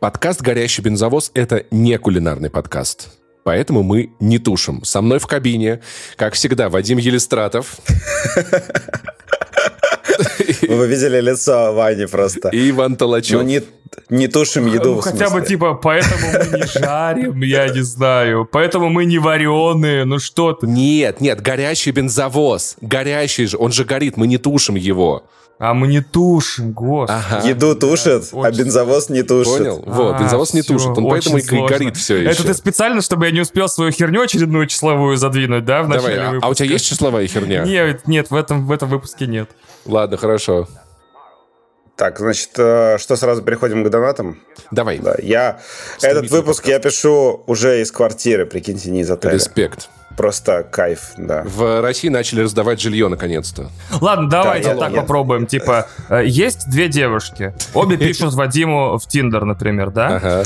Подкаст «Горящий бензовоз» — это не кулинарный подкаст. Поэтому мы не тушим. Со мной в кабине, как всегда, Вадим Елистратов. Вы видели лицо Вани просто. И Иван Толачев. Ну, не, не тушим еду, Ну, хотя бы, типа, поэтому мы не жарим, я не знаю. Поэтому мы не вареные, ну что ты. Нет, нет, горящий бензовоз. Горящий же, он же горит, мы не тушим его. А мы не тушим, господи. Ага. Еду тушит, а очень бензовоз не тушит. Понял? Вот, А, бензовоз не всё, тушит, он поэтому и сложно. горит все еще. Это ты специально, чтобы я не успел свою херню очередную числовую задвинуть, да, в Давай, начале а, выпуска? а у тебя есть числовая херня? Нет, нет, в этом, в этом выпуске нет. Ладно, хорошо. Так, значит, э, что сразу переходим к донатам? Давай. Да, я Стремительный этот выпуск я пишу уже из квартиры, прикиньте, не из отеля. Респект. Просто кайф, да. В России начали раздавать жилье наконец-то. Ладно, давайте я- так я- попробуем. Типа, э, есть две девушки. Обе пишут Вадиму в Тиндер, например, да? Ага.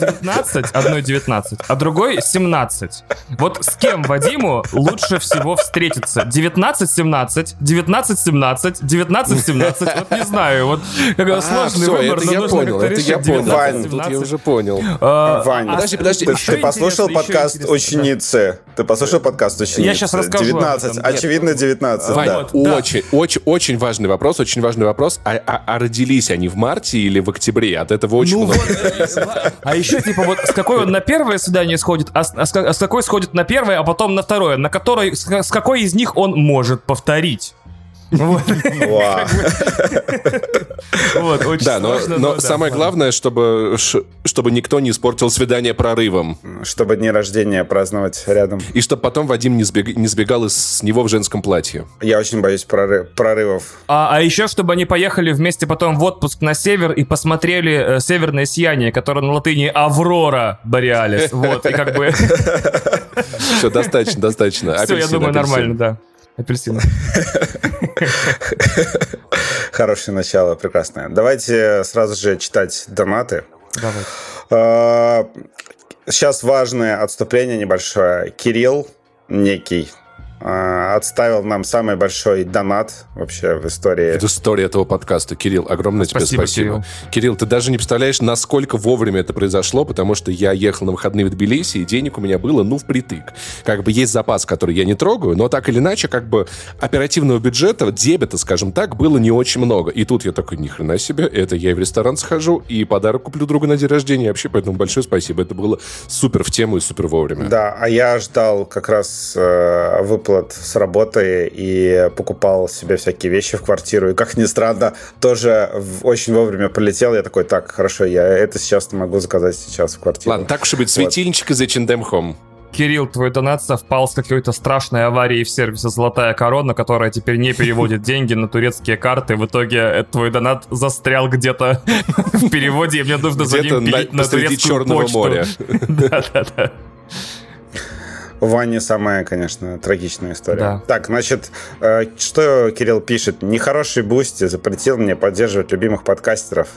19, одной 19, а другой 17. Вот с кем Вадиму лучше всего встретиться? 19-17, 19-17, 19-17, вот не знаю, вот как А, сложный всё, выбор, это но я нужно понял, это я понял. 19, Тут я 17. уже понял. А, Вань, а подожди, подожди, Ты, послушал подкаст ученицы? Ты послушал подкаст ученицы? Я щас расскажу об 19, этом. очевидно, 19, Вань, да. Вот, да. очень, очень, очень важный вопрос, очень важный вопрос. А, а- а родились они в марте или в октябре? От этого очень Ну много. вот, а еще типа вот с какой он на первое свидание сходит, а с, а с а с какой сходит на первое, а потом на второе, на которой с какой из них он может повторить. Вот, Вау. вот, очень Да, но, самое главное, чтобы, чтобы никто не испортил свидание прорывом. Чтобы дни рождения праздновать рядом. И чтобы потом Вадим не, сбег- не сбегал из с него в женском платье. Я очень боюсь проры- прорывов. А, а еще, чтобы они поехали вместе потом в отпуск на север и посмотрели э, северное сияние, которое на латыни Аврора Бореалис. Вот, и как бы... Все, достаточно, достаточно. Все, я думаю, нормально, да. Апельсины. Хорошее начало, прекрасное. Давайте сразу же читать донаты. Давай. А, Сейчас важное отступление небольшое. Кирилл некий отставил нам самый большой донат вообще в истории. Это история этого подкаста. Кирилл, огромное тебе Спасибо, спасибо. Кирилл. ты даже не представляешь, насколько вовремя это произошло, потому что я ехал на выходные в Тбилиси, и денег у меня было, ну, впритык. Как бы есть запас, который я не трогаю, но так или иначе, как бы оперативного бюджета, дебета, скажем так, было не очень много. И тут я такой, ни хрена себе, это я и в ресторан схожу, и подарок куплю другу на день рождения. Вообще, поэтому большое спасибо. Это было супер в тему и супер вовремя. Да, а я ждал как раз э, выплат с работы и покупал себе всякие вещи в квартиру. И, как ни странно, тоже очень вовремя полетел. Я такой, так, хорошо, я это сейчас могу заказать сейчас в квартиру. Ладно, так уж и быть, Вот. светильничек из H&M Home. Кирилл, твой донат совпал с какой-то страшной аварией в сервисе «Золотая корона», которая теперь не переводит деньги на турецкие карты. В итоге твой донат застрял где-то в переводе, и мне нужно за ним пилить на- турецкую Черного почту. моря. Да-да-да. У Вани самая, конечно, трагичная история. Да. Так, значит, э, что Кирилл пишет? Нехороший Бусти запретил мне поддерживать любимых подкастеров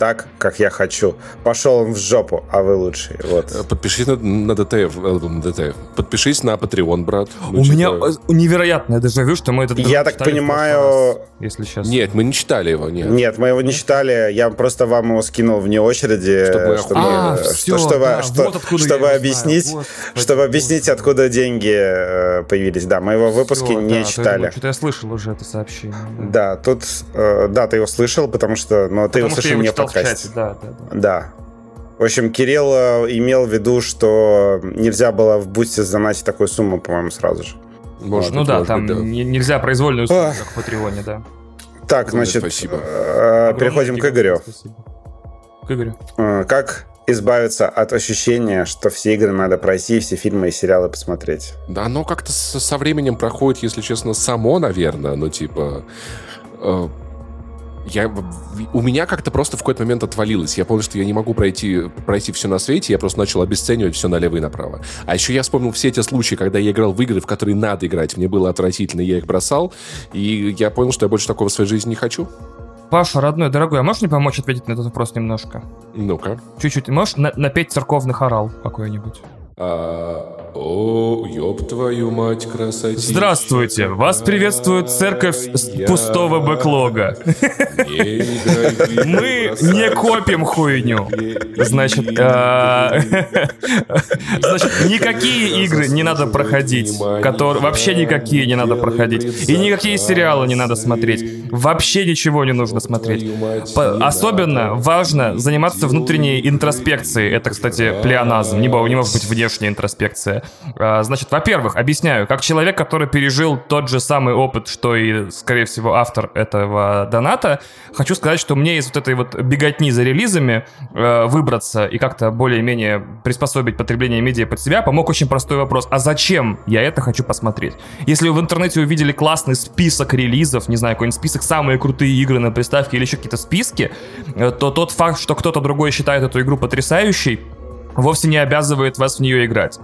так, как я хочу. Пошел он в жопу, а вы лучшие. Вот. Подпишись на, на ДТФ, э, на ДТФ. Подпишись на Patreon, брат. Ну, У меня типа- э, невероятное дежавю, что мы этот Я так понимаю, раз, если сейчас. Нет, мы не читали его, нет. Нет, мы его не читали. Я просто вам его скинул вне очереди, Чтобы чтобы, А, э, чтобы, да, что- вот откуда я чтобы его объяснить, знаю. Чтобы объяснить, откуда деньги э, появились. Да, мы его в выпуске Всё, не да, читали. Что-то я слышал уже это сообщение. Да, тут, э, да, ты его слышал, потому что, но ты его Потому что я слышал его не в в подкасте. чате, да, да, да. Да. В общем, Кирилл э, имел в виду, что нельзя было в бусте заносить такую сумму, по-моему, сразу же. Может Ну быть, да, может там быть, да. не- нельзя произвольную сумму, как в Патреоне, да. Так, Огромное значит, спасибо. э, переходим к Игорю. спасибо. К Игорю. Э, Как избавиться от ощущения, что все игры надо пройти, все фильмы и сериалы посмотреть? Да оно как-то со, со временем проходит, если честно, само, наверное. Ну, типа... я, у меня как-то просто в какой-то момент отвалилось. Я понял, что я не могу пройти, пройти все на свете. Я просто начал обесценивать все налево и направо. А еще я вспомнил все эти случаи, когда я играл в игры, в которые надо играть. Мне было отвратительно, я их бросал. И я понял, что я больше такого в своей жизни не хочу. Паша, родной, дорогой, а можешь мне помочь ответить на этот вопрос немножко? Ну-ка. Чуть-чуть. Можешь на- напеть церковный хорал какой-нибудь? А, о, ёб твою мать, красотища. Здравствуйте, вас приветствует церковь с пустого бэклога. Мы не копим хуйню. Значит, а, значит, никакие игры не надо проходить, которые вообще никакие не надо проходить, и никакие сериалы не надо смотреть. Вообще ничего не нужно смотреть. Особенно важно заниматься внутренней интроспекцией. Это, кстати, плеоназм. Не, может быть внешняя интроспекция. А, Значит, во-первых, объясняю, как человек, который пережил тот же самый опыт, что и, скорее всего, автор этого доната, хочу сказать, что мне из вот этой вот беготни за релизами э, выбраться и как-то более-менее приспособить потребление медиа под себя помог очень простой вопрос. А зачем я это хочу посмотреть? Если вы в интернете увидели классный список релизов, не знаю, какой-нибудь список самые крутые игры на приставке или еще какие-то списки, э, то тот факт, что кто-то другой считает эту игру потрясающей, вовсе не обязывает вас в нее играть.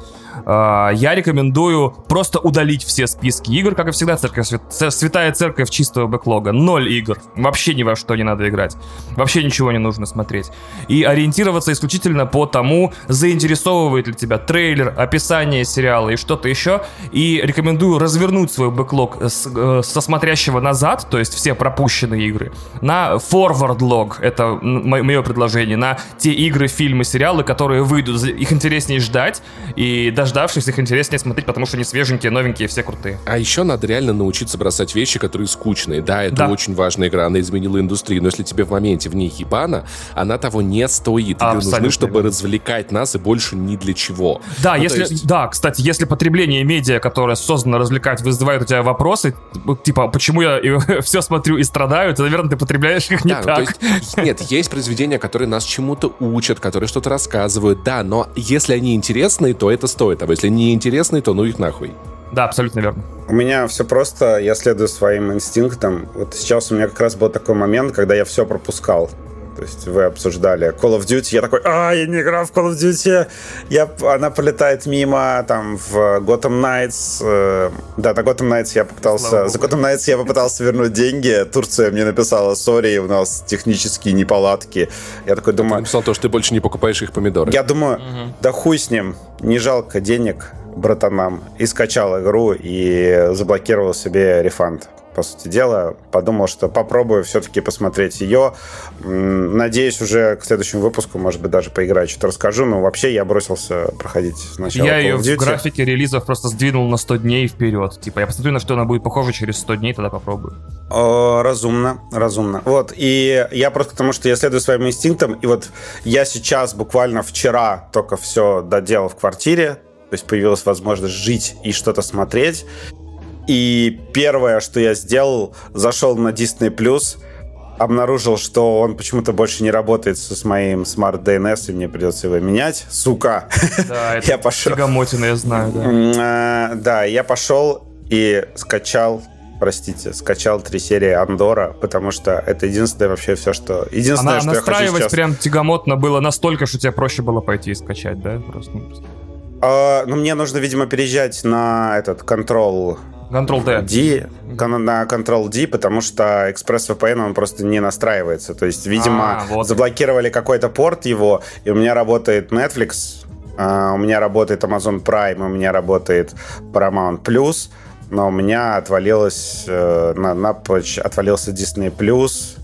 А, Я рекомендую просто удалить все списки игр, как и всегда, церковь, святая церковь чистого бэклога. Ноль игр. Вообще ни во что не надо играть. Вообще ничего не нужно смотреть. И ориентироваться исключительно по тому, заинтересовывает ли тебя трейлер, описание сериала и что-то еще. И рекомендую развернуть свой бэклог с- э, со смотрящего назад, то есть все пропущенные игры, на forward log, это мое предложение, на те игры, фильмы, сериалы, которые выйдут. За- Их интереснее ждать, и дождавшись, их интереснее смотреть, потому что они свеженькие, новенькие, все крутые. А еще надо реально научиться бросать вещи, которые скучные. Да, это Да. очень важная игра, она изменила индустрию, но если тебе в моменте в ней ебано, она того не стоит. Игры Абсолютно нужны, чтобы развлекать нас и больше ни для чего. Да, Ну, если, есть- да, кстати, если потребление медиа, которое создано развлекать, вызывает у тебя вопросы, типа, почему я все смотрю и страдаю, то, наверное, ты потребляешь их не Да, ну, так. то есть, нет, есть произведения, которые нас чему-то учат, которые что-то рассказывают, да, но если они интересные, то это стоит, а если не интересные, то ну их нахуй. Да, абсолютно верно. У меня все просто, я следую своим инстинктам. Вот сейчас у меня как раз был такой момент, когда я все пропускал. То есть вы обсуждали Call of Duty, я такой, а, я не играл в Call of Duty, я, она пролетает мимо, там, в Gotham Knights, э, да, на Gotham Knights я попытался, Слава за. Gotham Knights я попытался вернуть деньги, Турция мне написала, сори, у нас технические неполадки. Я такой думаю, Написал то, что ты больше не покупаешь их помидоры. я думаю, да хуй с ним, не жалко денег братанам. И скачал игру и заблокировал себе рефанд. По сути дела, подумал, что попробую все-таки посмотреть ее. Надеюсь, уже к следующему выпуску, может быть, даже поиграю, что-то расскажу. Но вообще я бросился проходить сначала я Call ее в графике релизов просто сдвинул на 100 дней вперед. Типа, я посмотрю, на что она будет похожа через 100 дней, тогда попробую. О, разумно, разумно. Вот, и я просто потому, что я следую своим инстинктам, и вот я сейчас буквально вчера только все доделал в квартире, то есть появилась возможность жить и что-то смотреть. И первое, что я сделал, зашел на Disney+, обнаружил, что он почему-то больше не работает с моим Smart DNS, и мне придется его менять. Сука! Да, это Я пошел. тягомотина, я знаю, да. А, Да, я пошел и скачал, простите, скачал три серии Андора, потому что это единственное вообще все, что... Единственное, Она что я хочу настраивать сейчас... прям тягомотно было настолько, что тебе проще было пойти и скачать, да? Просто. А, ну, мне нужно, видимо, переезжать на этот Control Ctrl-D. D, на Control D, потому что ExpressVPN он просто не настраивается. То есть, видимо, А, вот. заблокировали какой-то порт его, и у меня работает Netflix, а, у меня работает Amazon Prime, у меня работает Paramount Plus, но у меня отвалилось э, на, напрочь отвалился Disney Plus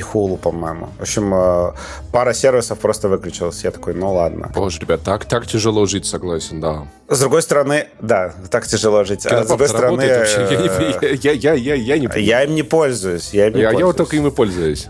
и Hulu, по-моему. В общем, э, пара сервисов просто выключилась. Я такой, ну ладно. Боже, ребят, так, так тяжело жить, согласен, да. С другой стороны, да, так тяжело жить. А с Кинопоп другой стороны? Я э, Я, я, я, я не я им не пользуюсь. Я, им не Я, я вот пользуюсь. только им и пользуюсь.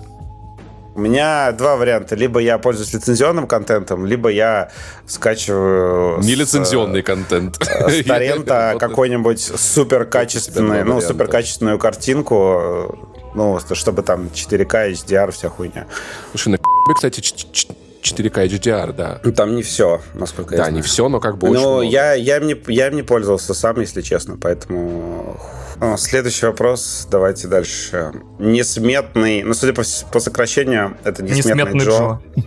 У меня два варианта. Либо я пользуюсь лицензионным контентом, либо я скачиваю... с, Нелицензионный контент. э, С торрента какой-нибудь супер качественный, ну, варианта. супер качественную картинку, ну, чтобы там 4К, HDR, вся хуйня. Слушай, на кстати, ч- ч- 4К HDR, да. Ну, Там не все, насколько я Да, знаю. не все, но как бы очень Ну, много. я, я, им не, я им не пользовался сам, если честно, поэтому... О, следующий вопрос, давайте дальше. Несметный, ну, судя по, по сокращению, это несметный, Несметный Джо. Джо.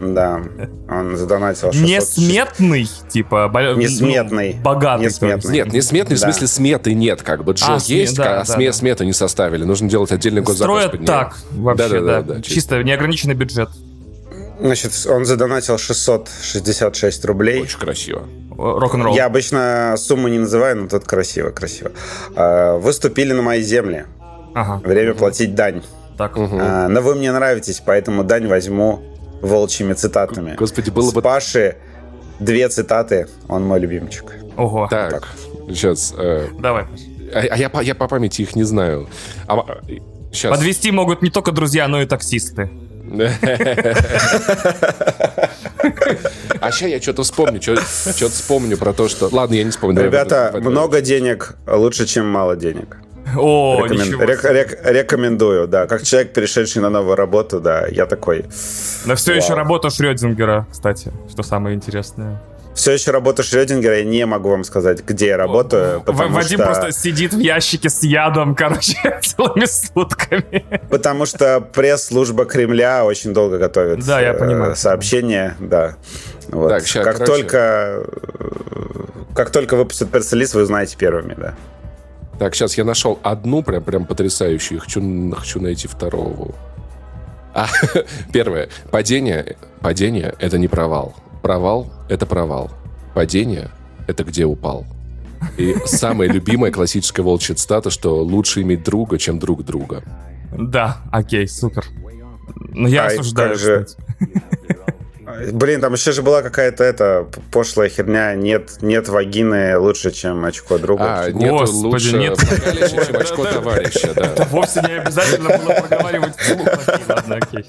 Да, он задонатил 600... Несметный, типа, бо- Несметный. ну, богатый. Несметный. Нет, не сметный, в Да. смысле сметы нет, как бы. Джо А, есть, да, а да, сме- да. смету не составили. Нужно делать отдельный госзаказ Строят так, вообще, да. Да-да-да, чисто. Чисто неограниченный бюджет. Значит, он задонатил 666 рублей. Очень красиво. рок-н-ролл. Я обычно сумму не называю, но тут красиво, красиво. А, Выступили на моей земле. Ага. Время платить дань. Так. А, Но вы мне нравитесь, поэтому дань возьму волчьими цитатами. Господи, было С бы... Паши две цитаты, он мой любимчик. Ого. Так, сейчас... э, Давай. а а я, по- я по памяти их не знаю. А, сейчас. Подвести могут не только друзья, но и таксисты. А сейчас я что-то вспомню, что-то вспомню про то, что... Ладно, я не вспомню. Ребята, много денег лучше, чем мало денег. О, Рекомен- ничего. рек- рек- рекомендую, да. Как человек, перешедший на новую работу, да, я такой. Но все Вау. еще работа Шрёдингера, кстати, что самое интересное. Все еще работаю Шрёдингера, я не могу вам сказать, где я работаю, потому Вадим что... просто сидит в ящике с ядом, короче, целыми сутками. Потому что пресс-служба Кремля очень долго готовит Да, я э, понимаю. сообщения, да. Вот. Так, ща, как короче. только э, как только выпустят пресс-релиз, вы узнаете первыми, да. Так, сейчас я нашел одну прям, прям потрясающую. Хочу, хочу найти второго. А, первое. Падение. Падение — это не провал. Провал — это провал. Падение — это где упал. И самая любимая классическая волчья цитата, что лучше иметь друга, чем друг друга. Да, окей, супер. Ну, я Ай, осуждаю, же-. Блин, там еще же была какая-то эта пошлая херня. Нет, нет вагины лучше, чем очко друга. А, нет, Господи, лучше нет. влагалище, чем очко товарища, да. Вовсе не обязательно было проговаривать вслух. Ладно, окей.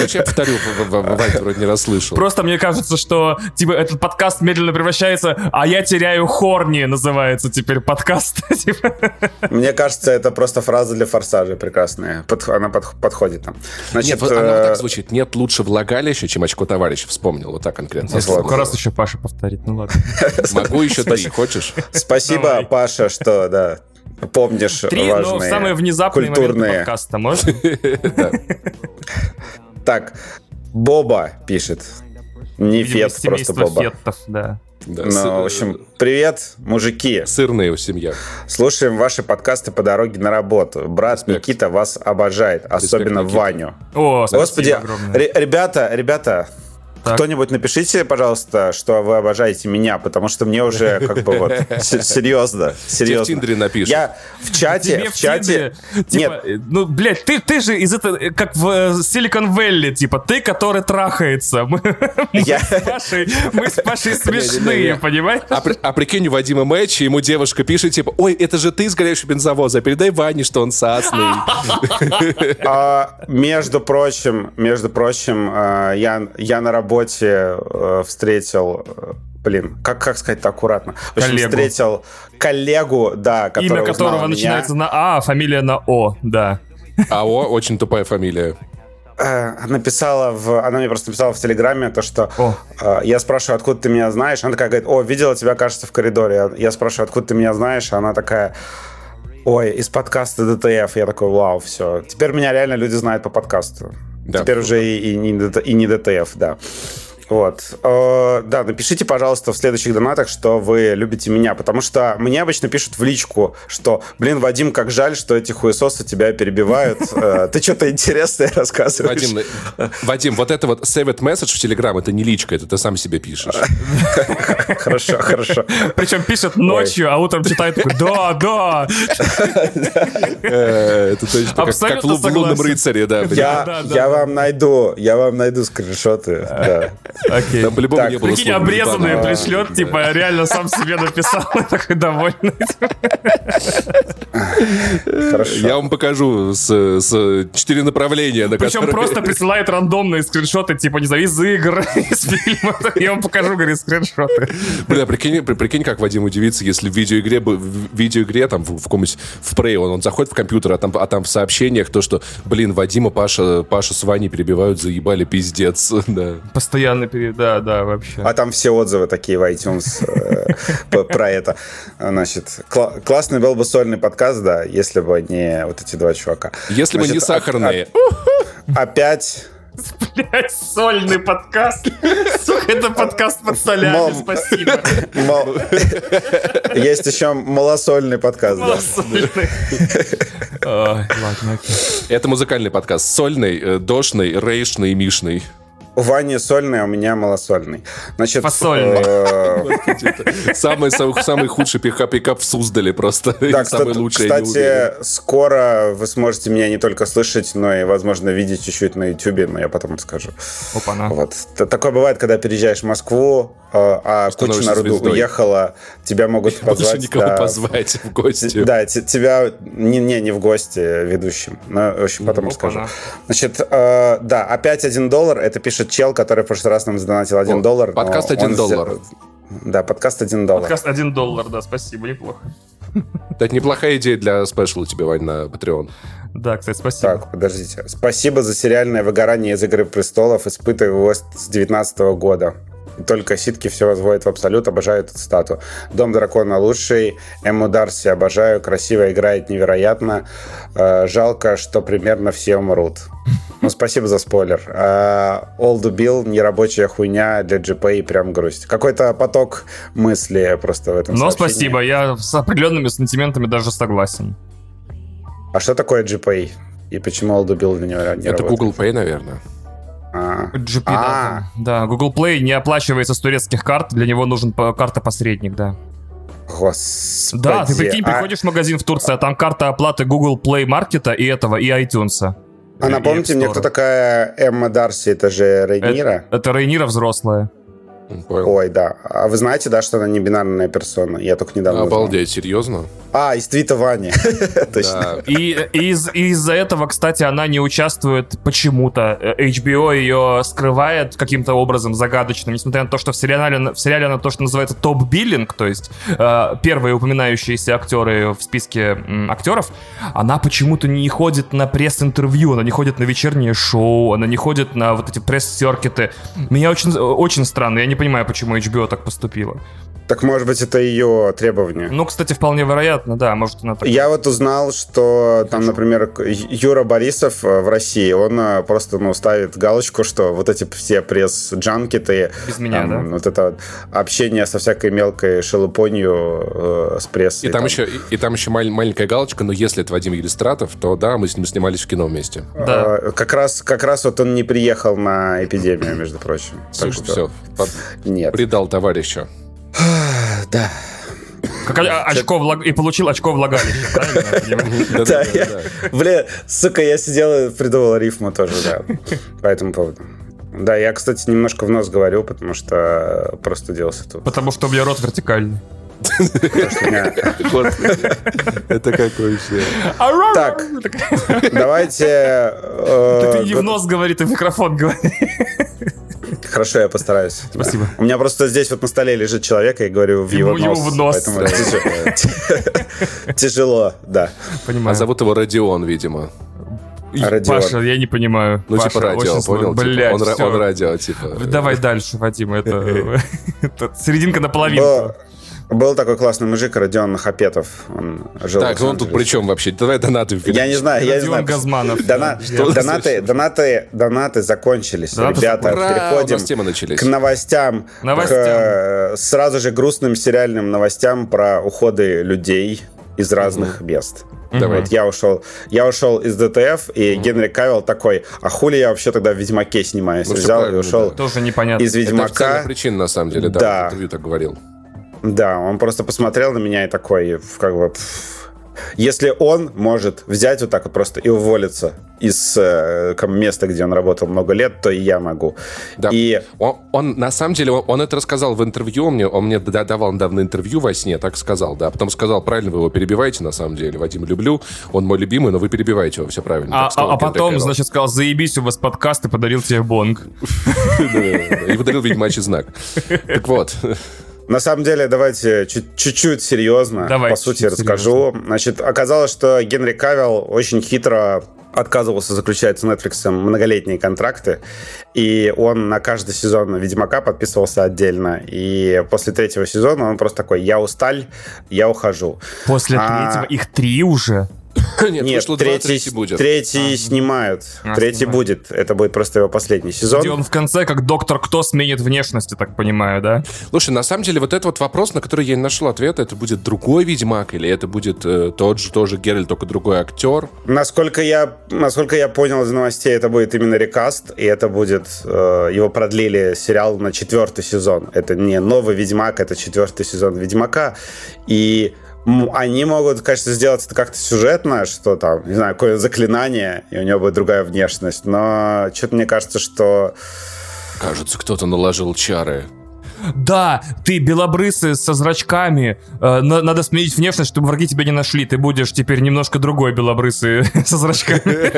Ну, что я повторю, В- В- В- Вань вроде не расслышал. Просто мне кажется, что типа этот подкаст медленно превращается, а я теряю хорни, называется теперь подкаст. Типа. Мне кажется, это просто фраза для форсажа прекрасная. Она под- подходит там. Значит, Нет, она вот э, так звучит. Нет лучше влагалища, чем очко товарища. Вспомнил, вот так конкретно. Сколько раз еще Паша повторит, ну ладно. Могу еще три, Спасибо. хочешь? спасибо. Паша, что да помнишь Три, но важные самые внезапные моменты культурные. подкаста, можно? Так, Боба пишет. Не Фет, просто Боба. феттов, да. Да, Ну, сы- в общем, привет, мужики. Сырные у семья. Слушаем ваши подкасты по дороге на работу. Брат Респект. Никита вас обожает, особенно Никита. Ваню. О, Господи, огромное. ре- ребята, ребята, Так. кто-нибудь напишите, пожалуйста, что вы обожаете меня, потому что мне уже как бы вот серьезно, Тебе в серьезно. Тиндере напишут. Я в чате, в чате, типа, э, ну, блядь, ты, ты же из этого, как в э, Silicon Valley, типа, ты, который трахается. Мы, с Пашей, мы с Пашей смешные, понимаешь? А, а прикинь, у Вадима и ему девушка пишет, типа, ой, это же ты с горящего бензовоза, передай Ване, что он сасный. А, между прочим, между прочим, а, я, я на работе э, встретил, э, блин, как, как сказать-то аккуратно? В общем, Коллегу. встретил коллегу, да, который Имя узнал которого меня. начинается на А, а фамилия на О, да. АО, очень тупая фамилия. Э, написала в, она мне просто написала в Телеграме то, что О. э, я спрашиваю, откуда ты меня знаешь, она такая говорит, о, видела тебя, кажется, в коридоре. Я, я спрашиваю, откуда ты меня знаешь, а она такая, ой, из подкаста DTF. Я такой, вау, все. Теперь меня реально люди знают по подкасту. Да. Теперь уже и, и не, и не DTF, да. Вот. Э, да, напишите, пожалуйста, в следующих донатах, что вы любите меня, потому что мне обычно пишут в личку, что, блин, Вадим, как жаль, что эти хуесосы тебя перебивают. Э, Ты что-то интересное рассказываешь. Вадим, э, Вадим, вот это вот saved message в Телеграм, это не личка, это ты сам себе пишешь. Хорошо, хорошо. Причем пишет ночью, а утром читает да, да. Э, Это точно как- в лу- в лунном рыцаре, да. Я, вам найду, я вам найду скриншоты. Да. Окей. Там по-любому Так, не было Прикинь, слова обрезанные пришлет, Да. типа, реально сам себе написал, и такой довольный. Хорошо. Я вам покажу с, с четыре направления, на Причем которые... просто присылает рандомные скриншоты, типа, не знаю, из игр, из фильмов. Я вам покажу, говорит, скриншоты. Бля, а прикинь, при- прикинь, как Вадим удивится, если в видеоигре, в видеоигре там, в, в каком-нибудь, в Prey, он, он заходит в компьютер, а там, а там в сообщениях то, что, блин, Вадима, Паша, Паша с Ваней перебивают, заебали, пиздец, да. Постоянно перед... Да, да, вообще. А там все отзывы такие в iTunes э, про это. Значит, кла- классный был бы сольный подкаст, да, если бы не вот эти два чувака. Если мы не Значит, сахарные, о- Опять Блять, сольный подкаст. Сука, это подкаст под солями, Мам. спасибо. мол- есть еще малосольный подкаст, да. Сольный. Ой, Ладно, окей. это музыкальный подкаст. Сольный, э, дошный, рейшный, мишный. У Вани сольный, а у меня малосольный. Значит, Фасольный. э, Самый, самый, самый худший пикап, пикап в Суздале просто. Да, самый кстати, лучший, кстати, скоро вы сможете меня не только слышать, но и, возможно, видеть чуть-чуть на YouTube, но я потом расскажу. Опа-на. Вот. Такое бывает, когда переезжаешь в Москву, а куча народу звездой. уехала, тебя могут Больше позвать. никого да, позвать в гости. Да, те- тебя не, не, не в гости ведущим. Но, в общем, потом расскажу. Опа-на. Значит, э, да, опять один доллар. Это пишет чел, который в прошлый раз нам задонатил один О, доллар. подкаст он 1 взял- доллар. Да, подкаст один доллар. Подкаст 1 доллар, да, спасибо, неплохо. Это неплохая идея для спешла тебе, Вань, на Patreon. Да, кстати, спасибо. Так, подождите. Спасибо за сериальное выгорание из «Игры престолов». Испытываю его с 19 года. Только ситки все возводят в абсолют. Обожаю эту стату. «Дом дракона» лучший. Эмму Дарси обожаю. Красиво играет невероятно. Э, жалко, что примерно все умрут. Ну, спасибо за спойлер. А, Олду Билл, нерабочая хуйня для GP, прям грусть. Какой-то поток мысли просто в этом Но сообщении. спасибо, я с определенными сантиментами даже согласен. А что такое GPay? И почему Олду Билл для него не Это работает? Google Pay, наверное. А. GP, А. да, там. да. Google Play не оплачивается с турецких карт, для него нужен по- карта-посредник, да. Господи. Да, ты прикинь, А- приходишь в магазин в Турции, а там карта оплаты Google Play Маркета и этого, и iTunes. А, напомните мне, кто такая Эмма Дарси? Это же Рейнира? Это Рейнира взрослая. Понял. Ой, да. А вы знаете, да, что она не бинарная персона? Я только недавно узнал. Обалдеть, серьезно? А, из твита Вани. Точно. Да. И из- из-за этого, кстати, она не участвует почему-то. Э, HBO ее скрывает каким-то образом загадочным, несмотря на то, что в сериале, в сериале она то, что называется топ-биллинг, то есть э, первые упоминающиеся актеры в списке м, актеров, она почему-то не ходит на пресс-интервью, она не ходит на вечернее шоу, она не ходит на вот эти пресс-серкеты. Меня очень, очень странно, я не понимаю, почему HBO так поступила. Так, может быть, это ее требование? Ну, кстати, вполне вероятно, да, может она так... Я вот узнал, что там, например, Юра Борисов э, в России, он э, просто, ну, ставит галочку, что вот эти все пресс-джанкеты, Без меня, там, да? вот это вот общение со всякой мелкой шелупонью э, с прессой. И там, еще, и, и там еще маль- маленькая галочка, но если это Вадим Елистратов, то да, мы с ним снимались в кино вместе. Да. Э, Как раз, как раз вот он не приехал на эпидемию, между прочим. Так Все, что нет. предал товарища. Да. Как очко влаг- И получил очко влагалища, правильно? Да. Бля, сука, я сидел и придумал рифму тоже, да. По этому поводу. Да, я, кстати, немножко в нос говорю, потому что просто делался тут. Потому что у меня рот вертикальный. Потому что у меня- Это какой еще? Так, давайте... э, Ты не в нос говори, ты в микрофон говори. Хорошо, я постараюсь. Спасибо. У меня просто здесь вот на столе лежит человек, и я говорю в его ему нос. в нос. Тяжело, да. А Понимаю. зовут его Родион, видимо. Родион. Паша, я не понимаю. Ну, Паша, типа радио, понял? Типа, Блядь, он, ра- всё. он радио, типа. Давай дальше, Вадим, это, это серединка на половинку. Был, такой классный мужик, Родион Хапетов. Он жил Так, он тут при чем вообще? Давай донаты вперед. Я не знаю, я не знаю. Газманов. Дона- донаты, донаты, донаты закончились. Донаты Ребята, Ура, переходим начались. к новостям. Новостям. К, э, сразу же грустным сериальным новостям про уходы людей из разных мест. Давай. Вот я ушел, я ушел из ДТФ, и Генри Кавилл такой, а хули я вообще тогда в Ведьмаке снимаюсь? Ну, Взял и ушел да. Тоже непонятно. из Это Ведьмака. причина, на самом деле, да. Да. в интервью так говорил. Да, он просто посмотрел на меня и такой, как бы, если он может взять вот так вот просто и уволиться из э, ком- места, где он работал много лет, то и я могу. Да. И Он, он, на самом деле, он, он это рассказал в интервью, он мне, он мне да- давал недавно интервью во сне, так сказал, да. Потом сказал, правильно вы его перебиваете, на самом деле. Вадим люблю, он мой любимый, но вы перебиваете его, все правильно. А, сказал а- а потом, значит, сказал, заебись, у вас подкаст, и подарил тебе бонг. И выдарил ведьмачий знак. Так вот, на самом деле, давайте чуть- чуть-чуть серьезно, Давайте по сути, расскажу. Значит, оказалось, что Генри Кавилл очень хитро отказывался заключать с Netflix многолетние контракты, и он на каждый сезон Ведьмака подписывался отдельно. И после третьего сезона он просто такой, я усталь, я ухожу. После А. третьего их три уже. Нет, Нет, вышло третий, третий будет. третий снимают. А, третий снимают. будет. Это будет просто его последний сезон. Где он в конце, как доктор Кто, сменит внешность, я так понимаю, да? Слушай, на самом деле, вот это вот вопрос, на который я не нашел ответа, это будет другой Ведьмак или это будет э, тот же тоже Геральт, только другой актер? Насколько я, насколько я понял из новостей, это будет именно рекаст, и это будет... э, его продлили сериал на четвертый сезон. Это не новый Ведьмак, это четвертый сезон Ведьмака. И они могут, конечно, сделать это как-то сюжетно, что там, не знаю, какое заклинание, и у него будет другая внешность. Но что-то мне кажется, что... Кажется, кто-то наложил чары. Да, ты белобрысый со зрачками. Э, на- надо сменить внешность, чтобы враги тебя не нашли. Ты будешь теперь немножко другой белобрысый со зрачками.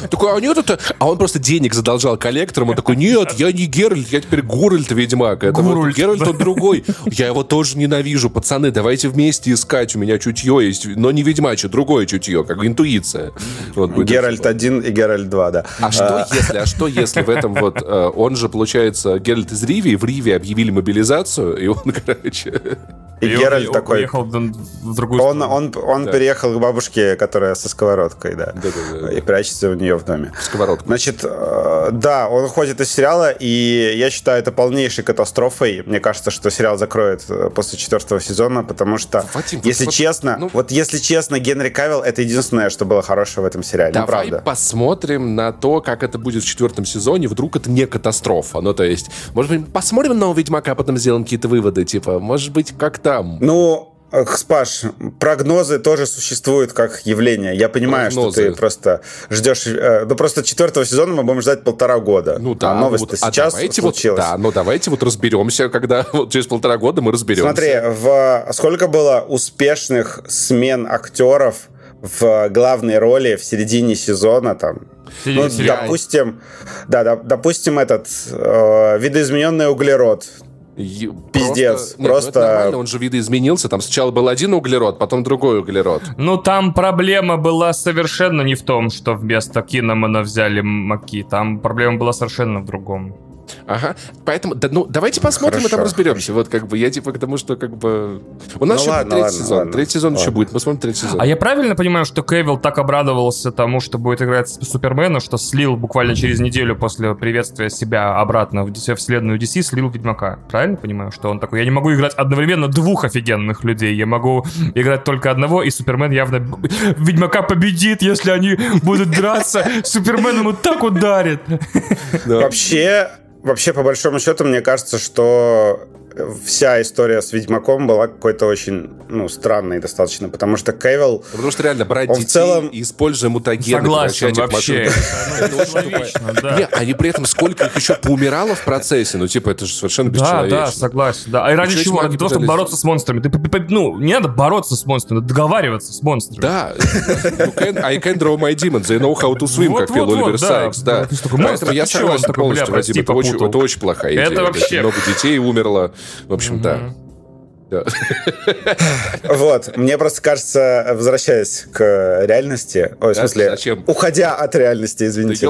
Такой, а нет, это... А он просто денег задолжал коллекторам. Он такой, нет, я не Геральт, я теперь Гуральт Ведьмак. Это Гуральт, Геральт, он другой. Я его тоже ненавижу. Пацаны, давайте вместе искать. У меня чутье есть. Но не ведьмачье, другое чутье, как интуиция. Вот Геральт это. 1 и Геральт 2, да. А что если, а что если в этом вот, э, он же, получается, Геральт из Ривии, в Ривии объявили мобилизацию, и он, короче... И, И он Геральт уе- такой... Уехал в другую Он, сторону. он, он Да. переехал к бабушке, которая со сковородкой, да. Да-да-да. И прячется у нее в доме. Сковородку. Значит, э, да, он уходит из сериала, и я считаю это полнейшей катастрофой. Мне кажется, что сериал закроют э, после четвертого сезона, потому что, Вадим, если вот, честно, ну- вот если честно, Генри Кавилл это единственное, что было хорошего в этом сериале. Ну, Давай правда. посмотрим на то, как это будет в четвертом сезоне. Вдруг это не катастрофа. Ну, то есть, может быть, посмотрим на нового Ведьмака, а потом сделаем какие-то выводы. Типа, может быть, как там? Ну, Спаш, прогнозы тоже существуют как явление. Я понимаю, Прогнозы. что ты просто ждешь... э, ну, просто четвертого сезона мы будем ждать полтора года. Ну да, а ну новость-то вот, а сейчас давайте вот, случилась. да, ну давайте вот разберемся, когда вот через полтора года мы разберемся. Смотри, в сколько было успешных смен актеров в главной роли в середине сезона там. Середине Ну, сериала. допустим, да, да, допустим, этот э, видоизмененный углерод. Пиздец, Просто... Нет, ну просто- это нормально, он же видоизменился. Там сначала был один углерод, потом другой углерод. Ну, там проблема была совершенно не в том, что вместо Киномана взяли Маки. Там проблема была совершенно в другом. Ага. Поэтому, да, ну, давайте посмотрим и там Хорошо, разберемся. Вот как бы я типа к тому, что как бы... У нас Ну еще ладно, третий ладно, сезон. ладно. Третий сезон еще Ладно. будет. Посмотрим третий сезон. А я правильно понимаю, что Кевилл так обрадовался тому, что будет играть Супермена, что слил буквально через неделю после приветствия себя обратно в DC, вселенную DC, слил Ведьмака? Правильно понимаю, что он такой, я не могу играть одновременно двух офигенных людей, я могу играть только одного, и Супермен явно Ведьмака победит, если они будут драться, Супермен ему так ударит. Вообще, вообще, по большому счету, мне кажется, что вся история с Ведьмаком была какой-то очень, ну, странной достаточно, потому что Кевилл Потому что реально брать Он в детей целом- и используя мутагены, Согласен, вообще. ну, да. Не, они при этом сколько их еще поумирало в процессе, ну, типа, это же совершенно Да, бесчеловечно. да, согласен. Да. А и ради чего? Ради того, чтобы бороться с монстрами. Ну, не надо бороться с монстрами, договариваться с монстрами. Да, can, I can draw my demons, they know how to swim, как пел Оливер да. Сайкс, да. Поэтому монстр, я согласен полностью, Вадим, это очень плохая идея. Это вообще- Много детей умерло, в общем, да. Да. Вот, мне просто кажется, возвращаясь к реальности, ой, в смысле, уходя от реальности, извините.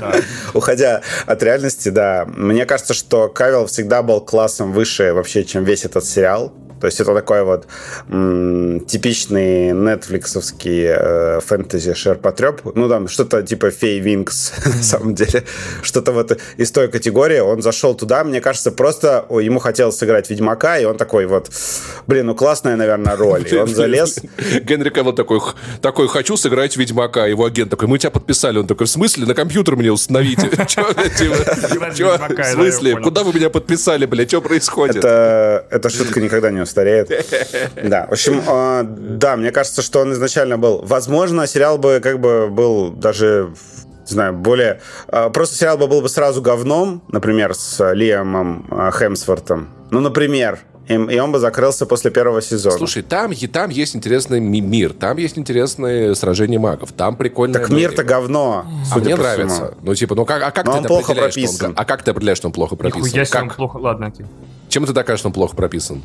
А, Уходя от реальности, да, мне кажется, что Кавилл всегда был классом выше вообще, чем весь этот сериал. То есть это такой вот м, типичный нетфликсовский э, фэнтези шерпотреб. Ну, там что-то типа Фей Винкс, на самом деле. Что-то вот из той категории. Он зашел туда, мне кажется, просто ой, ему хотелось сыграть Ведьмака, и он такой вот, блин, ну классная, наверное, роль. И он залез. Генри Кавилл такой, «Х- такой, хочу сыграть Ведьмака. Его агент такой, мы тебя подписали. Он такой, в смысле? На компьютер мне установите. Типа, В смысле? Куда вы меня подписали, бля? Что происходит? Это, эта шутка никогда не устареет. Да, в общем, э, да, мне кажется, что он изначально был. Возможно, сериал бы как бы был даже не знаю, более... э, Просто сериал бы был бы сразу говном, например, с Лиамом э, Хемсвортом. Ну, например. И, и он бы закрылся после первого сезона. Слушай, там, и там есть интересный ми- мир, там есть интересные сражения магов, там прикольно. так мир-то говно, А судя мне по нравится. всему. Ну, типа, ну как, а как Но ты он это плохо определяешь, что он прописан. г- а как ты определяешь, что он плохо прописан? Нихуя себе, он Как? плохо. Ладно, окей. Чем ты докажешь, что он плохо прописан?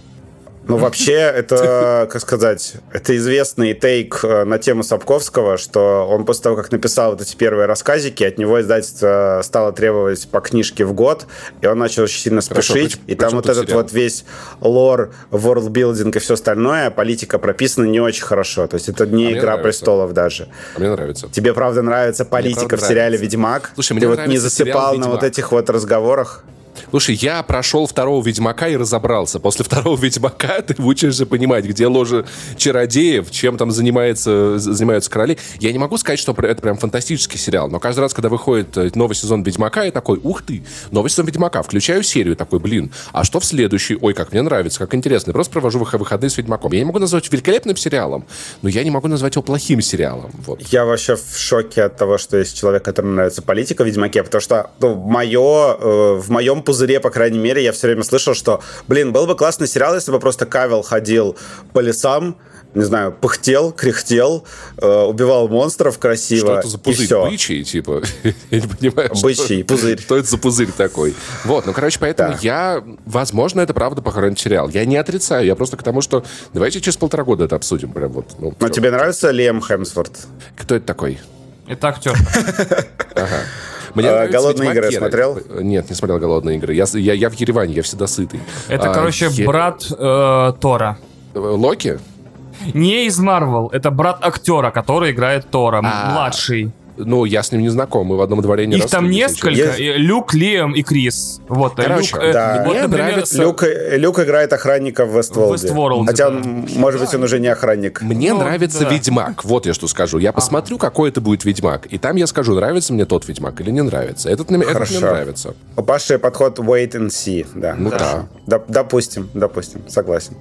Ну, вообще, это, как сказать, это известный тейк э, на тему Сапковского, что он после того, как написал вот эти первые рассказики, от него издательство стало требовать по книжке в год, и он начал очень сильно спешить. Хорошо, и там вот этот сериал? вот весь лор, ворлдбилдинг и все остальное, политика прописана не очень хорошо. То есть это не а «Игра престолов» даже. А мне нравится. Тебе, правда, нравится политика в сериале нравится. «Ведьмак»? Слушай, мне Ты вот не засыпал на вот этих вот разговорах? Слушай, я прошел второго Ведьмака и разобрался. После второго Ведьмака ты учишься понимать, где ложа чародеев, чем там занимается, занимаются короли. Я не могу сказать, что это прям фантастический сериал, но каждый раз, когда выходит э, новый сезон Ведьмака, я такой, ух ты, новый сезон Ведьмака. Включаю серию, такой, блин, а что в следующий? Ой, как мне нравится, как интересно. Я просто провожу выходные с Ведьмаком. Я не могу назвать великолепным сериалом, но я не могу назвать его плохим сериалом. Вот. Я вообще в шоке от того, что есть человек, которому нравится политика в Ведьмаке, потому что ну, мое, э, в моем пузыре, по крайней мере, я все время слышал, что, блин, был бы классный сериал, если бы просто Кавел ходил по лесам, не знаю, пыхтел, кряхтел, э, убивал монстров красиво. Что это за пузырь? И все. Бычий, типа? я не понимаю. Бычий, что, пузырь. Что это за пузырь такой? Вот, ну, короче, поэтому да. я... Возможно, это правда похоронит сериал. Я не отрицаю, я просто к тому, что... Давайте через полтора года это обсудим. Прям вот, ну, Но тебе нравится Лем Хемсворт? Кто это такой? Это актер. Ага. Мне а, голодные игры смотрел? Нет, не смотрел голодные игры. Я, я, я в Ереване, я всегда сытый. Это, а, короче, я... брат э, Тора. Локи? Не из Марвел, это брат актера, который играет Тора, а, младший. Ну, я с ним не знаком, мы в одном дворе не Их там несколько, есть... Люк, Лиам и Крис. Вот, Короче, Люк, э, да. вот, например, нравится... Люк, Люк играет охранника в Вестволде. Westworld, Хотя, да. может быть, он уже не охранник. Мне ну, нравится да. Ведьмак, вот я что скажу. Я посмотрю, ага. какой это будет Ведьмак, и там я скажу, нравится мне тот Ведьмак или не нравится. Этот, Хорошо. этот мне нравится. У Паши подход wait and see, да. Ну да. да. Допустим, допустим, согласен.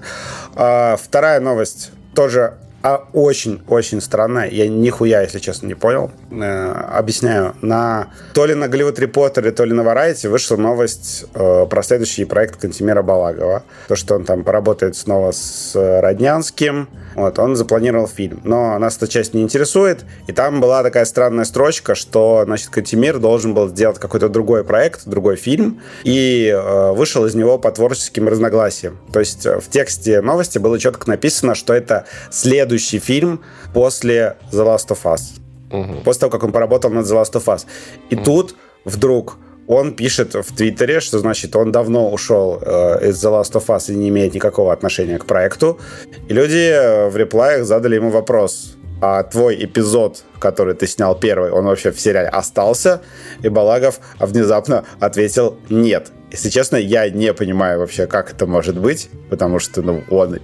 А, вторая новость тоже а очень-очень странная. Я нихуя, если честно, не понял. Э, объясняю. На, то ли на Голливуд Репортере, то ли на Variety вышла новость э, про следующий проект Кантимира Балагова. То, что он там поработает снова с Роднянским. Вот, он запланировал фильм. Но нас эта часть не интересует. И там была такая странная строчка, что, значит, Кантимир должен был сделать какой-то другой проект, другой фильм. И э, вышел из него по творческим разногласиям. То есть э, в тексте новости было четко написано, что это след следующий фильм после The Last of Us. Угу. После того, как он поработал над The Last of Us. И угу. тут вдруг он пишет в Твиттере, что значит он давно ушел э, из The Last of Us и не имеет никакого отношения к проекту. И люди э, в реплаях задали ему вопрос, а твой эпизод, который ты снял первый, он вообще в сериале остался? И Балагов внезапно ответил нет. Если честно, я не понимаю вообще, как это может быть, потому что ну, он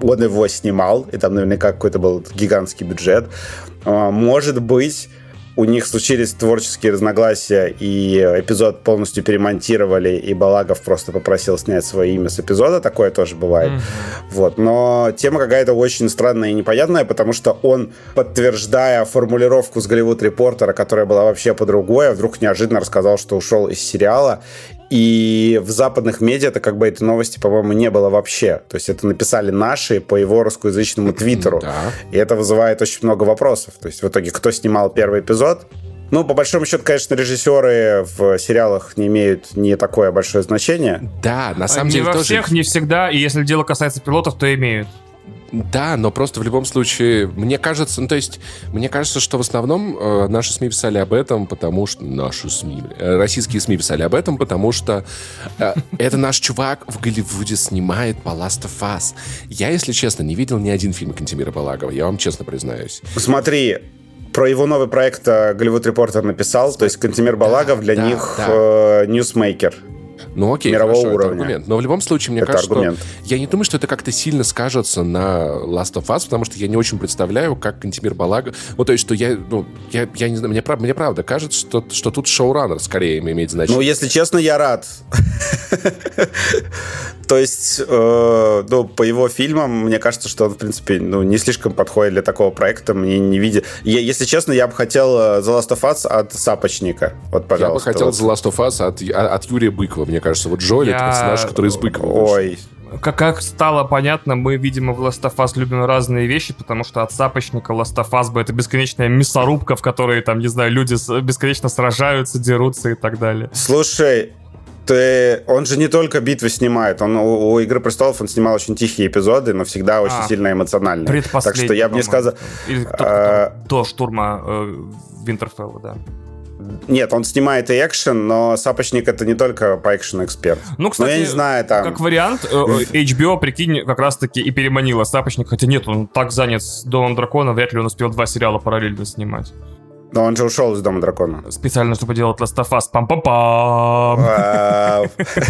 он его снимал, и там наверняка какой-то был гигантский бюджет. А, может быть, у них случились творческие разногласия, и эпизод полностью перемонтировали, и Балагов просто попросил снять свое имя с эпизода. Такое тоже бывает. Mm-hmm. Вот. Но тема какая-то очень странная и непонятная, потому что он, подтверждая формулировку с Голливуд Репортера, которая была вообще по другой, вдруг неожиданно рассказал, что ушел из сериала. И в западных медиа это как бы этой новости, по-моему, не было вообще. То есть это написали наши по его русскоязычному твиттеру. Да. И это вызывает очень много вопросов. То есть в итоге, кто снимал первый эпизод, ну, по большому счету, конечно, режиссеры в сериалах не имеют не такое большое значение. Да, на самом не деле во тоже... всех, не всегда, и если дело касается пилотов, то имеют. Да, но просто в любом случае, мне кажется, ну то есть, мне кажется, что в основном э, наши СМИ писали об этом, потому что наши СМИ, э, российские СМИ писали об этом, потому что э, это наш чувак в Голливуде снимает of Us. Я, если честно, не видел ни один фильм Кантемира Балагова, я вам честно признаюсь. Смотри, про его новый проект Hollywood Reporter написал, то есть Кантемир Балагов да, для да, них да. Э, ньюсмейкер. Ну окей, мирового хорошо, уровня. Это аргумент. Но в любом случае, мне это кажется, аргумент. что я не думаю, что это как-то сильно скажется на Last of Us, потому что я не очень представляю, как Кантемир Балага... Ну, то есть, что я, ну, я, я не знаю, мне, мне правда кажется, что, что тут шоураннер скорее имеет значение. Ну, если честно, я рад. То есть, э, ну, по его фильмам, мне кажется, что он, в принципе, ну, не слишком подходит для такого проекта. Мне не видит. если честно, я бы хотел э, The Last of Us от Сапочника. Вот, пожалуйста. Я бы хотел вот. The Last of Us от, от Юрия Быкова. Мне кажется, вот Джоэль я... это персонаж, который из Быкова. Ой, как, как стало понятно, мы, видимо, в Last of Us любим разные вещи, потому что от сапочника Last of Us бы это бесконечная мясорубка, в которой, там, не знаю, люди бесконечно сражаются, дерутся и так далее. Слушай, Ты, он же не только битвы снимает, он у, у «Игры престолов» он снимал очень тихие эпизоды, но всегда очень А, сильно эмоциональные. Так что я бы не сказал... Или А, до штурма э, Винтерфелла, да. Нет, он снимает и экшен, но Сапочник это не только по экшену эксперт. Ну, кстати, но я не знаю, там... Как вариант, э, э, HBO, прикинь, как раз-таки и переманила Сапочник, хотя нет, он так занят с Домом Дракона, вряд ли он успел два сериала параллельно снимать. Но он же ушел из Дома Дракона. Специально, чтобы делать Last of Us. Пам-пам-пам. Вау.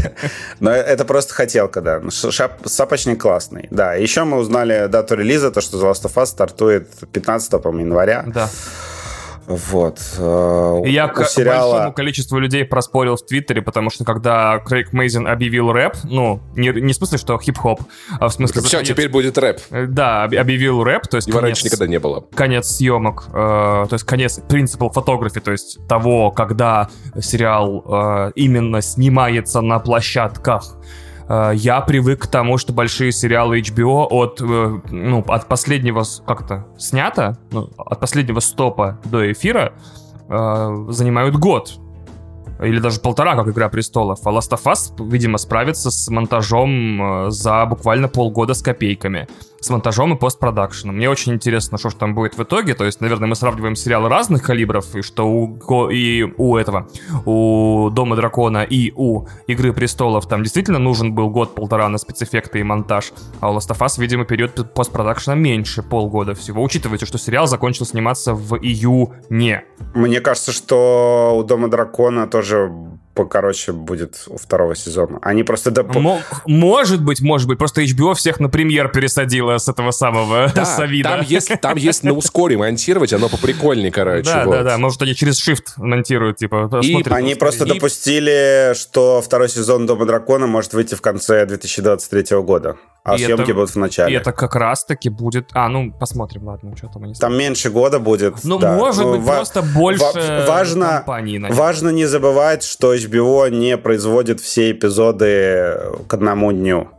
Но это просто хотелка, да. Сапочник классный. Да, еще мы узнали дату релиза, то, что The Last of Us стартует 15 по-моему, января. Да. Вот. Э, я к сериала... большому количеству людей проспорил в Твиттере, потому что когда Крейг Мейзен объявил рэп, ну, не, не в смысле, что хип-хоп, а в смысле... Все, конец- теперь будет рэп. э, Да, об- объявил рэп, то есть Его конец- раньше никогда не было. конец съемок, э, то есть конец принципа фотографии, то есть того, когда сериал э, именно снимается на площадках. Э, я привык к тому, что большие сериалы HBO от, э, ну, от последнего, с- как то снято, ну, от последнего стопа до эфира э, занимают год. Или даже полтора, как «Игра престолов». А Last of Us, видимо, справится с монтажом за буквально полгода с копейками. С монтажом и постпродакшеном. Мне очень интересно, что же там будет в итоге. То есть, наверное, мы сравниваем сериалы разных калибров, и что у, и у этого, у Дома Дракона и у Игры Престолов там действительно нужен был год-полтора на спецэффекты и монтаж. А у Last of Us, видимо, период постпродакшена меньше полгода всего. Учитывайте, что сериал закончил сниматься в июне. Мне кажется, что у Дома Дракона тоже покороче будет у второго сезона. Они просто... доп- Мо- может быть, может быть. Просто HBO всех на премьер пересадила с этого самого Да, Савида. там есть, там есть на ускоре монтировать, оно поприкольнее, короче. Да, вот. да, да. Может, они через Shift монтируют, типа. И Они просто ускорение. допустили, что второй сезон Дома Дракона может выйти в конце 2023 года. А И съемки это- будут в начале. И это как раз-таки будет... А, ну, посмотрим, ладно, что там они... Там меньше года будет. Ну, да. может быть, ва- просто больше ва- важно, компаний, наверное. важно не забывать, что HBO не производит все эпизоды к одному дню.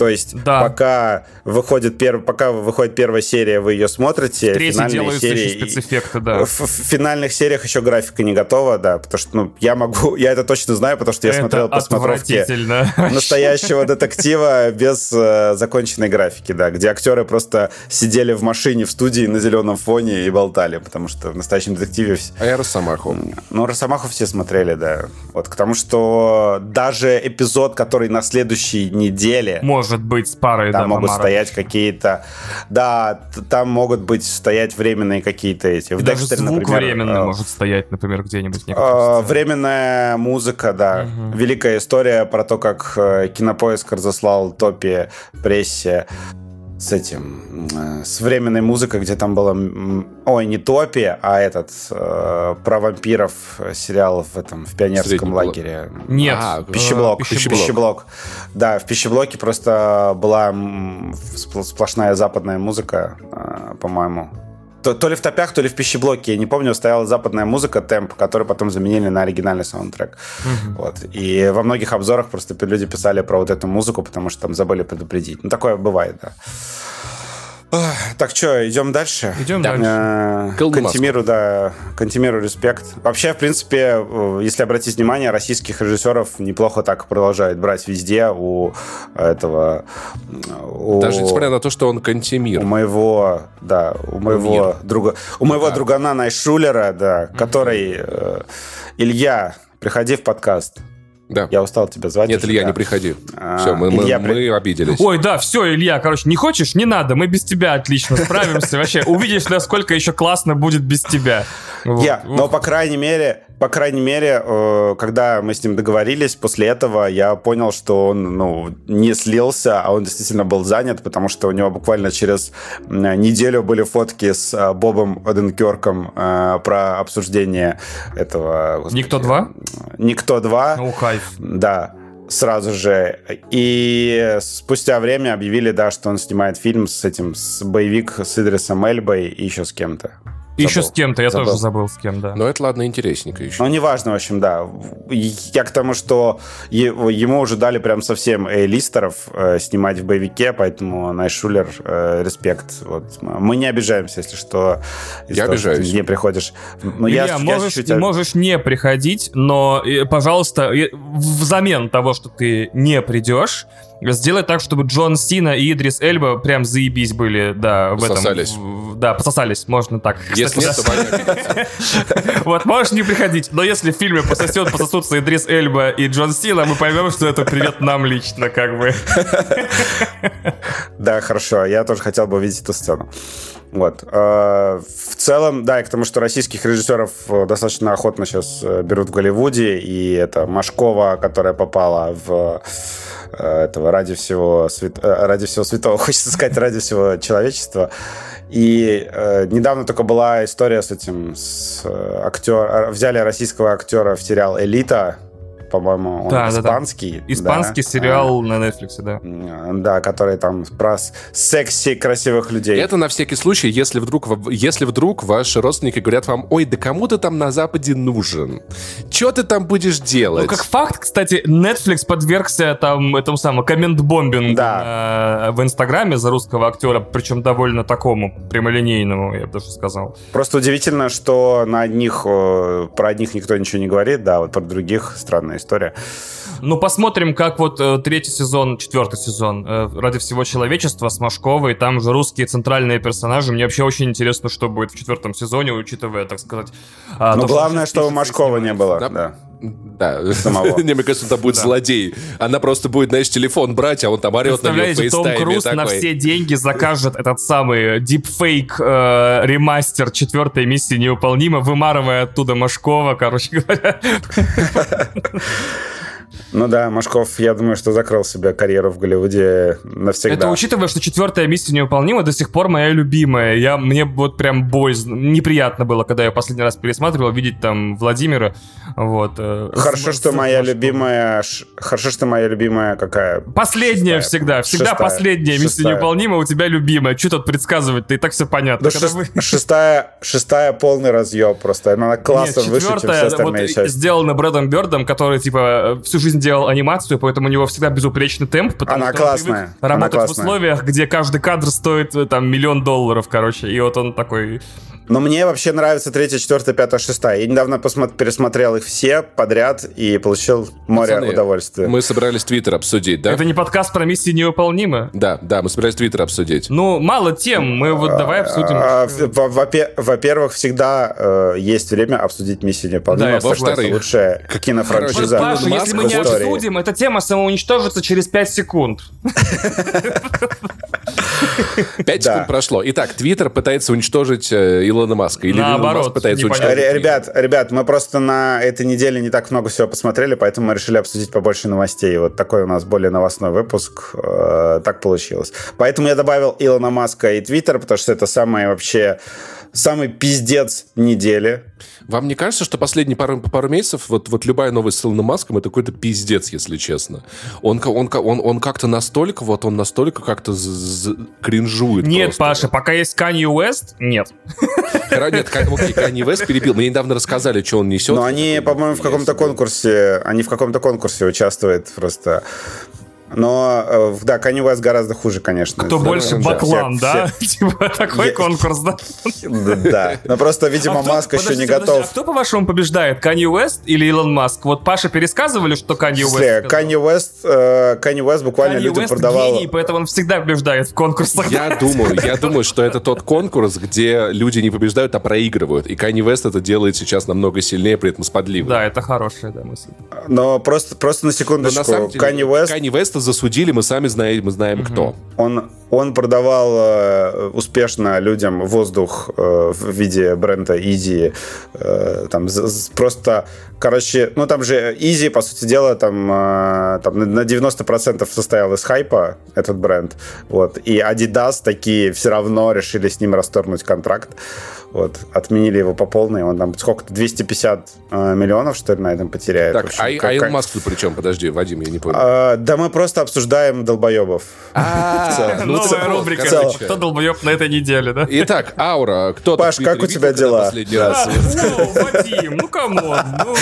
То есть, Да. пока выходит перв... пока выходит первая серия, вы ее смотрите. Финальные делаются серии... еще спецэффекты, да. В, в финальных сериях еще графика не готова, да, потому что, ну, я могу, я это точно знаю, потому что я Это смотрел посмотровки отвратительно. настоящего детектива без э, законченной графики, да, где актеры просто сидели в машине в студии на зеленом фоне и болтали, потому что в настоящем детективе... А я Росомаху. Ну, Росомаху все смотрели, да. Вот, к тому, что даже эпизод, который на следующей неделе, Может быть, с парой, там да, могут Мамара. стоять какие-то... Да, там могут быть стоять временные какие-то эти... В Даже звук например, временно э, может стоять, например, где-нибудь. Э. Временная музыка, да. Великая история про то, как э, Кинопоиск разослал топи прессе с этим, э, с временной музыкой, где там было, ой, не топи, а этот, э, про вампиров э, сериал в этом, в пионерском Средний блок. лагере. Нет. А, Пищеблок, пищеблок. пищеблок. Да, в пищеблоке просто была сплошная западная музыка, э, по-моему. То, то ли в топях, то ли в пищеблоке, я не помню, стояла западная музыка, темп, которую потом заменили на оригинальный саундтрек. Вот. И во многих обзорах просто люди писали про вот эту музыку, потому что там забыли предупредить. Ну, такое бывает, да. Так, что, идем дальше? Идем Да. дальше. Э, Кантимиру, да, Кантимиру респект. Вообще, в принципе, э, если обратить внимание, российских режиссеров неплохо так продолжают брать везде у этого... у- Даже несмотря на то, что он у Кантемир. моего, да, у моего друга, у моего Да. другана Найшулера, да, который э, Илья, приходи в подкаст. Да. Я устал тебя звать. Нет, уже, Илья, да. не приходи. А, Все, мы, мы- Илья, мы при- обиделись. Ой, да, все, Илья, короче, не хочешь, не надо, мы без тебя отлично справимся. Вообще, увидишь, насколько еще классно будет без тебя. Я, но по крайней мере, по крайней мере, э, когда мы с ним договорились, после этого я понял, что он, ну, не слился, а он действительно был занят, потому что у него буквально через неделю были фотки с э, Бобом Оденкерком э, про обсуждение этого... господи, Никто два? Никто два. Ну, кайф. Да, сразу же. И спустя время объявили, да, что он снимает фильм с этим, с боевик с Идрисом Эльбой и еще с кем-то. Еще с кем-то, я забыл. тоже забыл с кем, да. Но это, ладно, интересненько еще. Ну, неважно, в общем, да. Я к тому, что ему уже дали прям совсем листеров э, снимать в боевике, поэтому Найшулер, э, респект. Вот. Мы не обижаемся, если что. Я того, обижаюсь. Что ты не приходишь. Ну, Илья, я, можешь, я можешь не приходить, но, пожалуйста, взамен того, что ты не придешь, сделать так, чтобы Джон Сина и Идрис Эльба прям заебись были, да, в пососались. этом. Да, пососались, можно так. Если нет, то Вот, можешь не приходить, но если в фильме пососет, пососутся Идрис Эльба и Джон Сина, мы поймем, что это привет нам лично, как бы. Да, хорошо, я тоже хотел бы увидеть эту сцену. Вот. А, в целом, да, и к тому, что российских режиссеров э, достаточно охотно сейчас э, берут в Голливуде, и это Машкова, которая попала в Э, этого ради всего, свят... Э, ради всего святого, хочется сказать, ради всего человечества. И э, недавно только была история с этим, с э, актер, взяли российского актера в сериал «Элита», по-моему, он да, испанский. Да, да. Испанский да. сериал а, на Netflix, да. Да, который там про секси красивых людей. Это на всякий случай, если вдруг, если вдруг ваши родственники говорят вам, ой, да кому ты там на Западе нужен? Что ты там будешь делать? Ну, как факт, кстати, Netflix подвергся там этому самому коммент-бомбингу да. э, в Инстаграме за русского актера, причем довольно такому прямолинейному, я бы даже сказал. Просто удивительно, что на одних, про одних никто ничего не говорит, да, вот про других странная история. Ну, посмотрим, как вот э, третий сезон, четвертый сезон э, «Ради всего человечества» с Машковой. Там уже русские центральные персонажи. Мне вообще очень интересно, что будет в четвертом сезоне, учитывая, так сказать... Э, Но главное, что у Машкова не было. Да. да. Да, самого. Не, мне кажется, это будет да. злодей. Она просто будет, знаешь, телефон брать, а он там орет на нее Том Круз такой. на все деньги закажет этот самый дипфейк э, ремастер четвертой миссии невыполнима, вымарывая оттуда Машкова, короче говоря. Ну да, Машков, я думаю, что закрыл себе карьеру в Голливуде навсегда. Это учитывая, что четвертая миссия невыполнима до сих пор моя любимая. Я, мне вот прям боязно, неприятно было, когда я последний раз пересматривал, видеть там Владимира. Вот. Э, хорошо, с, что с, моя Машков. любимая... Ш, хорошо, что моя любимая какая? Последняя шестая, всегда. Всегда шестая, последняя шестая. миссия невыполнима у тебя любимая. Что тут предсказывать-то? И так все понятно. Да шест, вы... шестая, шестая полный разъеб просто. Она классно Нет, выше, чем все остальные вот части. сделана Брэдом Бёрдом, который, типа, всю жизнь делал анимацию, поэтому у него всегда безупречный темп. Потому Она что классная. Он работать Она классная. в условиях, где каждый кадр стоит э, там миллион долларов, короче. И вот он такой но мне вообще нравится третья, четвертая, пятая, шестая. Я недавно посмотр- пересмотрел их все подряд и получил море Пацаны, удовольствия. Мы собрались Твиттер обсудить, да? Это не подкаст про миссии невыполнимы? Да, да, мы собирались Твиттер обсудить. Ну, мало тем, мы вот давай обсудим. А, во-первых, всегда э, есть время обсудить миссию невыполнимы. Да, во-вторых, лучшая кинофраншиза. Паша, если мы не обсудим, эта тема самоуничтожится через 5 секунд. 5 секунд прошло. Итак, Твиттер пытается уничтожить э, Илона Маска. Или Наоборот, Маск пытается уничтожить. Ребят, ребят, мы просто на этой неделе не так много всего посмотрели, поэтому мы решили обсудить побольше новостей. Вот такой у нас более новостной выпуск. Э, так получилось. Поэтому я добавил Илона Маска и Твиттер, потому что это самое вообще самый пиздец недели. Вам не кажется, что последние пару, пару месяцев вот, вот любая новость с Илоном Маском это какой-то пиздец, если честно? Он, он, он, он как-то настолько, вот он настолько как-то кринжует Нет, просто. Паша, пока есть Канье Уэст, нет. Нет, окей, Канье Уэст перебил. Мне недавно рассказали, что он несет. Но они, по-моему, в каком-то конкурсе, они в каком-то конкурсе участвуют просто но, э, да, Kanye West гораздо хуже, конечно. Кто больше баклан, да? Типа такой конкурс, да? Да. Но просто, видимо, а Маск еще не готов. А кто, по-вашему, побеждает? Kanye West или Илон Маск? Вот Паша пересказывали, что Kanye West Kanye West, Kanye West буквально людям продавал... гений, поэтому он всегда побеждает в конкурсах. Я думаю, я думаю, что это тот конкурс, где люди не побеждают, а проигрывают. И Kanye West это делает сейчас намного сильнее, при этом сподливо. Да, это хорошая да, мысль. Но просто, просто на секундочку. Kanye West... Kanye West засудили, мы сами знаем, мы знаем mm-hmm. кто. Он, он продавал э, успешно людям воздух э, в виде бренда Easy. Э, там з- просто, короче, ну там же Easy, по сути дела, там, э, там на 90% состоял из хайпа этот бренд. Вот. И Adidas такие все равно решили с ним расторгнуть контракт. Вот, отменили его по полной, он там сколько-то, 250 э, миллионов, что ли, на этом потеряет. Так, общем, а, как- а Илон Маск тут при чем? Подожди, Вадим, я не понял. А, да мы просто обсуждаем долбоебов. А, ну, Новая целом, рубрика. короче. Кто долбоеб на этой неделе, да? Итак, Аура, кто Паш, как у тебя дела? последний раз? Воу, Вадим, ну come on. ну,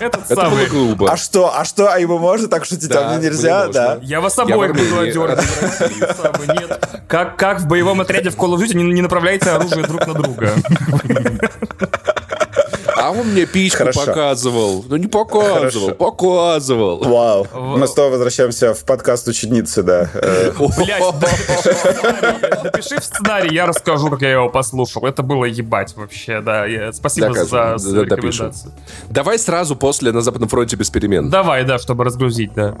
Этот самый. А что, а что, а ему можно так шутить, а мне нельзя, да? Я вас обоих буду одергивать. Нет. Как, как в боевом отряде в Call of Duty не, не направляйте оружие друг на друга. А он мне письку Хорошо. показывал. Ну не показывал, Хорошо. показывал. Вау. Мы снова возвращаемся в подкаст ученицы, да. Э, Блять, напиши в сценарий, я расскажу, как я его послушал. Это было ебать вообще, да. Я- Спасибо Докажем. за Да, допишем. рекомендацию. Давай сразу после на Западном фронте без перемен. Давай, да, чтобы разгрузить, да.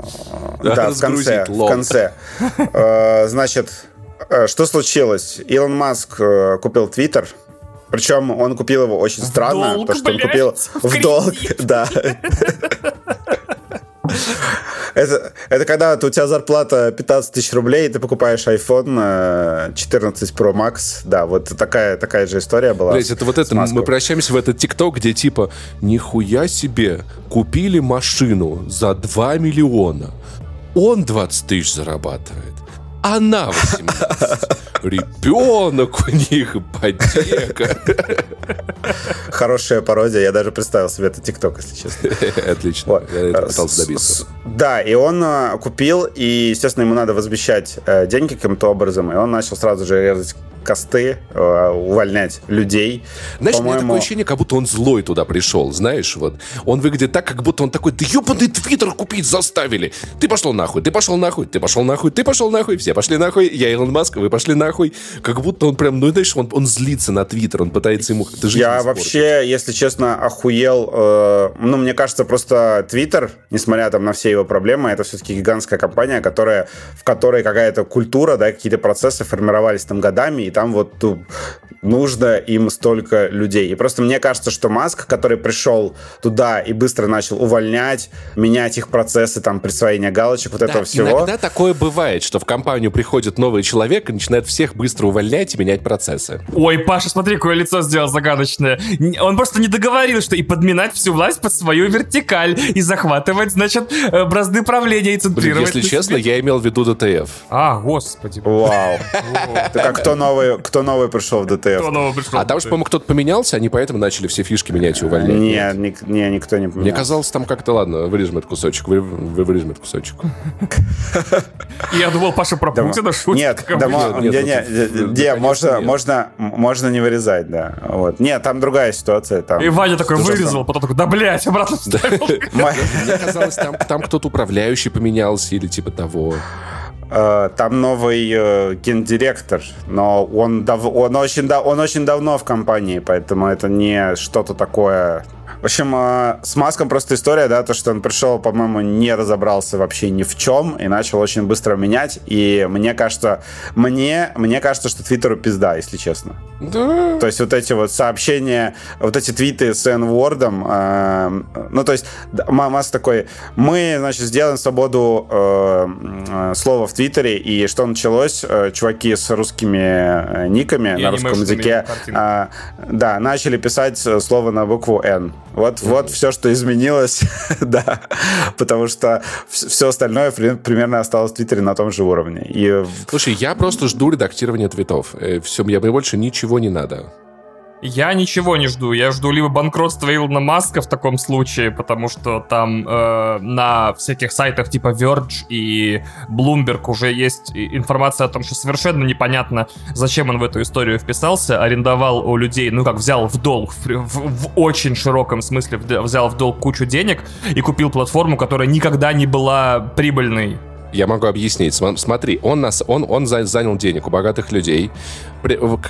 Да, в Разгрузить, конце. В лол. конце. Э, Значит, э, что случилось? Илон Маск э, купил Твиттер. Причем он купил его очень странно, долг, то что он блядь, купил в в долг, да. Это, это когда у тебя зарплата 15 тысяч рублей, и ты покупаешь iPhone э, 14 Pro Max. Да, вот такая, такая же история была. Блять, это вот это, мы прощаемся в этот ТикТок, где типа, нихуя себе, купили машину за 2 миллиона, он 20 тысяч зарабатывает, она 18. Ребенок у них, ипотека. Хорошая пародия, я даже представил себе этот ТикТок, если честно. Отлично, Вот. я это пытался добиться. Да, и он э, купил, и, естественно, ему надо возмещать э, деньги каким-то образом, и он начал сразу же резать косты, э, увольнять людей. Знаешь, у меня По-моему, такое ощущение, как будто он злой туда пришел, знаешь, вот. Он выглядит так, как будто он такой, да ебаный твиттер купить заставили. Ты пошел нахуй, ты пошел нахуй, ты пошел нахуй, ты пошел нахуй, все пошли нахуй, я Илон Маск, вы пошли нахуй. Как будто он прям, ну, знаешь, он, он злится на твиттер, он пытается ему как-то жизнь Я вообще, если честно, охуел. э, ну, мне кажется, просто Twitter, несмотря там на все его проблемы, это все-таки гигантская компания, которая, в которой какая-то культура, да, какие-то процессы формировались там годами, и там вот ну, нужно им столько людей. И просто мне кажется, что Маск, который пришел туда и быстро начал увольнять, менять их процессы, там, присвоения галочек, вот Да, этого всего. Иногда такое бывает, что в компанию приходит новый человек и начинает всех быстро увольнять и менять процессы. Ой, Паша, смотри, какое лицо сделал загадочное. Он просто не договорил, что и подминать всю власть под свою вертикаль, и захватывать, значит, э, бразды правления и Блин, центрировать. если на честно, себе. я имел в виду DTF. А, господи. Вау. Так а кто новый, кто новый пришел в DTF? Кто нового пришел? А там же, по-моему, кто-то поменялся, они поэтому начали все фишки менять и увольнять. Не, ник- не, никто не поменял. Мне казалось, там как-то, ладно, вырежем этот кусочек, вы, вы вырежем этот кусочек. Я думал, Паша про Путина шутит. Нет, нет, не, ну, не, не, не, можно, нет. можно, не вырезать, да. Вот. Нет, там другая ситуация. Там, И Ваня такой вырезал, потом такой, да, блядь, обратно вставил. Мне казалось, там кто-то управляющий поменялся или типа того. Э, Там новый э, гендиректор, но он, дав- он, очень, да- он очень давно в компании, поэтому это не что-то такое. В общем, э, с Маском просто история, да, то, что он пришел, по-моему, не разобрался вообще ни в чем и начал очень быстро менять. И мне кажется, мне, мне кажется, что Твиттеру пизда, если честно. Да. То есть вот эти вот сообщения, вот эти твиты с N-wordом, э, ну, то есть Маск такой, мы, значит, сделаем свободу э, э, слова в Твиттере, и что началось? Э, чуваки с русскими э, никами И на русском языке, а, да, начали писать э, слово на букву N. Вот, вот все, что изменилось, да, потому что все остальное при- примерно осталось в Твиттере на том же уровне. И Слушай, я просто жду редактирования твитов. Все, мне больше ничего не надо. Я ничего не жду. Я жду либо банкротства Илона Маска в таком случае, потому что там э, на всяких сайтах типа Verge и Bloomberg уже есть информация о том, что совершенно непонятно, зачем он в эту историю вписался, арендовал у людей, ну как, взял в долг, в, в- в очень широком смысле взял в долг кучу денег и купил платформу, которая никогда не была прибыльной. Я могу объяснить. См- Смотри, он, нас, он, он за- занял денег у богатых людей.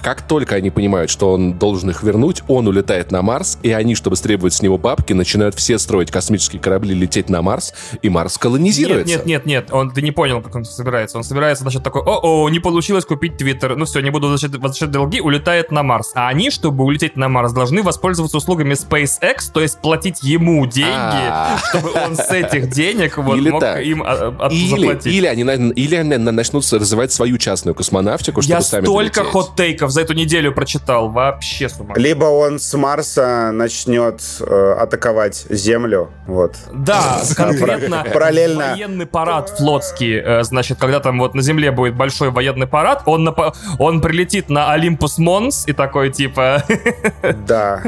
Как только они понимают, что он должен их вернуть, он улетает на Марс, и они, чтобы стребовать с него бабки, начинают все строить космические корабли, лететь на Марс, и Марс Нет, колонизируется. нет, нет, нет, он, ты не понял, как он собирается. Он собирается, значит, такой, о-о, не получилось купить Твиттер, ну все, не буду возвращать, возвращать долги, улетает на Марс. А они, чтобы улететь на Марс, должны воспользоваться услугами SpaceX, то есть платить ему деньги, А. чтобы он с этих денег вот Или мог так. им а, а, Или заплатить. или они, или начнут развивать свою частную космонавтику, чтобы Я сами столько долететь. Хот-тейков за эту неделю прочитал. Вообще с ума. Либо он с Марса начнет э, атаковать Землю, вот. Да, конкретно Параллельно. военный парад флотский, э, значит, когда там вот на Земле будет большой военный парад, он, напа- он прилетит на Олимпус Монс и такой типа... Да.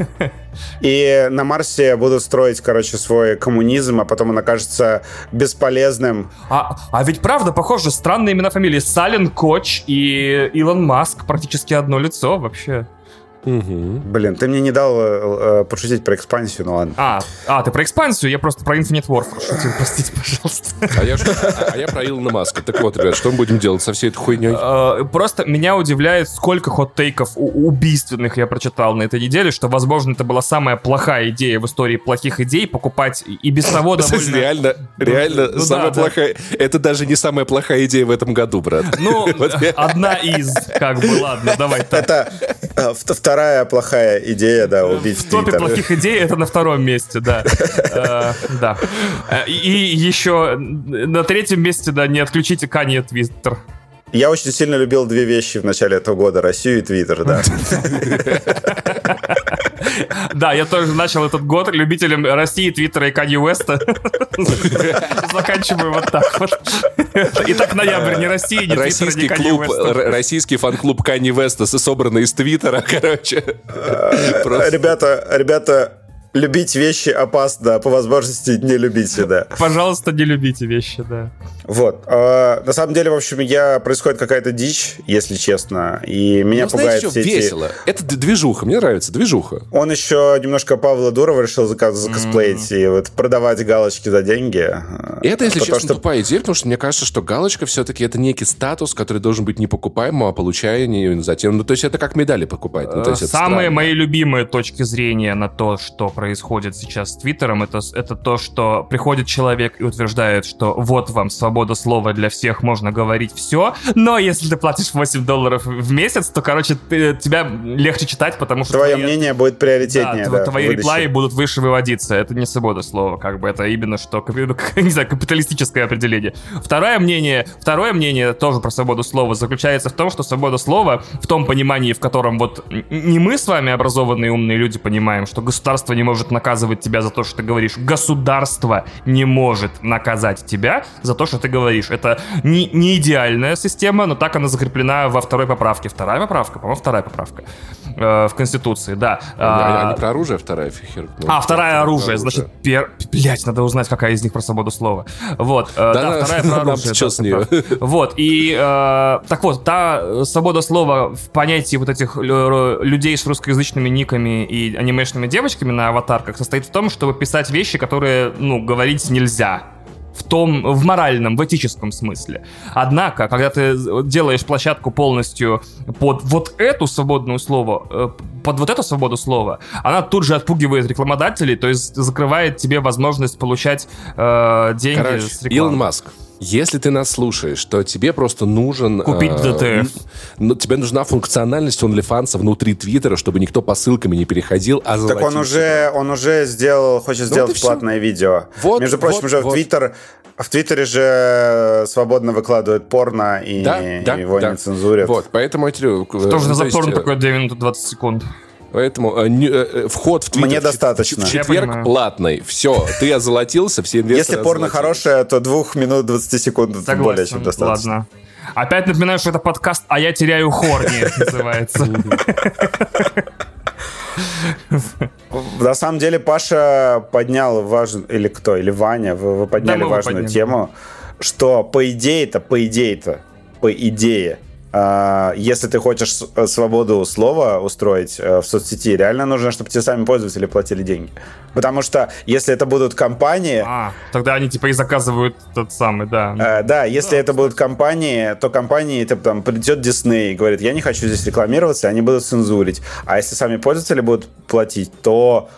И на Марсе будут строить, короче, свой коммунизм, а потом он окажется бесполезным. А, а ведь правда, похоже, странные имена фамилии. Сален Коч и Илон Маск практически одно лицо вообще. Мгм. Блин, ты мне не дал э, э, пошутить про экспансию, ну ладно. А, а, ты про экспансию? Я просто про Infinite Warfare шутил, простите, пожалуйста. А я, ж- а я про Илона Маска. Так вот, ребят, что мы будем делать со всей этой хуйней? Э, Просто меня удивляет, сколько hot take -ов убийственных я прочитал на этой неделе, что, возможно, это была самая плохая идея в истории плохих идей покупать и без того довольно... Реально, реально, ну самая да, да. плохая... Это даже не самая плохая идея в этом году, брат. Ну, Вот я- одна из, как бы, ладно, давай так. Это э, вторая плохая идея, да, убить В топе Твиттер. плохих идей это на втором месте, да. Э, Да. Э, И и еще на третьем месте, да, не отключите Канье Твиттер. Я очень сильно любил две вещи в начале этого года. Россию и Твиттер, да. Да, я тоже начал этот год любителем России, Твиттера и Канье Уэста. Заканчиваю вот так вот. Итак, ноябрь, ни России, ни Российский Канье клуб, Уэста. российский фан-клуб Канни Веста, с- собранный из Твиттера, короче. Просто- Ребята, ребята, любить вещи опасно, а по возможности не любите, да. Пожалуйста, не любите вещи, да. Вот. А, на самом деле, в общем, я происходит какая-то дичь, если честно, и меня Ну, пугает знаете, что? все эти... Весело. Это движуха, мне нравится, движуха. Он еще немножко Павла Дурова решил закосплеить и вот продавать галочки за деньги. И это, если Потому честно, что тупая идея, потому что мне кажется, что галочка все-таки это некий статус, который должен быть не покупаемым, а получаемым затем. Ну, то есть это как медали покупать. Ну, то есть это Самые мои любимые точки зрения на то, что происходит сейчас с Твиттером, это, это то, что приходит человек и утверждает, что вот вам свобода слова для всех, можно говорить все, но если ты платишь 8 долларов в месяц, то, короче, ты- тебя легче читать, потому что... твое твои- мнение будет приоритетнее. Да, да, тв- твои в выдаче. реплаи будут выше выводиться. Это не свобода слова, как бы это именно что, не знаю, капиталистическое определение. Второе мнение, второе мнение тоже про свободу слова заключается в том, что свобода слова в том понимании, в котором вот не мы с вами образованные умные люди понимаем, что государство не может наказывать тебя за то, что ты говоришь. Государство не может наказать тебя за то, что ты говоришь. Это не, не идеальная система, но так она закреплена во второй поправке. Вторая поправка, по-моему, вторая поправка э, в Конституции, да. Они, они А, про оружие вторая хер. ну, а, вторая про оружие. Значит, пер... Блять, надо узнать, какая из них про свободу слова. Вот. э, Да, Да, вторая нам про оружие. да, с прав. Вот. И э, так вот, та э, свобода слова в понятии вот этих лю- людей с русскоязычными никами и анимешными девочками на аватарках состоит в том, чтобы писать вещи, которые, ну, говорить нельзя в том, в моральном, в этическом смысле. Однако, когда ты делаешь площадку полностью под вот эту свободную слово, э, под вот эту свободу слова, она тут же отпугивает рекламодателей, то есть закрывает тебе возможность получать э, деньги Короче, с рекламы. Илон Маск, если ты нас слушаешь, то тебе просто нужен... Купить э, н- ну, тебе нужна функциональность OnlyFans внутри Твиттера, чтобы никто по ссылкам не переходил, а Так он уже, он уже сделал, хочет Ну, сделать платное видео. Вот, Между прочим, вот, уже в вот. Твиттер, в Твиттере же свободно выкладывают порно и Да, да, его да. не цензурят. Вот, поэтому я говорю, э, Тоже ну, за порно э, такое 2 минуты 20 секунд. Поэтому э, не- э, вход в Твиттер Мне в достаточно. В четверг платный. Все, ты озолотился, все инвесторы Если порно озолотились. хорошее, то двух минут 20 секунд это Согласен. более чем достаточно. Ладно. Опять напоминаю, что это подкаст «А я теряю хорни» называется. На самом деле Паша поднял важную, или кто, или Ваня, вы, вы подняли его важную подняли. тему, что по идее-то, по идее-то, по идее, если ты хочешь э, свободу слова устроить э, в соцсети, реально нужно, чтобы тебе сами пользователи платили деньги. Потому что если это будут компании, А, тогда они типа и заказывают тот самый, да. Э, да, если это будут компании, то компании, типа, там, придет Дисней и говорит, я не хочу здесь рекламироваться, они будут цензурить. А если сами пользователи будут платить, то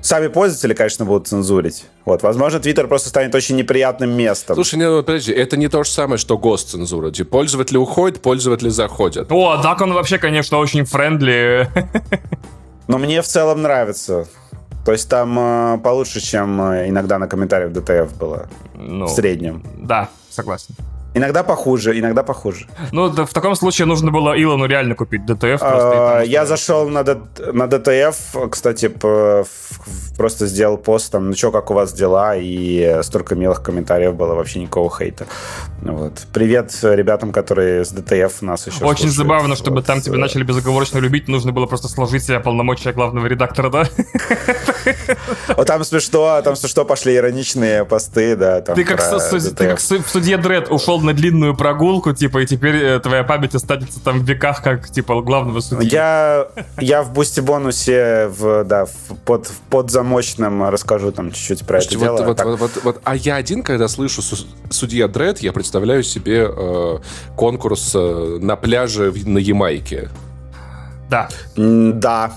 сами пользователи, конечно, будут цензурить. Вот, возможно, Твиттер просто станет очень неприятным местом. Слушай, не, ну, подожди, это не то же самое, что госцензура. Типа, пользователи уходят, пользователи заходят. О, так он вообще, конечно, очень friendly. Но мне в целом нравится. То есть там э, получше, чем э, иногда на комментариях DTF было. Ну, В среднем. Да, согласен. Иногда похуже, иногда похуже. Ну, да, в таком случае нужно было Илону реально купить DTF. просто, А, и там Я зашел на, на DTF, кстати, просто сделал пост там, ну что, как у вас дела, и столько милых комментариев было, вообще никакого хейта. Вот. Привет ребятам, которые с DTF нас еще Очень слушают. забавно, чтобы Вот, там тебя э, начали безоговорочно любить, нужно было просто сложить себе полномочия главного редактора, да? Вот там смешно, там смешно пошли ироничные посты, да. Ты как, в суде Дред ушел на длинную прогулку, типа, и теперь э, твоя память останется там в веках, как, типа, главного судьи. Я, я в Boosty бонусе в, да, в, под, в подзамочном расскажу там чуть-чуть про Слушайте, это вот, дело. вот, Так, вот, вот, вот, а я один, когда слышу су- судья Дред, я представляю себе э, конкурс э, на пляже в- на Ямайке. Да. Да,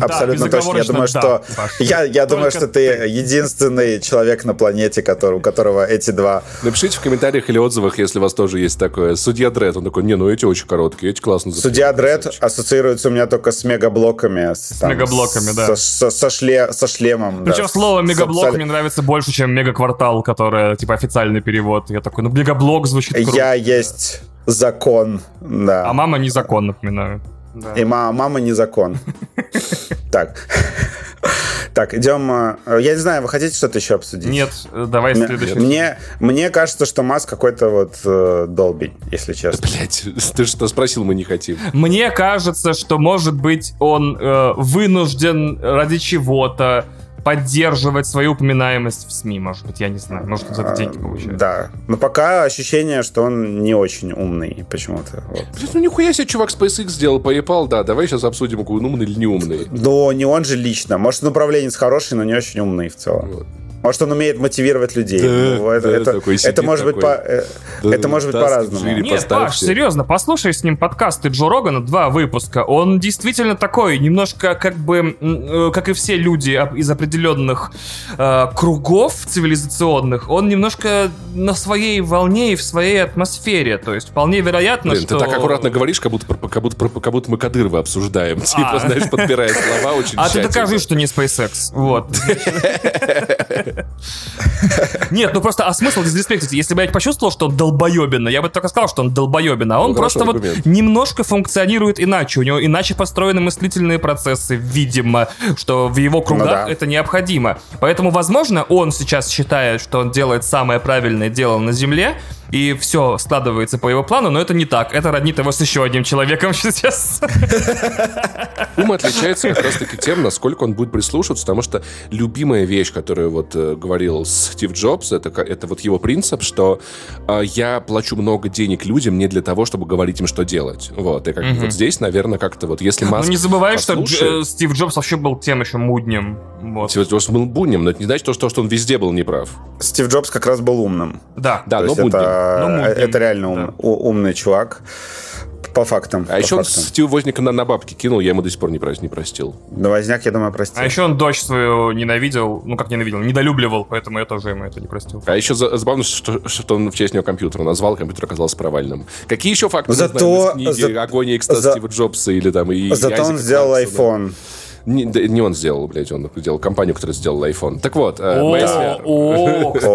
абсолютно точно. Я думаю, да, что Паш. я, я думаю, что ты единственный человек на планете, который, у которого эти два. Напишите в комментариях или отзывах, если у вас тоже есть такое. Судья Дред, он такой, не, ну эти очень короткие, эти классно Судья Дред красавчик». ассоциируется у меня только с мегаблоками. С, там, мегаблоками, с- да. Со, со шле- со шлемом. Причем да, слово с- с мегаблок абсолют- мне нравится больше, чем мегаквартал, которое, типа, официальный перевод. Я такой, ну, мегаблок звучит круто. Я есть закон, да. А мама не закон, напоминаю. И ма- мама не закон. Так. Так, идем. э, Я не знаю, вы хотите что-то еще обсудить? Нет, давай следующий. Мне, мне кажется, что Маск какой-то вот э, долбень, если честно. Блять, ты что спросил, мы не хотим. Мне кажется, что, может быть, он э, вынужден ради чего-то поддерживать свою упоминаемость в СМИ, может быть, я не знаю. Может, он за это деньги получает. Да. Но пока ощущение, что он не очень умный почему-то. Вот. Блин, ну нихуя себе чувак SpaceX сделал, PayPal, да, давай сейчас обсудим, какой он умный или не умный. Но не он же лично. Может, он управленец хороший, но не очень умный в целом. Вот. Может, он умеет мотивировать людей. Да, Ну, это, да, это, такой это может быть такой. по, э, Да, это может быть по-разному. Нет, поставьте. Паш, серьезно, послушай с ним подкасты Джо Рогана, два выпуска. Он действительно такой, немножко как бы, э, как и все люди из определенных э, кругов цивилизационных, он немножко на своей волне и в своей атмосфере. То есть вполне вероятно, Блин, что... ты так аккуратно говоришь, как будто, про- как, будто, как будто мы Кадырова обсуждаем. Типа, А. знаешь, подбирая слова очень А ты докажи, что не SpaceX. Вот. Нет, ну просто, а смысл дизреспектить? Если бы я почувствовал, что он долбоебина, я бы только сказал, что он долбоебина, а он Ну, хорошо, просто вот аргумент. немножко функционирует иначе. У него иначе построены мыслительные процессы, видимо, что в его кругах да. это необходимо. Поэтому, возможно, он сейчас считает, что он делает самое правильное дело на Земле, и все складывается по его плану, но это не так. Это роднит его с еще одним человеком сейчас. Ум отличается как раз-таки тем, насколько он будет прислушиваться, потому что любимая вещь, которую вот э, говорил Стив Джобс, это, это вот его принцип, что э, я плачу много денег людям не для того, чтобы говорить им, что делать. Вот, и как Мгм. вот здесь, наверное, как-то вот, если Ну Маск не забывай, что Дж- э, Стив Джобс вообще был тем еще муднем. Вот. Стив Джобс был бунем, но это не значит, что, что он везде был неправ. Стив Джобс как раз был умным. Да. Да, То но есть будним. это, Мудним, это реально ум- да. умный чувак. По фактам. А по еще он фактам. Стива Возника на, на бабки кинул, я ему до сих пор не, про- не простил. Новозняк, я думаю, простил. А еще он дочь свою ненавидел, ну как ненавидел, недолюбливал, поэтому я тоже ему это не простил. А еще за- забавно, что, что он в честь него компьютер назвал, компьютер оказался провальным. Какие еще факты мы Зато- знаем из книги за- «Огонь и экстаз за- Стива Джобса» или там... И, Зато и он Айзека сделал Кларксона? iPhone. Не, да, не он сделал, блядь, он сделал компанию, которая сделала iPhone. Так вот, э, моя сфера. О, кстати.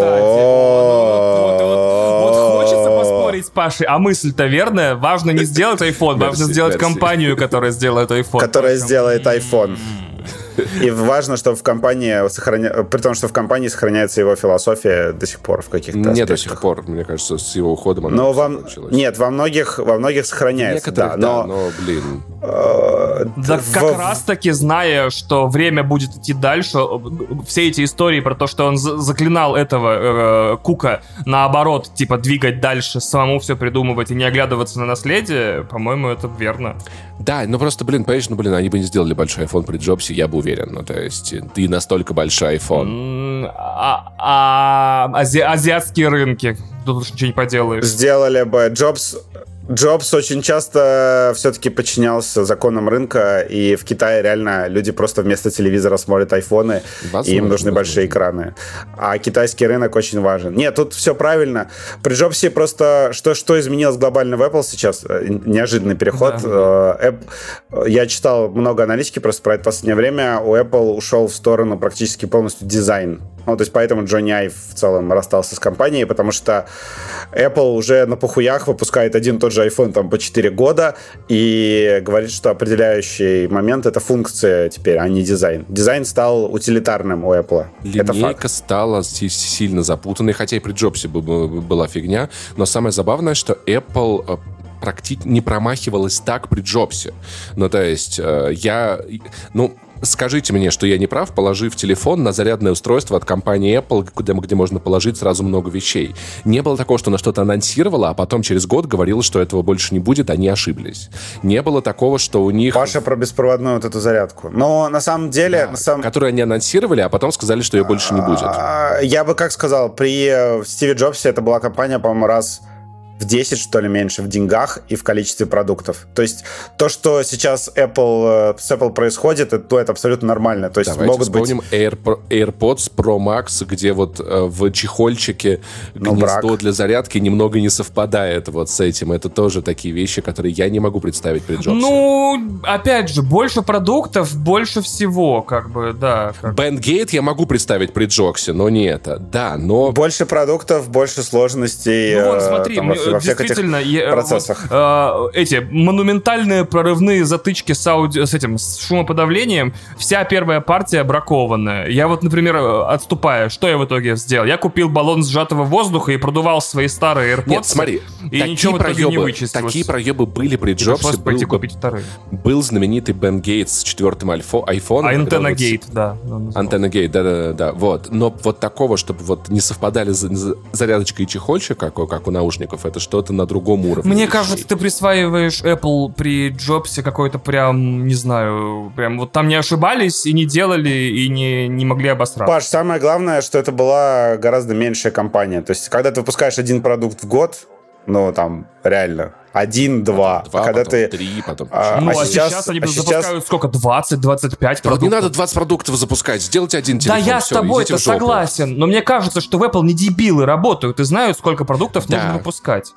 Поспорить с Пашей, а мысль-то верная. Важно не сделать iPhone, важно сделать компанию, которая сделает iPhone. Которая сделает iPhone. И важно, чтобы в компании сохраня... при том, что в компании сохраняется его философия до сих пор в каких-то Не до аспектах. сих пор, мне кажется, с его уходом она Но вам началась. нет, во многих во многих сохраняется, да, да, но, но, блин. э, Да в- как раз таки, зная, что время будет идти дальше, все эти истории про то, что он за- заклинал этого э, Кука, наоборот, типа двигать дальше, самому все придумывать и не оглядываться на наследие, по-моему, это верно. Да, ну просто, блин, понимаешь, ну, блин, они бы не сделали большой iPhone при Джобсе, я бы уверен. Ну, то есть, ты настолько большой iPhone. А, а ази- азиатские рынки. Тут уж ничего не поделаешь. сделали бы Джобс Джобс очень часто все-таки подчинялся законам рынка, и в Китае реально люди просто вместо телевизора смотрят айфоны, возможно, и им нужны возможно. большие экраны. А китайский рынок очень важен. Нет, тут все правильно. При Джобсе просто что, что изменилось глобально в Apple сейчас? Э, неожиданный переход. Да. Э, я читал много аналитики просто про это в последнее время. У Apple ушел в сторону практически полностью дизайн ну, то есть поэтому Джонни Айв в целом расстался с компанией, потому что Apple уже на похуях выпускает один и тот же iPhone там по 4 года и говорит, что определяющий момент — это функция теперь, а не дизайн. Дизайн стал утилитарным у Apple. Линейка это факт. стала сильно запутанной, хотя и при Джобсе была фигня, но самое забавное, что Apple э, практически не промахивалась так при Джобсе. Ну, то есть, э, я... Ну, скажите мне, что я не прав, положив телефон на зарядное устройство от компании Apple, где, где можно положить сразу много вещей. Не было такого, что она что-то анонсировала, а потом через год говорила, что этого больше не будет, они ошиблись. Не было такого, что у них... Паша про беспроводную вот эту зарядку. Но на самом деле... Да, на самом... Которую они анонсировали, а потом сказали, что ее больше не будет. А, я бы как сказал, при э, Стиве Джобсе это была компания, по-моему, раз в 10, что ли, меньше в деньгах и в количестве продуктов. То есть то, что сейчас Apple, э, с Apple происходит, это, это абсолютно нормально. То есть Давайте могут вспомним быть... Air, AirPods Pro Max, где вот э, в чехольчике ну, гнездо брак. для зарядки немного не совпадает вот с этим. Это тоже такие вещи, которые я не могу представить при Джобсе. Ну, опять же, больше продуктов, больше всего, как бы, да. Как... Bandgate я могу представить при Джоксе, но не это. Да, но... Больше продуктов, больше сложностей. Ну вот, смотри, там, во всех этих я, процессах. Вот, э, эти монументальные прорывные затычки с, ауди... с этим с шумоподавлением, вся первая партия бракованная. Я вот, например, отступая, что я в итоге сделал? Я купил баллон сжатого воздуха и продувал свои старые AirPods. Нет, смотри, и ничего проебы, в итоге не Такие проебы были при Джобсе. Был, пойти купить вторые. был знаменитый Бен Гейтс с четвертым альфо, iPhone. А Антенна Гейт, да. Антенна Гейт, да-да-да. Вот. Но вот такого, чтобы вот не совпадали зарядочка и чехольчик, как, как у наушников, это что-то на другом уровне. Мне кажется, ты присваиваешь Apple при Джобсе какой-то прям, не знаю, прям вот там не ошибались и не делали, и не, не могли обосраться. Паш, самое главное, что это была гораздо меньшая компания. То есть, когда ты выпускаешь один продукт в год, ну, там, реально, один, два. два когда потом ты... три, потом... А, ну, а, а сейчас, сейчас они а запускают сейчас... сколько? 20, 25 да продуктов. не надо 20 продуктов запускать, сделайте один телефон. Да я все, с тобой это согласен, но мне кажется, что в Apple не дебилы работают и знают, сколько продуктов да. нужно выпускать.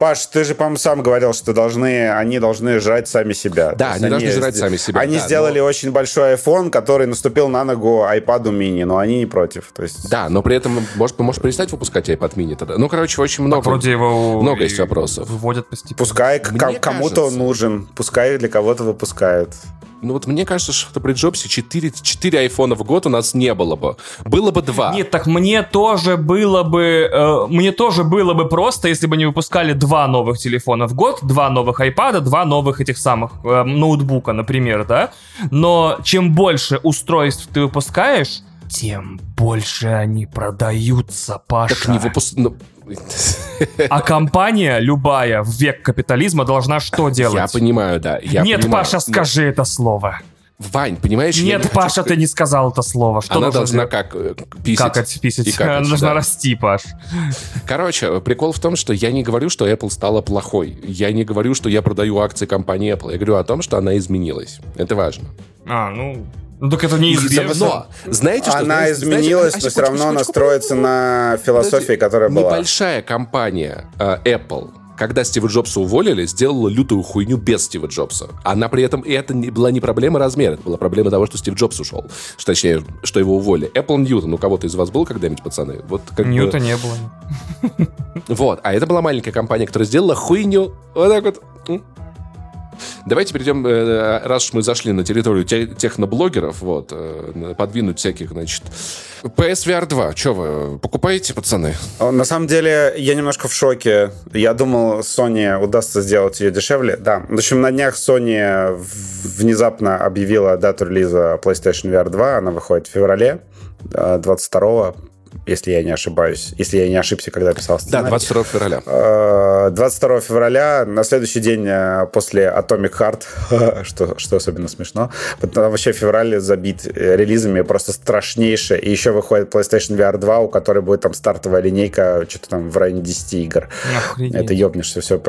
Паш, ты же, по-моему, сам говорил, что должны, они должны жрать сами себя. Да, они, они должны жрать сами себя. Они да, сделали но... очень большой iPhone, который наступил на ногу iPad mini, но они не против. То есть... Да, но при этом, может, можешь перестать выпускать iPad mini тогда? Ну, короче, очень много, вроде его много есть вопросов. Выводят постепенно. Пускай кому-то он нужен, пускай для кого-то выпускают. Ну вот мне кажется, что при Джобсе 4, 4 айфона в год у нас не было бы. Было бы 2. Нет, так мне тоже было бы... Э, мне тоже было бы просто, если бы не выпускали два новых телефона в год, два новых айпада, два новых этих самых э, ноутбука, например, да? Но чем больше устройств ты выпускаешь, тем больше они продаются, Паша. Так не выпуск... А компания любая в век капитализма должна что делать? Я понимаю, да. Я Нет, понимаю, Паша, скажи это слово. Вань, понимаешь? Нет, не Паша, хочу... ты не сказал это слово. Что Она должна как э, писать. Какать, писать. И какать, Она должна да. расти, Паш. Короче, прикол в том, что я не говорю, что Apple стала плохой. Я не говорю, что я продаю акции компании Apple. Я говорю о том, что она изменилась. Это важно. А, ну, ну так это неизбежно. Но, знаете, что... Она знаете, изменилась, знаете, но все равно она строится на философии, которая была. Небольшая компания э, Apple когда Стива Джобса уволили, сделала лютую хуйню без Стива Джобса. Она при этом, и это не, была не проблема размера, это была проблема того, что Стив Джобс ушел. Что, точнее, что его уволили. Apple Ньютон, у кого-то из вас был когда-нибудь, пацаны? Вот как Ньюта бы... не было. Вот, а это была маленькая компания, которая сделала хуйню вот так вот Давайте перейдем, э, раз уж мы зашли на территорию техноблогеров, вот, э, подвинуть всяких, значит, PSVR 2. Что вы, покупаете, пацаны? На самом деле, я немножко в шоке. Я думал, Sony удастся сделать ее дешевле. Да. В общем, на днях Sony внезапно объявила дату релиза PlayStation VR 2. Она выходит в феврале 22 э, если я не ошибаюсь, если я не ошибся, когда писал сценарий. Да, 22 февраля. 22 э, февраля, на следующий день э, после Atomic Heart, что, что особенно смешно, потому вообще февраль забит э, релизами просто страшнейшее, и еще выходит PlayStation VR 2, у которой будет там стартовая линейка, что-то там в районе 10 игр. Охренеть. Это ебнешься все,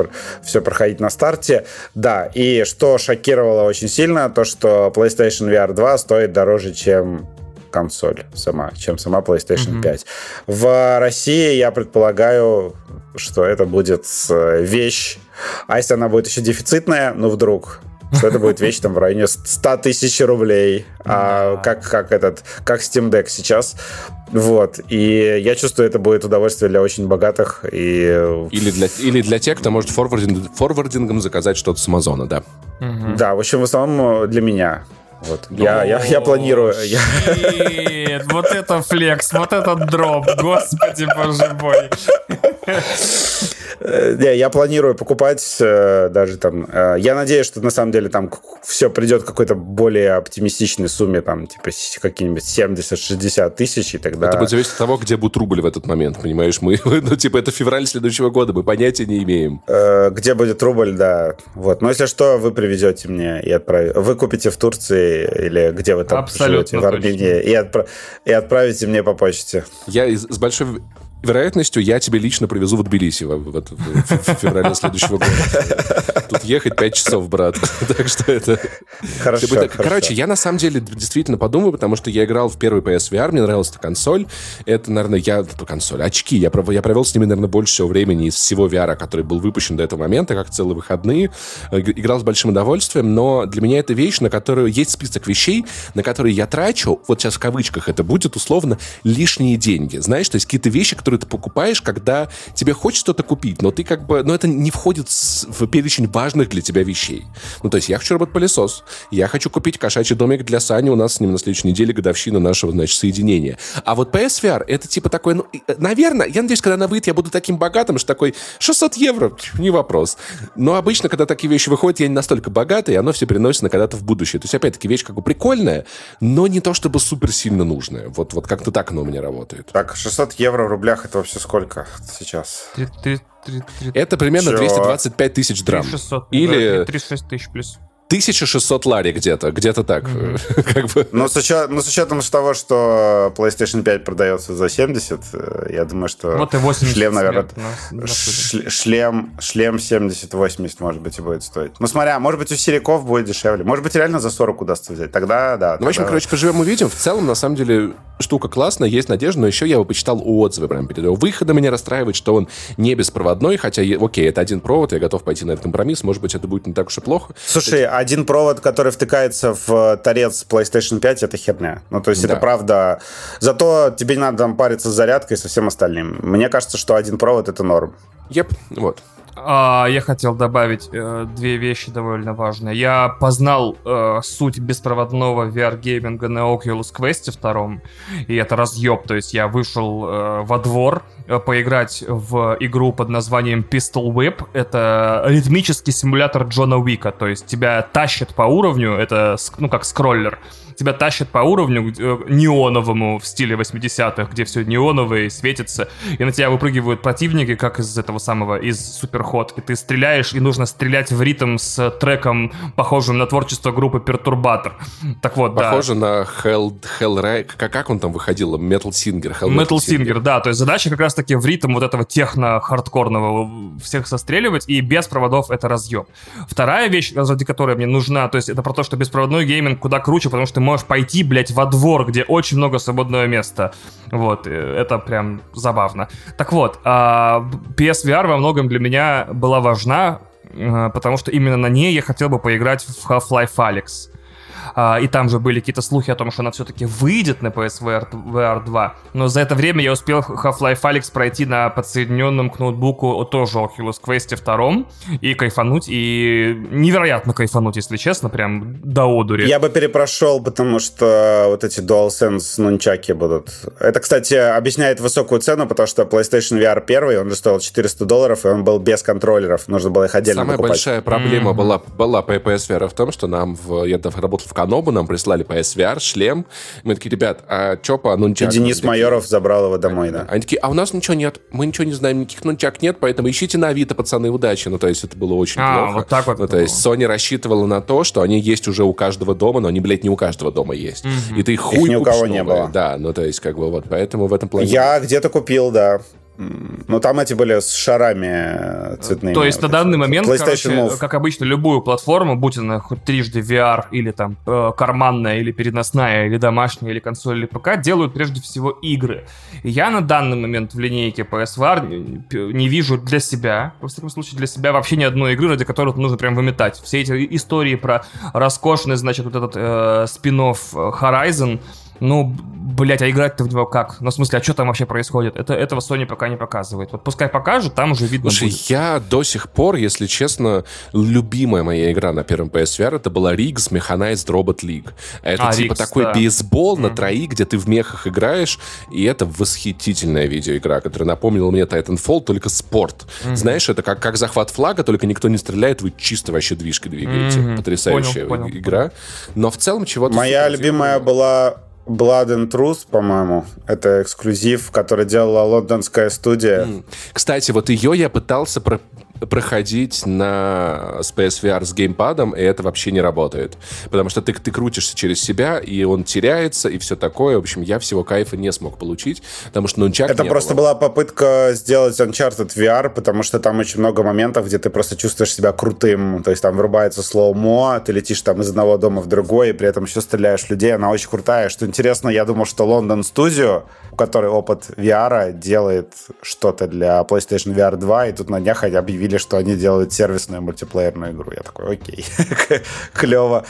все проходить на старте. Да, и что шокировало очень сильно, то, что PlayStation VR 2 стоит дороже, чем консоль сама, чем сама PlayStation mm-hmm. 5. В России я предполагаю, что это будет э, вещь, а если она будет еще дефицитная, ну вдруг, что это будет вещь там в районе 100 тысяч рублей, а как, как этот, как Steam Deck сейчас. Вот. И я чувствую, это будет удовольствие для очень богатых. И... Или, для, или для тех, кто может форвардинг, форвардингом заказать что-то с Амазона, да. Угу. Да, в общем, в основном для меня. Вот. Я, я, я планирую. Shit, вот это флекс, вот этот дроп, господи боже мой. Э, не, я планирую покупать э, даже там... Э, я надеюсь, что на самом деле там все придет к какой-то более оптимистичной сумме, там, типа, какие-нибудь 70-60 тысяч, и тогда... Это будет зависеть от того, где будет рубль в этот момент, понимаешь? Мы, ну, типа, это февраль следующего года, мы понятия не имеем. Где будет рубль, да. Вот. Но если что, вы привезете мне и отправите. Вы купите в Турции или где вы там Абсолютно живете, в Армении, и, отпра... и отправите мне по почте. Я с большой вероятностью я тебе лично привезу в Тбилиси в, в, в, в феврале следующего года. Тут ехать 5 часов, брат. так что это... Хорошо, хорошо. Короче, я на самом деле действительно подумаю, потому что я играл в первый PSVR, мне нравилась эта консоль. Это, наверное, я... Консоль, очки. Я, я провел с ними, наверное, больше всего времени из всего VR, который был выпущен до этого момента, как целые выходные. Играл с большим удовольствием, но для меня это вещь, на которую есть список вещей, на которые я трачу, вот сейчас в кавычках это будет условно, лишние деньги. Знаешь, то есть какие-то вещи, которые которые ты покупаешь, когда тебе хочется что-то купить, но ты как бы, но это не входит в перечень важных для тебя вещей. Ну, то есть я хочу робот-пылесос, я хочу купить кошачий домик для Сани, у нас с ним на следующей неделе годовщина нашего, значит, соединения. А вот PSVR это типа такой, ну, наверное, я надеюсь, когда она выйдет, я буду таким богатым, что такой 600 евро, не вопрос. Но обычно, когда такие вещи выходят, я не настолько богатый, и оно все переносится на когда-то в будущее. То есть, опять-таки, вещь как бы прикольная, но не то чтобы супер сильно нужная. Вот, вот как-то так оно у меня работает. Так, 600 евро в рублях рублях это вообще сколько сейчас? 3, 3, 3, 3. Это примерно Чё? 225 тысяч драм. 3600. Или... 36 тысяч плюс. 1600 лари где-то, где-то так. Как бы. но, с учетом, но с учетом того, что PlayStation 5 продается за 70, э, я думаю, что вот и 80 шлем, наверное, на, на шлем, шлем 70-80, может быть, и будет стоить. Ну, смотря, может быть, у сериков будет дешевле. Может быть, реально за 40 удастся взять. Тогда, да. Ну, в общем, короче, поживем увидим. В целом, на самом деле, штука классная, есть надежда, но еще я бы почитал отзывы прямо перед его выходом. Меня расстраивает, что он не беспроводной, хотя, окей, это один провод, я готов пойти на этот компромисс. Может быть, это будет не так уж и плохо. Слушай, а один провод, который втыкается в э, торец PlayStation 5, это херня. Ну, то есть да. это правда... Зато тебе не надо там париться с зарядкой и со всем остальным. Мне кажется, что один провод — это норм. Еп, вот. А, я хотел добавить э, две вещи довольно важные. Я познал э, суть беспроводного VR-гейминга на Oculus Quest 2, и это разъеб. То есть я вышел э, во двор э, поиграть в игру под названием Pistol Whip. Это ритмический симулятор Джона Уика. То есть тебя тащат по уровню, это ну как скроллер тебя тащат по уровню э, неоновому в стиле 80-х, где все неоновое и светится, и на тебя выпрыгивают противники, как из этого самого, из Суперход, и ты стреляешь, и нужно стрелять в ритм с треком, похожим на творчество группы Пертурбатор. Так вот, Похоже да. на Hell, Hell как, как он там выходил? Metal Singer. Hell Metal, Metal Singer. Singer, да, то есть задача как раз-таки в ритм вот этого техно-хардкорного всех состреливать, и без проводов это разъем. Вторая вещь, ради которой мне нужна, то есть это про то, что беспроводной гейминг куда круче, потому что можешь пойти, блядь, во двор, где очень много свободного места. Вот, э, это прям забавно. Так вот, а, PSVR во многом для меня была важна, э, потому что именно на ней я хотел бы поиграть в Half-Life Alyx. А, и там же были какие-то слухи о том, что она все-таки выйдет на PSVR VR 2, но за это время я успел Half-Life Alyx пройти на подсоединенном к ноутбуку тоже Oculus Quest 2 и кайфануть, и невероятно кайфануть, если честно, прям до одури. Я бы перепрошел, потому что вот эти DualSense нунчаки будут. Это, кстати, объясняет высокую цену, потому что PlayStation VR 1, он же стоил 400 долларов, и он был без контроллеров, нужно было их отдельно Самая покупать. большая проблема mm-hmm. была, была по PSVR в том, что нам, в, я работал в в Канобу нам прислали PSVR, шлем. Мы такие, ребят, а чё по нунчакам? И Денис Майоров забрал его домой, да. Они такие, а у нас ничего нет, мы ничего не знаем, никаких нунчак нет, поэтому ищите на Авито, пацаны, удачи. Ну, то есть это было очень А, плохо. вот так вот Ну, то есть Sony рассчитывала на то, что они есть уже у каждого дома, но они, блядь, не у каждого дома есть. И ты хуй ни у кого не было. Да, ну, то есть, как бы вот, поэтому в этом плане... Я где-то купил, да. Ну, там эти были с шарами э, цветными. То есть на Вот данный эти вот. момент, короче, Move. как обычно, любую платформу, будь она хоть трижды VR, или там э, карманная, или переносная, или домашняя, или консоль, или ПК, делают прежде всего игры. И я на данный момент в линейке PSVR не- не вижу для себя, во всяком случае для себя, вообще ни одной игры, ради которой нужно прям выметать. Все эти истории про роскошный, значит, вот этот э, спин-офф э, Horizon, ну, блять, а играть-то в него как? Ну, в смысле, а что там вообще происходит? Это, этого Sony пока не показывает. Вот пускай покажет, там уже видно Слушай, будет. я до сих пор, если честно, любимая моя игра на первом PSVR это была Riggs Mechanized Robot League. Это А, типа Riggs, такой да. бейсбол на троих, где ты в мехах играешь, и это восхитительная видеоигра, которая напомнила мне Titanfall, только спорт. Знаешь, это как, как захват флага, только никто не стреляет, вы чисто вообще движкой двигаете. Мгм. Потрясающая Понял, понял, игра. Но в целом чего-то... Моя любимая была Blood and Truth, по-моему. Это эксклюзив, который делала лондонская студия. Кстати, вот ее я пытался про- проходить на с PSVR с геймпадом, и это вообще не работает. Потому что ты, ты крутишься через себя, и он теряется, и все такое. В общем, я всего кайфа не смог получить, потому что нунчак Это просто было. была попытка сделать Uncharted VR, потому что там очень много моментов, где ты просто чувствуешь себя крутым. То есть там врубается слоумо, ты летишь там из одного дома в другой, и при этом еще стреляешь людей. Она очень крутая. Что интересно, я думал, что London Studio, у которой опыт VR, делает что-то для PlayStation VR 2, и тут на днях они объявили, что они делают сервисную мультиплеерную игру. Я такой, окей, клево,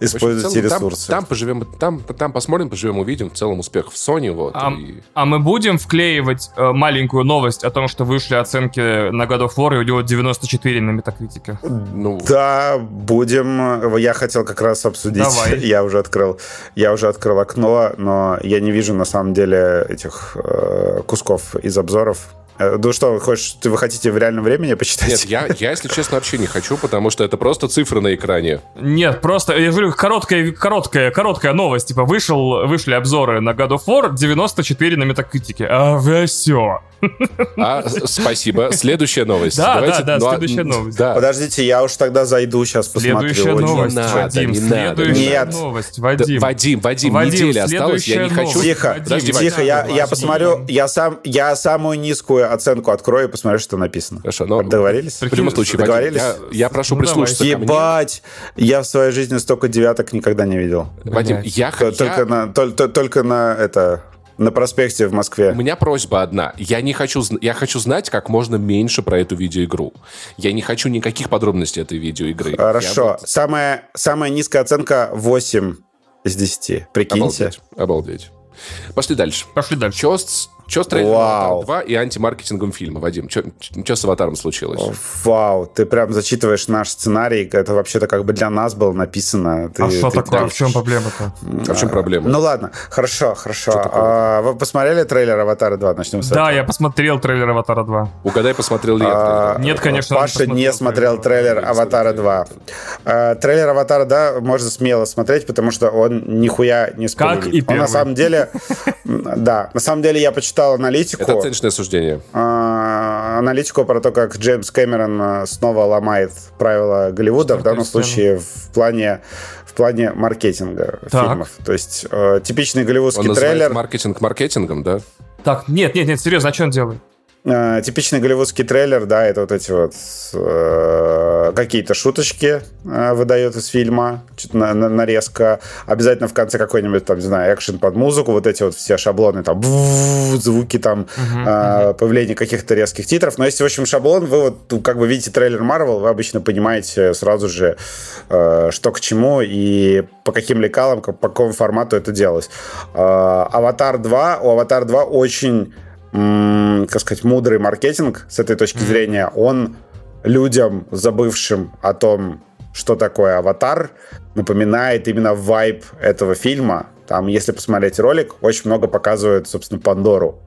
используйте целом, там- ресурсы. Там, поживем, там, там посмотрим, поживем, увидим. В целом успех в Sony. Вот, А, и- а мы будем вклеивать э, маленькую новость о том, что вышли оценки на God of War, и у него 94 на метакритике. ну, Да, будем. Я хотел как раз обсудить. Давай. Я уже открыл, я уже открыл окно, но я не вижу на самом деле этих э, кусков из обзоров. Э, Ну что, вы хочешь, ты вы хотите в реальном времени почитать? Нет, я, я, если честно, вообще не хочу, потому что это просто цифры на экране. Нет, просто, я говорю, короткая, короткая, короткая новость. Типа, вышел, вышли обзоры на God of War, 94 на метакритике. А все. А, спасибо. Следующая новость. Да, Давайте- да, да, ну, а, следующая новость. Да. Подождите, я уж тогда зайду сейчас посмотрю. Следующая новость, надо, Вадим. не надо. следующая Нет. новость, Да, Вадим. Вадим, Вадим, Вадим, неделя осталась, я не хочу... Тихо, Вадим, подожди, Вадим, тихо, я, я Вадим. посмотрю, я сам, я самую низкую оценку открою и посмотрю, что написано. Хорошо, но Договорились? в любом случае, Вадим, Договорились? я, я прошу Ну, прислушаться мне. Ебать! Я в своей жизни столько девяток никогда не видел. Вадим, я, Т- я- Только на, тол- т- только на это на проспекте в У Москве. меня просьба одна. Я не хочу, я хочу знать как можно меньше про эту видеоигру. Я не хочу никаких подробностей этой видеоигры. Хорошо. Я вот- Самая, самая низкая оценка 8 из 10. Прикиньте. Обалдеть. Обалдеть. Пошли дальше. Пошли дальше. Че чё с трейлером Вау. «Аватар 2» и антимаркетингом фильма, Вадим? Что с «Аватаром» случилось? Вау, ты прям зачитываешь наш сценарий. Это вообще-то как бы для нас было написано. Ты- А что ты- такое? ты- В чем проблема-то? А в чем проблема? Ну ладно, хорошо, хорошо. А, вы посмотрели трейлер «Аватара 2»? Начнем с Да, этого. я посмотрел трейлер Аватара 2. Угадай, посмотрел ли я А? Нет, конечно, он Паша не посмотрел смотрел трейлер. трейлер «Аватара 2». А, Трейлер «Аватара 2» можно смело смотреть, потому что он нихуя не спойлерит. и Он первый. на самом деле... Да, на самом деле я почитал аналитику. Это оценочное суждение. а, аналитику про то, как Джеймс Кэмерон а, снова ломает правила Голливуда, в данном случае в плане в плане маркетинга Так. фильмов. То есть э, типичный Он голливудский называет трейлер, маркетинг маркетингом, да? Так, нет, нет, нет, серьезно, а что он делает? Э, типичный голливудский трейлер, да, это вот эти вот э, какие-то шуточки э, выдает из фильма, чуть на- на- нарезка. Обязательно в конце какой-нибудь, там, не знаю, экшен под музыку, вот эти вот все шаблоны, там, звуки, там, э, появление каких-то резких титров. Но если, в общем, шаблон, вы вот ну, как бы видите трейлер Marvel, вы обычно понимаете сразу же, э, что к чему и по каким лекалам, по какому формату это делалось. Э, Аватар 2, у Аватар 2 очень как сказать, мудрый маркетинг с этой точки зрения, он людям, забывшим о том, что такое аватар, напоминает именно вайб этого фильма. Там, если посмотреть ролик, очень много показывают, собственно, Пандору.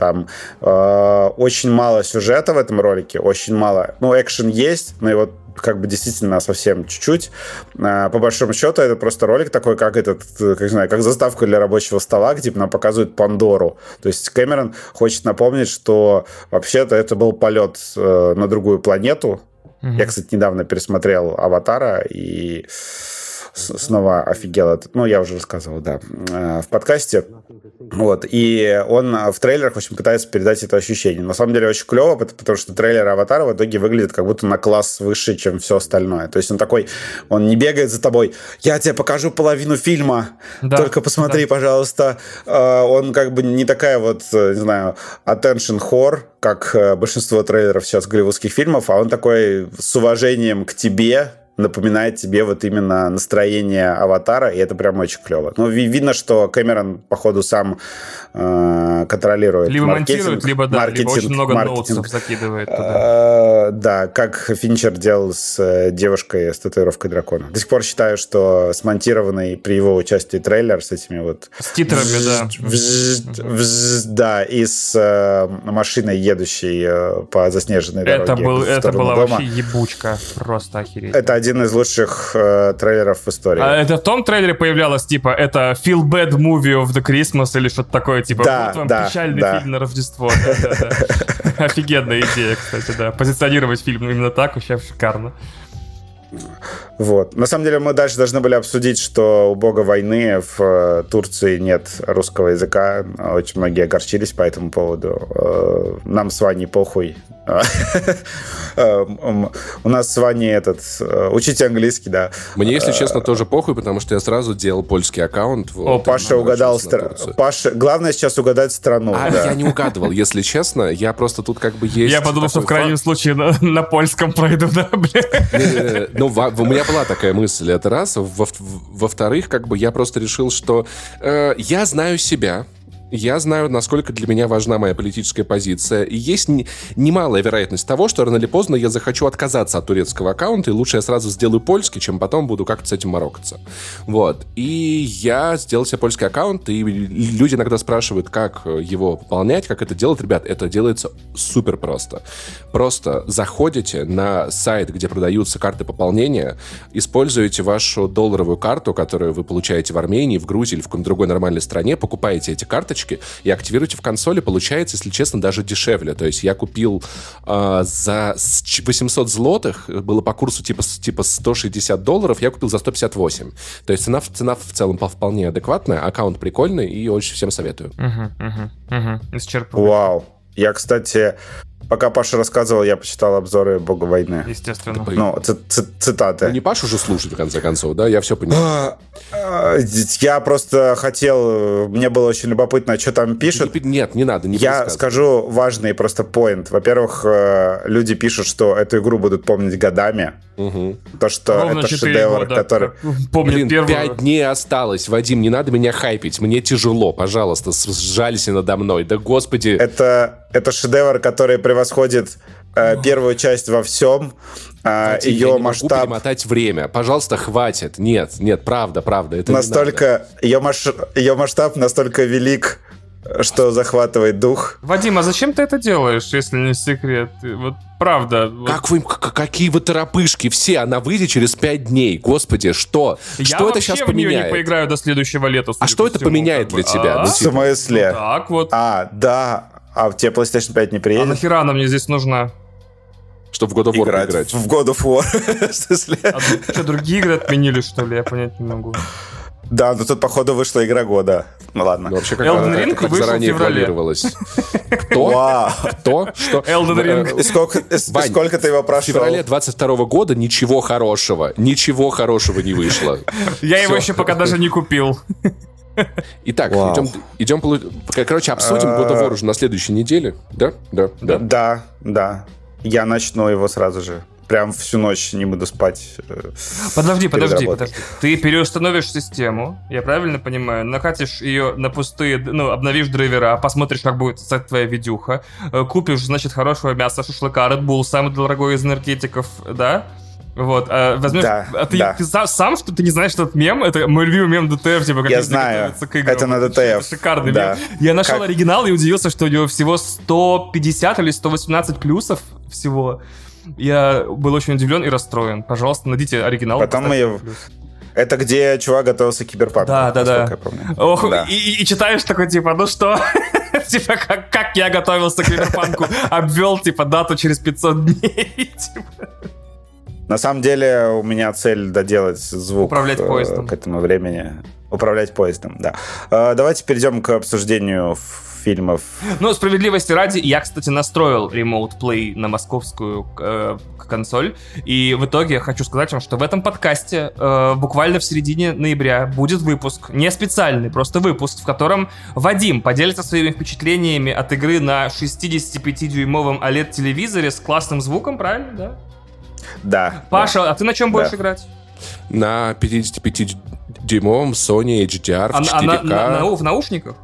Там э, очень мало сюжета в этом ролике, очень мало. Ну, экшен есть, но его как бы действительно совсем чуть-чуть. А, по большому счету, это просто ролик такой, как этот, как, не знаю, как заставка для рабочего стола, где нам показывают Пандору. То есть Кэмерон хочет напомнить, что вообще-то это был полет э, на другую планету. Mm-hmm. Я, кстати, недавно пересмотрел «Аватара», и снова офигел. Ну, я уже рассказывал, да, э, в подкасте. Вот. И он в трейлерах очень пытается передать это ощущение. На самом деле очень клево, потому что трейлер Аватара в итоге выглядит как будто на класс выше, чем все остальное. То есть он такой, он не бегает за тобой, я тебе покажу половину фильма, да, только посмотри, да. пожалуйста. Э, он как бы не такая вот, э, не знаю, attention whore, как большинство трейлеров сейчас голливудских фильмов, а он такой с уважением к тебе, напоминает тебе вот именно настроение аватара, и это прям очень клево. Ну, видно, что Кэмерон, походу, сам э, контролирует Либо монтирует, либо, да, маркетинг, либо очень много ноутсов закидывает туда. Э, да, как Финчер делал с э, девушкой с татуировкой дракона. До сих пор считаю, что смонтированный при его участии трейлер с этими вот... С титрами, да. Да, и с э, машиной, едущей э, по заснеженной дороге. Это, был, это была дома. вообще ебучка. Просто охереть. Это один один из лучших э, трейлеров в истории. А это в том трейлере появлялось, типа, это Feel Bad Movie of the Christmas или что-то такое, типа, да, вот вам да, печальный да. фильм на Рождество. Офигенная идея, кстати, да. Позиционировать фильм именно так вообще шикарно. Вот. На самом деле мы дальше должны были обсудить, что у бога войны в э, Турции нет русского языка. Очень многие огорчились по этому поводу. Э, нам с Ваней похуй. Э, у нас с Ваней этот... Учите английский, да. Мне, если честно, тоже похуй, потому что я сразу делал польский аккаунт. О, Паша угадал страну. Паша, главное сейчас угадать страну. А, я не угадывал, если честно. Я просто тут как бы есть... Я подумал, что в крайнем случае на польском пройду, да, бля. Ну, у меня была такая мысль, это раз. Во-вторых, как бы я просто решил, что э, я знаю себя, я знаю, насколько для меня важна моя политическая позиция. И есть немалая вероятность того, что рано или поздно я захочу отказаться от турецкого аккаунта, и лучше я сразу сделаю польский, чем потом буду как-то с этим морокаться. Вот. И я сделал себе польский аккаунт, и люди иногда спрашивают, как его пополнять, как это делать. Ребят, это делается супер просто. Просто заходите на сайт, где продаются карты пополнения, используете вашу долларовую карту, которую вы получаете в Армении, в Грузии или в какой-нибудь другой нормальной стране, покупаете эти карточки, карточки и активируете в консоли, получается, если честно, даже дешевле. То есть я купил э, за 800 злотых, было по курсу типа, типа 160 долларов, я купил за 158. То есть цена, цена в целом вполне адекватная, аккаунт прикольный и очень всем советую. Угу, угу, угу. Вау. Я, кстати, Пока Паша рассказывал, я почитал обзоры Бога войны. Естественно. Ну, цитаты. Ну, не Пашу же слушать, в конце концов, да? Я все понимаю. А, я просто хотел... Мне было очень любопытно, что там пишут. Нет, не надо, не Я скажу важный просто поинт. Во-первых, э, люди пишут, что эту игру будут помнить годами. Угу. То, что Ровно это шедевр, года, который... Помню Блин, первую... пять дней осталось, Вадим, не надо меня хайпить. Мне тяжело, пожалуйста, сжалься надо мной. Да господи. Это, это шедевр, который превосходит э, первую часть во всем. Э, Вадим, ее я не масштаб... могу перемотать время. Пожалуйста, хватит. Нет, нет, правда, правда. Это настолько... Ее, маш... ее масштаб настолько велик, что захватывает дух. Вадим, а зачем ты это делаешь, если не секрет? Вот правда. Как вы, какие вы торопышки все, она выйдет через пять дней. Господи, что? Я что это сейчас поменяет? Я не поиграю до следующего лета. А что это всему, поменяет для тебя? А? В смысле? Ну, так вот. А, да. А тебе PlayStation 5 не приедет? А нахера она мне здесь нужна? Чтобы в God of War играть. играть. В God of War. а, что, другие игры отменили, что ли? Я понять не могу. Да, но тут, походу, вышла игра года. Ну ладно. Ну, вообще, как Elden Ring как вышел заранее в планировалось. Кто? Кто? Что? Elden Ring. И сколько, ты его прошел? В феврале 22 года ничего хорошего. Ничего хорошего не вышло. Я его еще пока даже не купил. Итак, идем, идем, короче, обсудим God of War уже на следующей неделе. Да? Да, да. Да, да. Я начну его сразу же прям всю ночь не буду спать. Э, подожди, подожди, подожди. Ты переустановишь систему, я правильно понимаю, накатишь ее на пустые, ну, обновишь драйвера, посмотришь, как будет кстати, твоя видюха, э, купишь, значит, хорошего мяса, шашлыка, Red Bull, самый дорогой из энергетиков, да? Вот, а возьмешь, да, а ты, да. ты сам, что ты не знаешь, что этот мем, это мой любимый мем DTF, типа, как Я знаю, к играм. это на DTF. Это шикарный да. мем. Я нашел как... оригинал и удивился, что у него всего 150 или 118 плюсов всего. Я был очень удивлен и расстроен. Пожалуйста, найдите оригинал. Потом мы-. Это где чувак готовился к киберпанку. Да, да, да. Ох, Да. и, и- и читаешь такой, типа, ну что? Типа, как, как я готовился к киберпанку, обвел, типа, дату через 500 дней. Типа. На самом деле у меня цель доделать звук Управлять э, поездом. к этому времени. Управлять поездом, да. Э, Давайте перейдем к обсуждению фильмов. Ну, справедливости ради, я, кстати, настроил Remote Play на московскую э, консоль. И в итоге я хочу сказать вам, что в этом подкасте э, буквально в середине ноября будет выпуск, не специальный, просто выпуск, в котором Вадим поделится своими впечатлениями от игры на 65-дюймовом OLED-телевизоре с классным звуком, правильно, да? Да. Паша, а ты на чем будешь Да. играть? На 55-дюймовом Sony HDR в А, 4K. а на- на- на- в наушниках?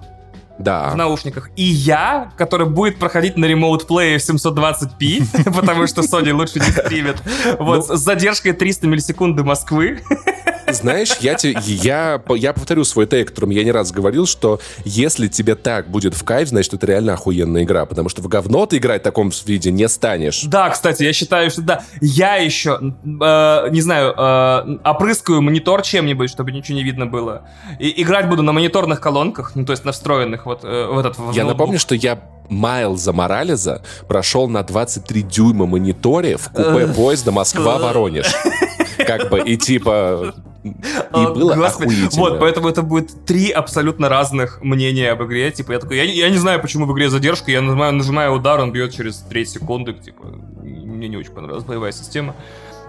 Да. в наушниках. И я, который будет проходить на ремоут плее в 720p, потому что Sony лучше не стримит. Вот, Ну. с задержкой 300 миллисекунды Москвы. Знаешь, я, те, я, я повторю свой тейк, которым я не раз говорил, что если тебе так будет в кайф, значит, это реально охуенная игра, потому что в говно ты играть в таком виде не станешь. Да, кстати, я считаю, что да. Я еще, э, не знаю, э, опрыскаю монитор чем-нибудь, чтобы ничего не видно было. И играть буду на мониторных колонках, ну, то есть на встроенных вот э, в этот в Я ноутбук. напомню, что я Майлза Морализа прошел на 23 дюйма мониторе в купе поезда Москва-Воронеж. Как бы, и типа... И О, было Господи. охуительно. Вот, поэтому это будет три абсолютно разных мнения об игре. Типа, я такой, я, не- я не знаю, почему в игре задержка, я нажимаю, нажимаю удар, он бьет через 3 секунды, типа, мне не очень понравилась боевая система.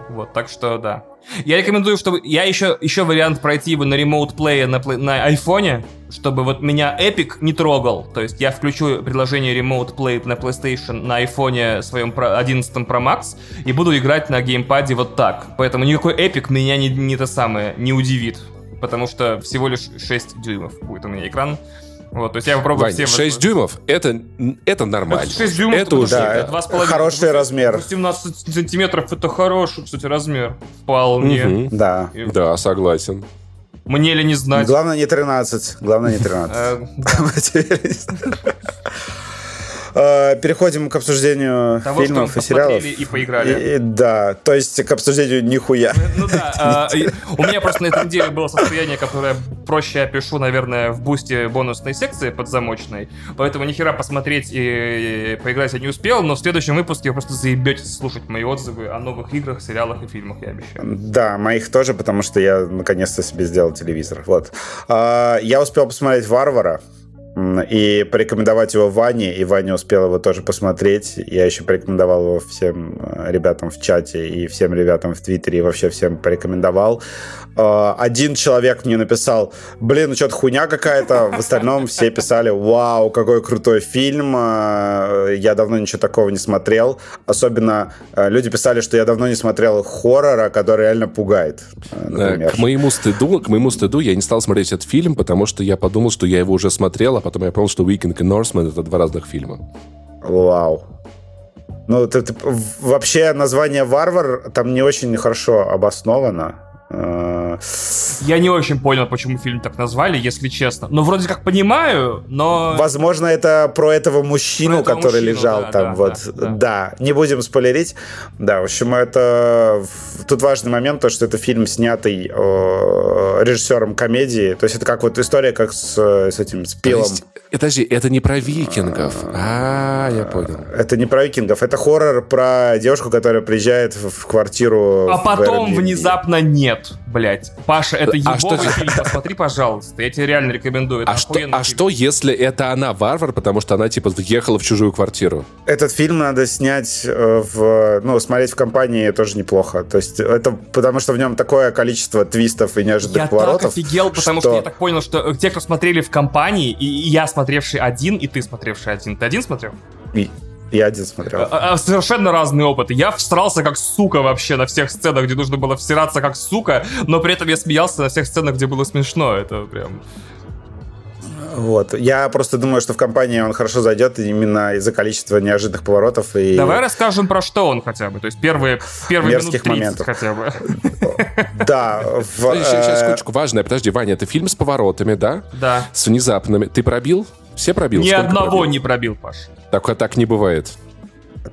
Вот, так что, да. Я рекомендую, чтобы... Я еще, еще вариант пройти его на ремоут плее на, на айфоне, чтобы вот меня Epic не трогал. То есть я включу приложение Remote Play на PlayStation на айфоне своем про- 11 Pro Max и буду играть на геймпаде вот так. Поэтому никакой Epic меня не, не то самое, не удивит. Потому что всего лишь 6 дюймов будет у меня экран. Вот, то есть я попробую Вань, все... 6 дюймов, это, это нормально. 6 дюймов Это уже... Да, два с половиной. хороший размер. 18 сантиметров это хороший, кстати, размер. Вполне. Мгм. Да. И Да, согласен. Мне ли не знать? Главное не 13. Главное не 13. Переходим к обсуждению Того, что фильмов мы и сериалов. и поиграли. И- и- Да, то есть к обсуждению нихуя. Ну да, а, у меня просто на этой неделе было состояние, которое проще опишу, наверное, в бусте бонусной секции подзамочной, поэтому ни хера посмотреть и, поиграть я не успел, но в следующем выпуске вы просто заебетесь слушать мои отзывы о новых играх, сериалах и фильмах, я обещаю. Да, моих тоже, потому что я наконец-то себе сделал телевизор. Вот. А, Я успел посмотреть «Варвара», и порекомендовать его Ване, и Ваня успел его тоже посмотреть. Я еще порекомендовал его всем э, ребятам в чате и всем ребятам в Твиттере, и вообще всем порекомендовал. Э, Один человек мне написал, блин, ну что-то хуйня какая-то. В остальном все писали, вау, какой крутой фильм. Э, Я давно ничего такого не смотрел. Особенно э, люди писали, что я давно не смотрел хоррора, который реально пугает. Например. К моему стыду, к моему стыду я не стал смотреть этот фильм, потому что я подумал, что я его уже смотрел, а потом я понял, что Weekend и Norseman — это два разных фильма. Вау. Ну, это, это- вообще название «Варвар» там не очень хорошо обосновано. Э, Я не очень понял, почему фильм так назвали, если честно. Ну, вроде как понимаю, но... Возможно, это про этого мужчину, Про этого который мужчину, лежал да, там. да, вот. да, Да, да. не будем спойлерить. Да, в общем, это... Тут важный момент, то, что это фильм, снятый э, режиссером комедии. То есть это как вот история, как с, с этим, с Пилом. есть, э, подожди, это не про викингов. А, я понял. Это не про викингов, это хоррор про девушку, которая приезжает в, квартиру. А потом внезапно нет, блядь. Паша, это А что фильм, посмотри, пожалуйста. Я тебе реально рекомендую. Это А что, а фильм. что, если это она варвар, потому что она, типа, въехала в чужую квартиру? Этот фильм надо снять э, в, ну, смотреть в компании тоже неплохо. То есть это потому что в нем такое количество твистов и неожиданных Я поворотов. так офигел, потому что... я так понял, что э, те, кто смотрели в компании, и, и я смотревший один, и ты смотревший один. Ты один смотрел? И- Я один смотрел. А- а, Совершенно разные опыты. Я всрался как сука вообще на всех сценах, где нужно было всираться как сука, но при этом я смеялся на всех сценах, где было смешно. Это прям... Вот. Я просто думаю, что в компании он хорошо зайдет именно из-за количества неожиданных поворотов и Давай расскажем про что он хотя бы. То есть первые, первые минут Мерзких 30 моментов. хотя бы. да. Сейчас, э, секундочку, важное. Подожди, Ваня, это фильм с поворотами, да? Да. С внезапными. Ты пробил? Все пробил? Ни одного не пробил, Паш. Так, так не бывает.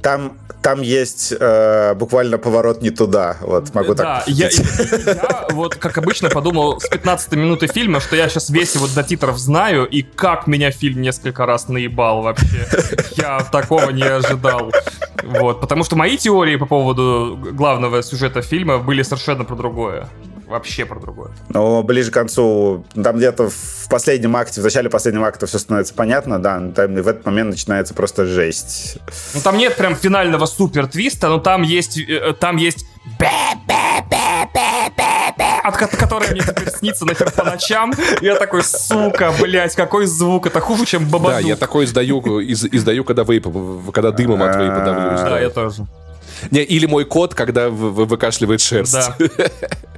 там, там есть э, буквально поворот не туда. Вот могу да, так. Я, я, я вот как обычно подумал с 15 минуты фильма, что я сейчас весь его до титров знаю, и как меня фильм несколько раз наебал вообще. Я такого не ожидал. Вот, потому что мои теории по поводу главного сюжета фильма были совершенно про другое вообще про другое. Но ближе к концу, там где-то в последнем акте, в начале последнего акта все становится понятно, да, там в этот момент начинается просто жесть. Ну там нет прям финального супер твиста, но там есть, э, там есть от которой мне теперь снится нахер по ночам. Я такой, сука, блядь, какой звук, это хуже, чем бабадук. Да, я такой издаю, из, издаю когда вейпа, когда дымом от вейпа давлюсь. Да, я тоже. Не, или мой кот, когда выкашливает шерсть. Да.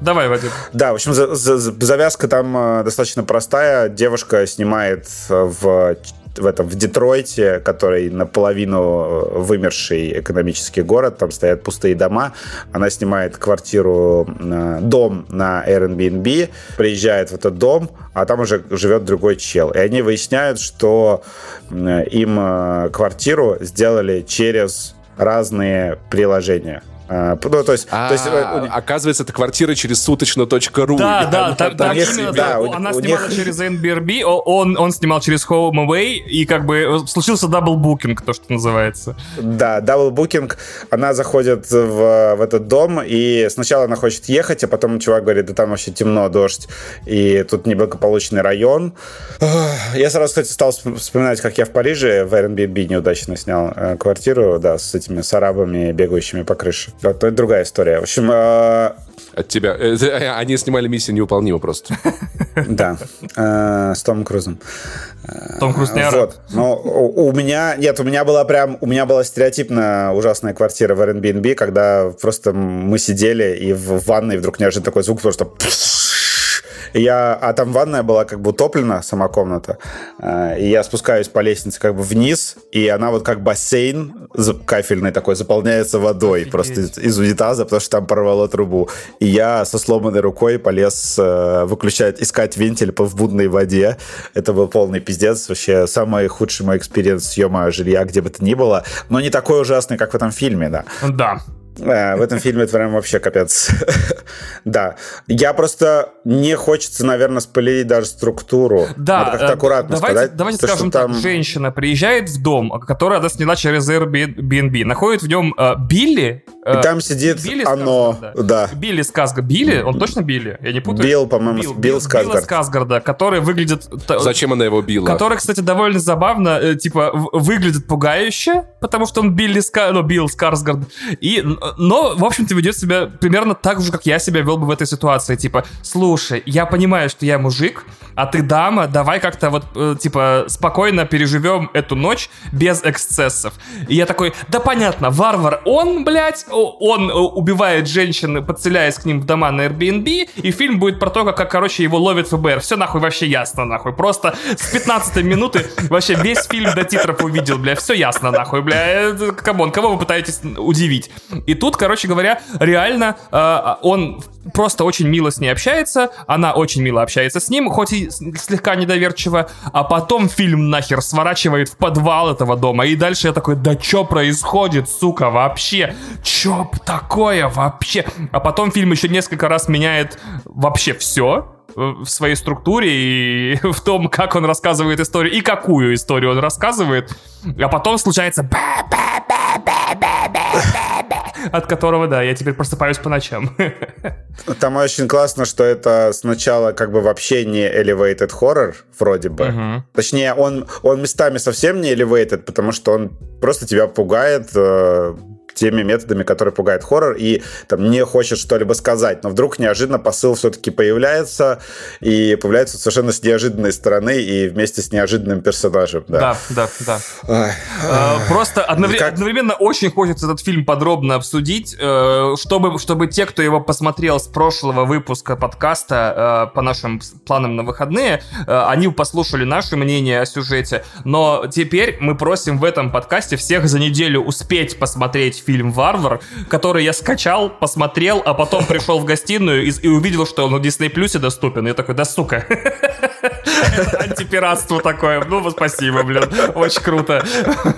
Давай, Вадим. Да, в общем, за, за, завязка там э, достаточно простая. Девушка снимает в в этом в Детройте, который наполовину э, вымерший экономический город, там стоят пустые дома. Она снимает квартиру, э, дом на Airbnb, приезжает в этот дом, а там уже живет другой чел. И они выясняют, что им квартиру сделали через разные приложения. А, ну, то есть, а, то есть э, оказывается, это квартира через суточно.ру. Да, да, там, там именно, да, она снимала через Airbnb, он, он снимал через HomeAway, и как бы э, случился double booking, то, что называется. Да, double booking, она заходит в, в этот дом, и сначала она хочет ехать, а потом чувак говорит, да там вообще темно, дождь, и тут неблагополучный район. Я сразу, кстати, стал вспоминать, как я в Париже в Airbnb неудачно снял э, квартиру, да, с этими с арабами, бегающими по крыше. Это другая история. В общем... Э... От тебя. Э, они снимали миссию невыполнима просто. Да. Э, с Томом Крузом. Том Круз не Вот. Но у меня... Нет, у меня была прям... У меня была стереотипно ужасная квартира в Airbnb, когда просто мы сидели, и в ванной вдруг неожиданно такой звук просто я, а там ванная была как бы утоплена, сама комната. Э, и я спускаюсь по лестнице как бы вниз, и она вот как бассейн кафельный такой заполняется водой Офигеть. просто из, из унитаза, потому что там порвало трубу. И я со сломанной рукой полез э, выключать, искать вентиль в будной воде. Это был полный пиздец. Вообще самый худший мой experience съема жилья, где бы то ни было. Но не такой ужасный, как в этом фильме, да. Да, Э, в этом фильме это прям вообще капец. да. Я просто не хочется, наверное, спалить даже структуру. Да. Надо как-то э, аккуратно давайте, сказать. Давайте то, скажем там... так. Женщина приезжает в дом, который она сняла через Airbnb, находит в нем э, Билли. Э, И там сидит Билли оно. да. да. Билли Скарсгарда. Билли? Он точно Билли? Я не путаю? Билл, по-моему, Билл, Билл Скарсгард. Билла Скарсгарда, который выглядит... Зачем она его била? Который, кстати, довольно забавно, э, типа, выглядит пугающе, потому что он Билли Ска... ну, Билл Скарсгард. И, но, в общем, общем-то, ведет себя примерно так же, как я себя вел бы в этой ситуации. Типа, слушай, я понимаю, что я мужик, а ты дама, давай как-то вот, э, типа, спокойно переживем эту ночь без эксцессов. И я такой, да понятно, варвар он, блядь, он э, убивает женщин, подселяясь к ним в дома на Airbnb, и фильм будет про то, как, как короче, его ловит ФБР. Все нахуй вообще ясно, нахуй. Просто с 15 минуты вообще весь фильм до титров увидел, бля, все ясно, нахуй, бля. Э, come on, кого вы пытаетесь удивить? И тут, короче говоря, реально э, он просто очень мило с ней общается, она очень мило общается с ним, хоть и слегка недоверчиво, а потом фильм нахер сворачивает в подвал этого дома, и дальше я такой, да чё происходит, сука, вообще? Чё такое вообще? А потом фильм еще несколько раз меняет вообще все, в своей структуре и в том, как он рассказывает историю и какую историю он рассказывает. А потом случается от которого, да, я теперь просыпаюсь по ночам. Там очень классно, что это сначала как бы вообще не elevated horror, вроде бы. Угу. Точнее, он, он местами совсем не elevated, потому что он просто тебя пугает э, теми методами, которые пугают хоррор, и там не хочет что-либо сказать, но вдруг неожиданно посыл все-таки появляется, и появляется совершенно с неожиданной стороны и вместе с неожиданным персонажем. Да, да, да. да. А, просто одновременно, как... одновременно очень хочется этот фильм подробно обсудить, э, чтобы, чтобы те, кто его посмотрел с прошлого выпуска подкаста э, по нашим планам на выходные, э, они послушали наше мнение о сюжете, но теперь мы просим в этом подкасте всех за неделю успеть посмотреть фильм «Варвар», который я скачал, посмотрел, а потом пришел в гостиную и, и увидел, что он на Disney Плюсе доступен. Я такой, да сука. Антипиратство такое. Ну, спасибо, блин. Очень круто.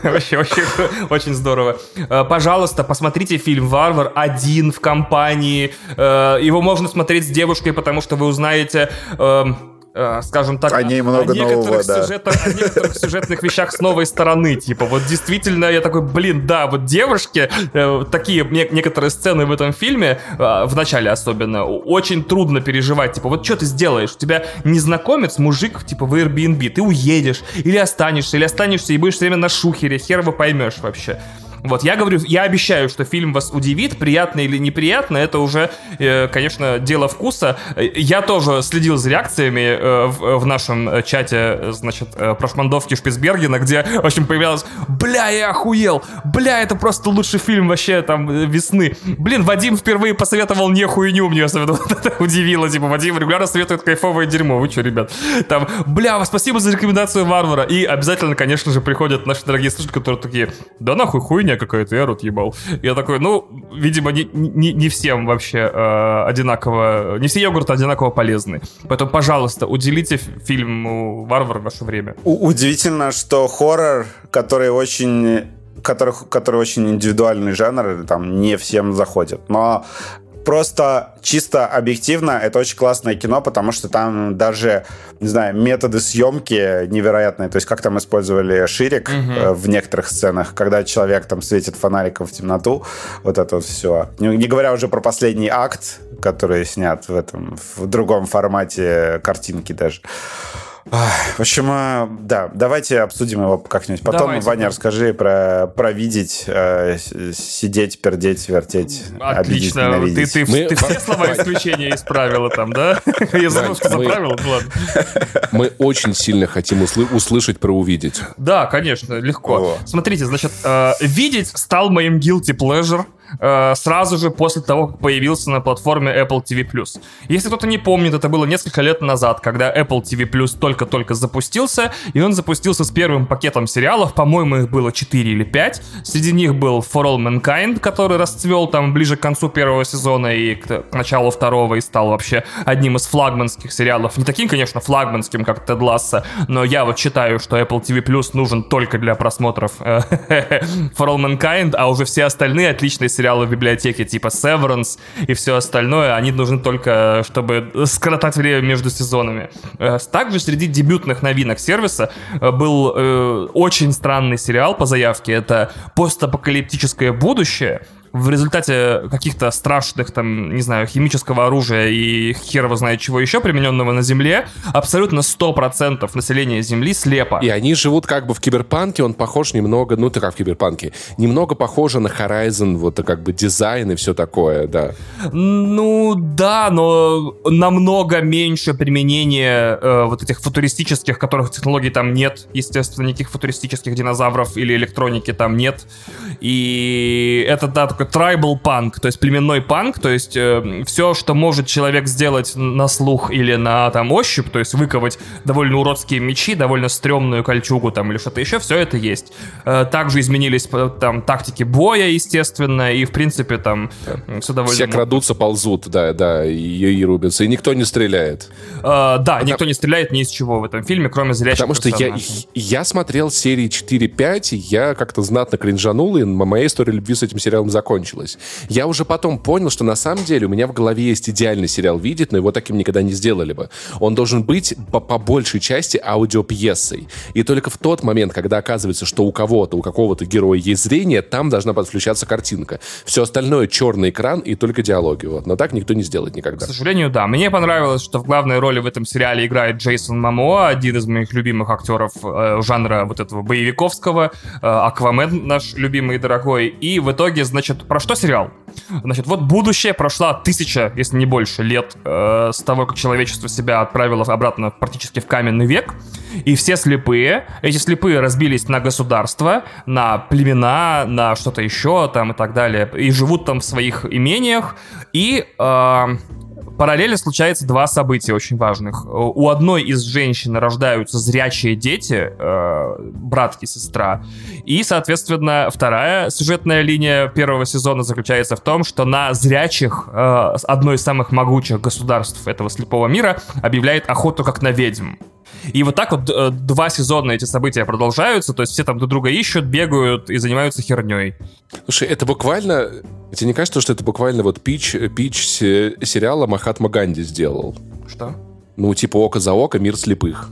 Вообще, очень, очень здорово. Э, пожалуйста, посмотрите фильм «Варвар» один в компании. Э, его можно смотреть с девушкой, потому что вы узнаете эм, скажем так, о, ней много о, некоторых нового, да. сюжетах, о некоторых сюжетных вещах с новой стороны. Типа, вот действительно, я такой, блин, да, вот девушки, э, такие не- некоторые сцены в этом фильме, э, в начале особенно, очень трудно переживать. Типа, вот что ты сделаешь? У тебя незнакомец, мужик, типа, в Airbnb, ты уедешь, или останешься, или останешься и будешь все время на шухере, хер его поймешь вообще. Вот, я говорю, я обещаю, что фильм вас удивит, приятно или неприятно, это уже, э, конечно, дело вкуса. Я тоже следил за реакциями э, в, нашем э, чате, значит, про шмандовки Шпицбергена, где, в общем, появлялось, бля, я охуел, бля, это просто лучший фильм вообще, там, весны. Блин, Вадим впервые посоветовал не хуйню, мне особенно вот это удивило, типа, Вадим регулярно советует кайфовое дерьмо, вы что, ребят? Там, бля, спасибо за рекомендацию Варвара. И обязательно, конечно же, приходят наши дорогие слушатели, которые такие, да нахуй хуйня какая-то, я рот ебал. Я такой, ну, видимо, не, не, не всем вообще э, одинаково, не все йогурты одинаково полезны. Поэтому, пожалуйста, уделите фильму «Варвар» ваше время. У- Удивительно, что хоррор, который очень который, который очень индивидуальный жанр, там не всем заходит. Но просто чисто объективно это очень классное кино, потому что там даже, не знаю, методы съемки невероятные. То есть как там использовали ширик э, в некоторых сценах, когда человек там светит фонариком в темноту, вот это вот все. Не, не говоря уже про последний акт, который снят в этом, в другом формате картинки даже. В общем, э, да, давайте обсудим его как-нибудь. Потом, Давайте, Ваня, расскажи про, про видеть, э, сидеть, пердеть, вертеть, обидеть, Отлично. Ты, ты, Мы- ты все слова исключения исправила там, да? Я забыл, что за правила, ну ладно. Мы очень сильно хотим услы- услышать про увидеть. Да, конечно, легко. Смотрите, значит, э, видеть стал моим guilty pleasure э, сразу же после того, как появился на платформе Apple TV+. Если кто-то не помнит, это было несколько лет назад, когда Apple TV+, только-только запустился, и он запустился с первым пакетом сериалов, по-моему, их было 4 или 5. Среди них был For All Mankind, который расцвел там ближе к концу первого сезона и к, к началу второго, и стал вообще одним из флагманских сериалов. Не таким, конечно, флагманским, как Тед Ласса, но я вот считаю, что Apple TV нужен только для просмотров э, For All Mankind, а уже все остальные отличные сериалы в библиотеке, типа Severance и все остальное, они нужны только, чтобы скоротать время между сезонами. Э, Также среди дебютных новинок сервиса э, был э, очень странный сериал по заявке. Это постапокалиптическое будущее, в результате каких-то страшных, там, не знаю, химического оружия и хер его знает чего еще, примененного на Земле, абсолютно 100% населения Земли слепо. И они живут как бы в киберпанке, он похож немного, ну ты как в киберпанке, немного похоже на Horizon, вот как бы дизайн и все такое, да. Ну да, но намного меньше применения э, вот этих футуристических, которых технологий там нет, естественно, никаких футуристических динозавров или электроники там нет. И это, да, такой tribal панк, то есть племенной панк, то есть все, что может человек сделать на слух или на там ощупь, то есть выковать довольно уродские мечи, довольно стрёмную кольчугу там или что-то еще, все это есть. Э, также изменились э, там тактики боя, естественно, и в принципе там все довольно... Все крадутся, ползут, да, да, и, и рубятся, и никто не стреляет. Э, да, никто не стреляет ни из чего в этом фильме, кроме зрящих Потому что я, я смотрел серии 4-5, и я как-то знатно кринжанул, и моя история любви с этим сериалом закончилась. Я уже потом понял, что на самом деле у меня в голове есть идеальный сериал «Видит», но его таким никогда не сделали бы. Он должен быть по, по большей части аудиопьесой. И только в тот момент, когда оказывается, что у кого-то, у какого-то героя есть зрение, там должна подключаться картинка. Все остальное черный экран и только диалоги. Вот. Но так никто не сделает никогда. К сожалению, да. Мне понравилось, что в главной роли в этом сериале играет Джейсон Мамоа, один из моих любимых актеров э, жанра вот этого боевиковского, э, Аквамен наш любимый и дорогой. И в итоге, значит, про что сериал? Значит, вот будущее прошла тысяча, если не больше, лет э, с того, как человечество себя отправило обратно практически в каменный век. И все слепые. Эти слепые разбились на государства, на племена, на что-то еще там и так далее. И живут там в своих имениях. И... э, параллельно случается два события очень важных. У одной из женщин рождаются зрячие дети, э, братки, сестра. И, соответственно, вторая сюжетная линия первого сезона заключается в том, что на зрячих э, одной из самых могучих государств этого слепого мира объявляет охоту как на ведьм. И вот так вот э, два сезона эти события продолжаются, то есть все там друг друга ищут, бегают и занимаются херней. Слушай, это буквально... Тебе не кажется, что это буквально вот пич, пич сериала Махатма Ганди сделал? Что? Ну, типа око за око, мир слепых.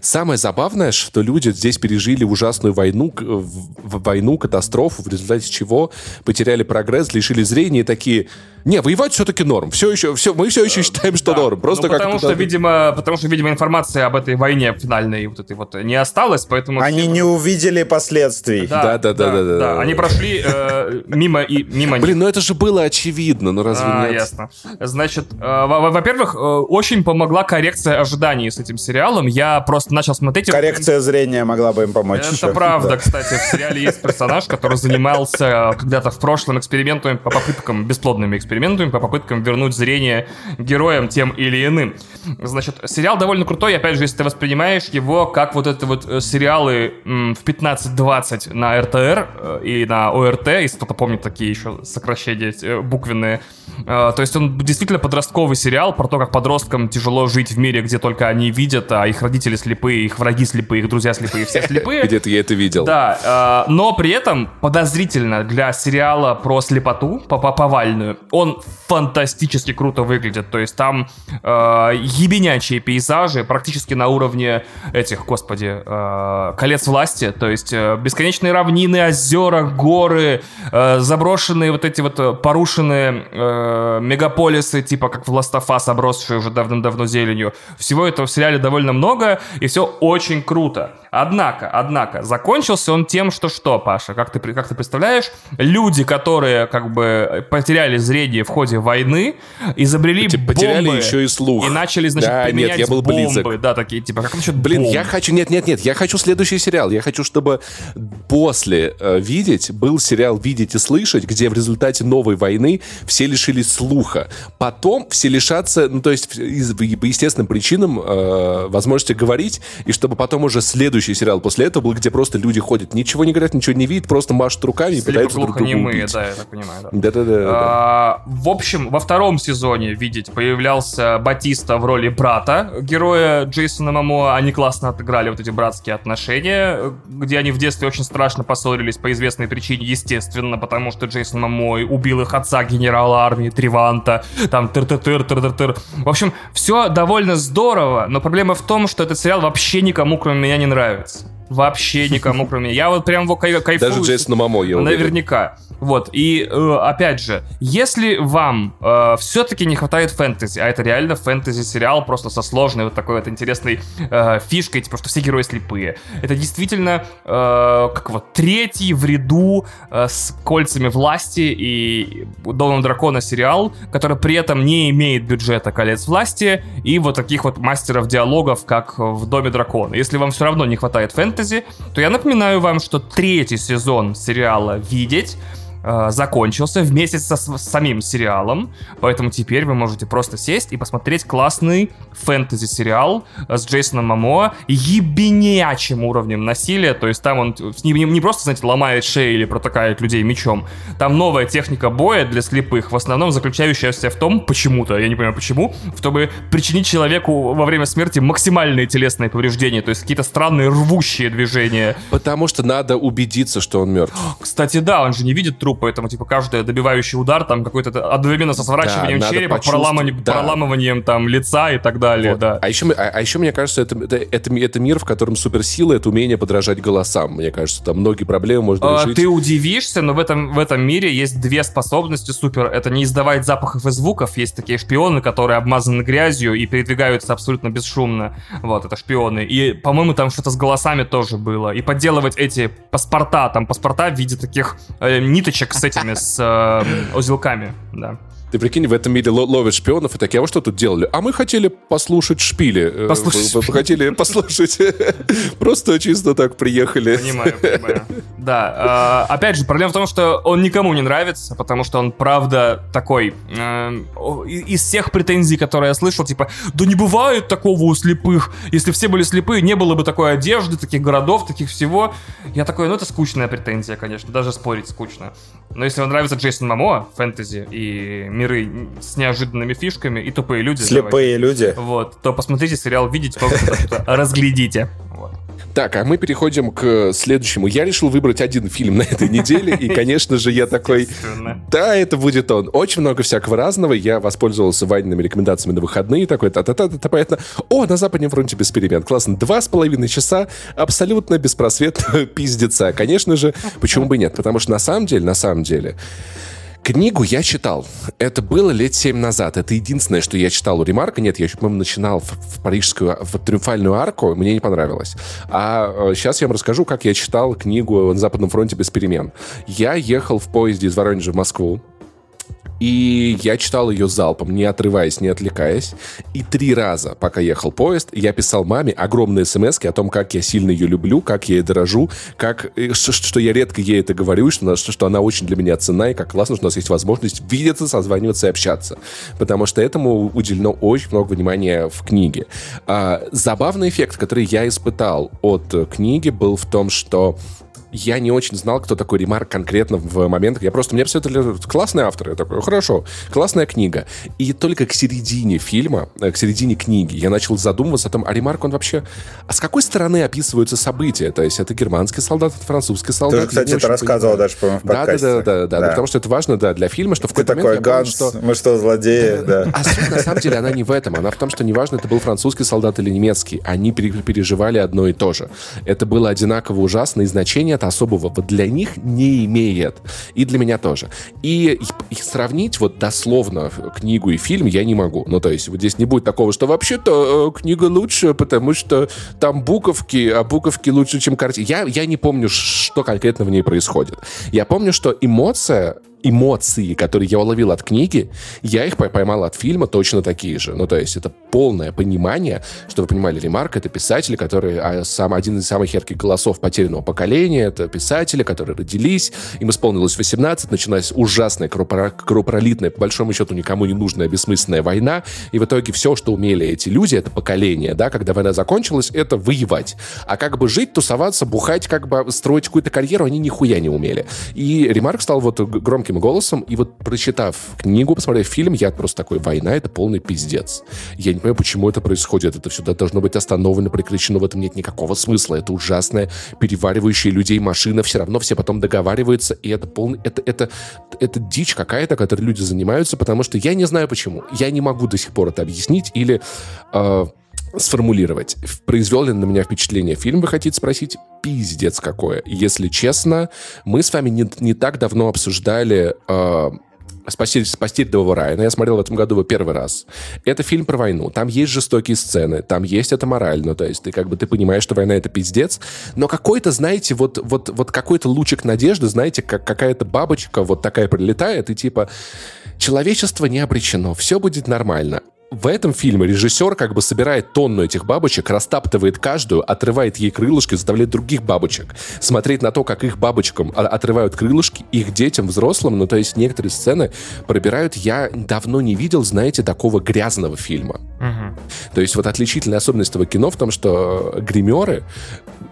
Самое забавное, что люди здесь пережили ужасную войну, войну, катастрофу, в результате чего потеряли прогресс, лишили зрения и такие, не, воевать все-таки норм. Все еще, все, мы все еще считаем, что да. норм. Просто ну, как потому что, видимо, потому что, видимо, информация об этой войне финальной вот этой вот не осталась, поэтому... Они все... не увидели последствий. Да, да, да, да. да, да, да. Они прошли э, мимо и мимо Блин, ну это же было очевидно, ну разве а, нет? ясно. Значит, э, во-первых, э, очень помогла коррекция ожиданий с этим сериалом. Я просто начал смотреть... Коррекция зрения могла бы им помочь. Это еще. правда, да. кстати. В сериале есть персонаж, который занимался когда-то в прошлом экспериментами по попыткам, бесплодными экспериментами по попыткам вернуть зрение героям тем или иным. Значит, сериал довольно крутой, опять же, если ты воспринимаешь его как вот это вот э, сериалы в 15-20 на РТР э, и на ОРТ, если кто-то помнит такие еще сокращения э, буквенные. То есть он действительно подростковый сериал про то, как подросткам тяжело жить в мире, где только они видят, а их родители слепые, их враги слепые, их друзья слепые, все слепые. Где-то я это видел. Да, но при этом подозрительно для сериала про слепоту, по повальную, он фантастически круто выглядит. То есть там э, ебенячие пейзажи, практически на уровне этих, господи, э, колец власти. То есть э, бесконечные равнины, озера, горы, э, заброшенные вот эти вот э, порушенные э, мегаполисы, типа как в Ластафас, обросшие уже давным-давно зеленью. Всего этого в сериале довольно много, и все очень круто. Однако, однако, закончился он тем, что что, Паша, как ты, как ты представляешь, люди, которые как бы потеряли зрение в ходе войны, изобрели типа, потеряли еще и слух. И начали, значит, да, применять нет, я был бомбы. Близок. Да, такие, типа, как насчет Блин, бомб? я хочу, нет, нет, нет, я хочу следующий сериал. Я хочу, чтобы после э, «Видеть» был сериал «Видеть и слышать», где в результате новой войны все лишились слуха. Потом все лишатся, ну, то есть из, по естественным причинам э, возможности говорить, и чтобы потом уже следующий сериал после этого был, где просто люди ходят, ничего не говорят, ничего не видят, просто машут руками и пытаются друг друга убить. да, я так понимаю. Да-да-да. А, в общем, во втором сезоне, видеть, появлялся Батиста в роли брата героя Джейсона Мамо. Они классно отыграли вот эти братские отношения, где они в детстве очень страшно поссорились по известной причине, естественно, потому что Джейсон Мамо убил их отца, генерала армии Триванта, там тыр-тыр-тыр, тыр-тыр-тыр. В общем, все довольно здорово, но проблема в том, что этот сериал вообще никому, кроме меня, не нравится. Вообще никому, кроме меня. Я вот прям его кай- кайфую. Даже Джейсона Мамо, я уверен. Наверняка. Вот, и э, опять же, если вам э, все-таки не хватает фэнтези, а это реально фэнтези-сериал просто со сложной вот такой вот интересной э, фишкой, типа, что все герои слепые. Это действительно э, как вот третий в ряду э, с кольцами власти и Домом Дракона сериал, который при этом не имеет бюджета колец власти и вот таких вот мастеров диалогов, как в Доме Дракона. Если вам все равно не хватает фэнтези, то я напоминаю вам, что третий сезон сериала «Видеть» э, закончился вместе со, с самим сериалом, поэтому теперь вы можете просто сесть и посмотреть классный фэнтези-сериал с Джейсоном Мамо ебенячим уровнем насилия, то есть там он не, не просто, знаете, ломает шеи или протыкает людей мечом, там новая техника боя для слепых, в основном заключающаяся в том, почему-то, я не понимаю почему, чтобы причинить человеку во время смерти максимальные телесные повреждения, то есть какие-то странные рвущие движения. Потому что надо убедиться, что он мертв. Кстати, да, он же не видит труп, поэтому, типа, каждый добивающий удар, там, какой-то одновременно со сворачиванием да, черепа, проламыванием, да. проламыванием, там, лица и так далее, вот. да. А еще, а, а еще, мне кажется, это, это, это, это мир, в котором суперсила — это умение подражать голосам. Мне кажется, там многие проблемы можно а, решить. Ты удивишься, но в этом, в этом мире есть две способности супер. Это не издавать запахов и звуков. Есть такие шпионы, которые обмазаны грязью и передвигаются абсолютно бесшумно. Вот, это шпионы. И, по-моему, там что-то с голосами тоже было. И подделывать эти паспорта, там паспорта в виде таких э, ниточек с этими, с э, узелками, да. Ты прикинь, в этом мире ловят шпионов и такие, а вы что тут делали? А мы хотели послушать шпили. Э, послушать. Вы, хотели послушать. Просто чисто так приехали. Понимаю, понимаю. Да. А, опять же, проблема в том, что он никому не нравится, потому что он, правда, такой... Э, из всех претензий, которые я слышал, типа, да не бывает такого у слепых. Если все были слепые, не было бы такой одежды, таких городов, таких всего. Я такой, ну это скучная претензия, конечно. Даже спорить скучно. Но если вам нравится Джейсон Мамо, фэнтези и миры с неожиданными фишками и тупые люди. Слепые давайте, люди. Вот, то посмотрите сериал, видите, разглядите. Так, а мы переходим к следующему. Я решил выбрать один фильм на этой неделе, и, конечно же, я такой... Да, это будет он. Очень много всякого разного. Я воспользовался Ваниными рекомендациями на выходные, такой та-та-та-та, понятно. О, на Западном фронте без перемен. Классно. Два с половиной часа абсолютно беспросветного пиздеца. Конечно же, почему бы нет? Потому что на самом деле, на самом деле, Книгу я читал. Это было лет семь назад. Это единственное, что я читал у Ремарка. Нет, я еще, по-моему, начинал в, в парижскую, в триумфальную арку. Мне не понравилось. А сейчас э, я вам расскажу, как я читал книгу «На Западном фронте без перемен». Я ехал в поезде из Воронежа в Москву. И я читал ее залпом, не отрываясь, не отвлекаясь. И три раза, пока ехал поезд, я писал маме огромные смс о том, как я сильно ее люблю, как я ей дорожу, как, э, что, что я редко ей это говорю, что, что она очень для меня цена, и как классно, что у нас есть возможность видеться, созваниваться и общаться. Потому что этому уделено очень много внимания в книге. А, забавный эффект, который я испытал от книги, был в том, что я не очень знал, кто такой Ремарк конкретно в моментах. Я просто, мне все это классный автор. Я такой, хорошо, классная книга. И только к середине фильма, э, к середине книги я начал задумываться о том, а Ремарк, он вообще... А с какой стороны описываются события? То есть это германский солдат, это французский солдат. Ты же, кстати, это рассказывал понимаю. даже, по-моему, в подкасте. Да, да, да, да, да. Потому что это важно, да, для фильма, что в какой-то момент такой, Ганс, что... мы что, злодеи, да. А суть, на самом деле, она не в этом. Она в том, что неважно, это был французский солдат или немецкий. Они переживали одно и то же. Это было одинаково ужасно, и значение это особого для них не имеет. И для меня тоже. И, и сравнить вот дословно книгу и фильм я не могу. Ну, то есть вот здесь не будет такого, что вообще-то э, книга лучше, потому что там буковки, а буковки лучше, чем картинки. Я, я не помню, что конкретно в ней происходит. Я помню, что эмоция эмоции, которые я уловил от книги, я их поймал от фильма точно такие же. Ну, то есть это полное понимание, что вы понимали, Ремарк — это писатель, который а, сам, один из самых ярких голосов потерянного поколения, это писатели, которые родились, им исполнилось 18, началась ужасная кровопролитная, по большому счету никому не нужная бессмысленная война, и в итоге все, что умели эти люди, это поколение, да, когда война закончилась, это воевать. А как бы жить, тусоваться, бухать, как бы строить какую-то карьеру, они нихуя не умели. И Ремарк стал вот громким голосом, и вот прочитав книгу, посмотрев фильм, я просто такой, война — это полный пиздец. Я не понимаю, почему это происходит. Это все должно быть остановлено, прекращено, в этом нет никакого смысла. Это ужасная, переваривающая людей машина, все равно все потом договариваются, и это полный... Это, это, это дичь какая-то, которой люди занимаются, потому что я не знаю почему. Я не могу до сих пор это объяснить или... Э, сформулировать. Произвел ли на меня впечатление фильм, вы хотите спросить? Пиздец какое. Если честно, мы с вами не, не так давно обсуждали э, «Спасти, «Спасти рядового Райана». Я смотрел в этом году его первый раз. Это фильм про войну. Там есть жестокие сцены, там есть это морально. То есть ты как бы ты понимаешь, что война — это пиздец. Но какой-то, знаете, вот, вот, вот какой-то лучик надежды, знаете, как какая-то бабочка вот такая прилетает, и типа человечество не обречено, все будет нормально в этом фильме режиссер как бы собирает тонну этих бабочек, растаптывает каждую, отрывает ей крылышки, заставляет других бабочек смотреть на то, как их бабочкам отрывают крылышки, их детям, взрослым. Ну, то есть некоторые сцены пробирают. Я давно не видел, знаете, такого грязного фильма. Угу. То есть вот отличительная особенность этого кино в том, что гримеры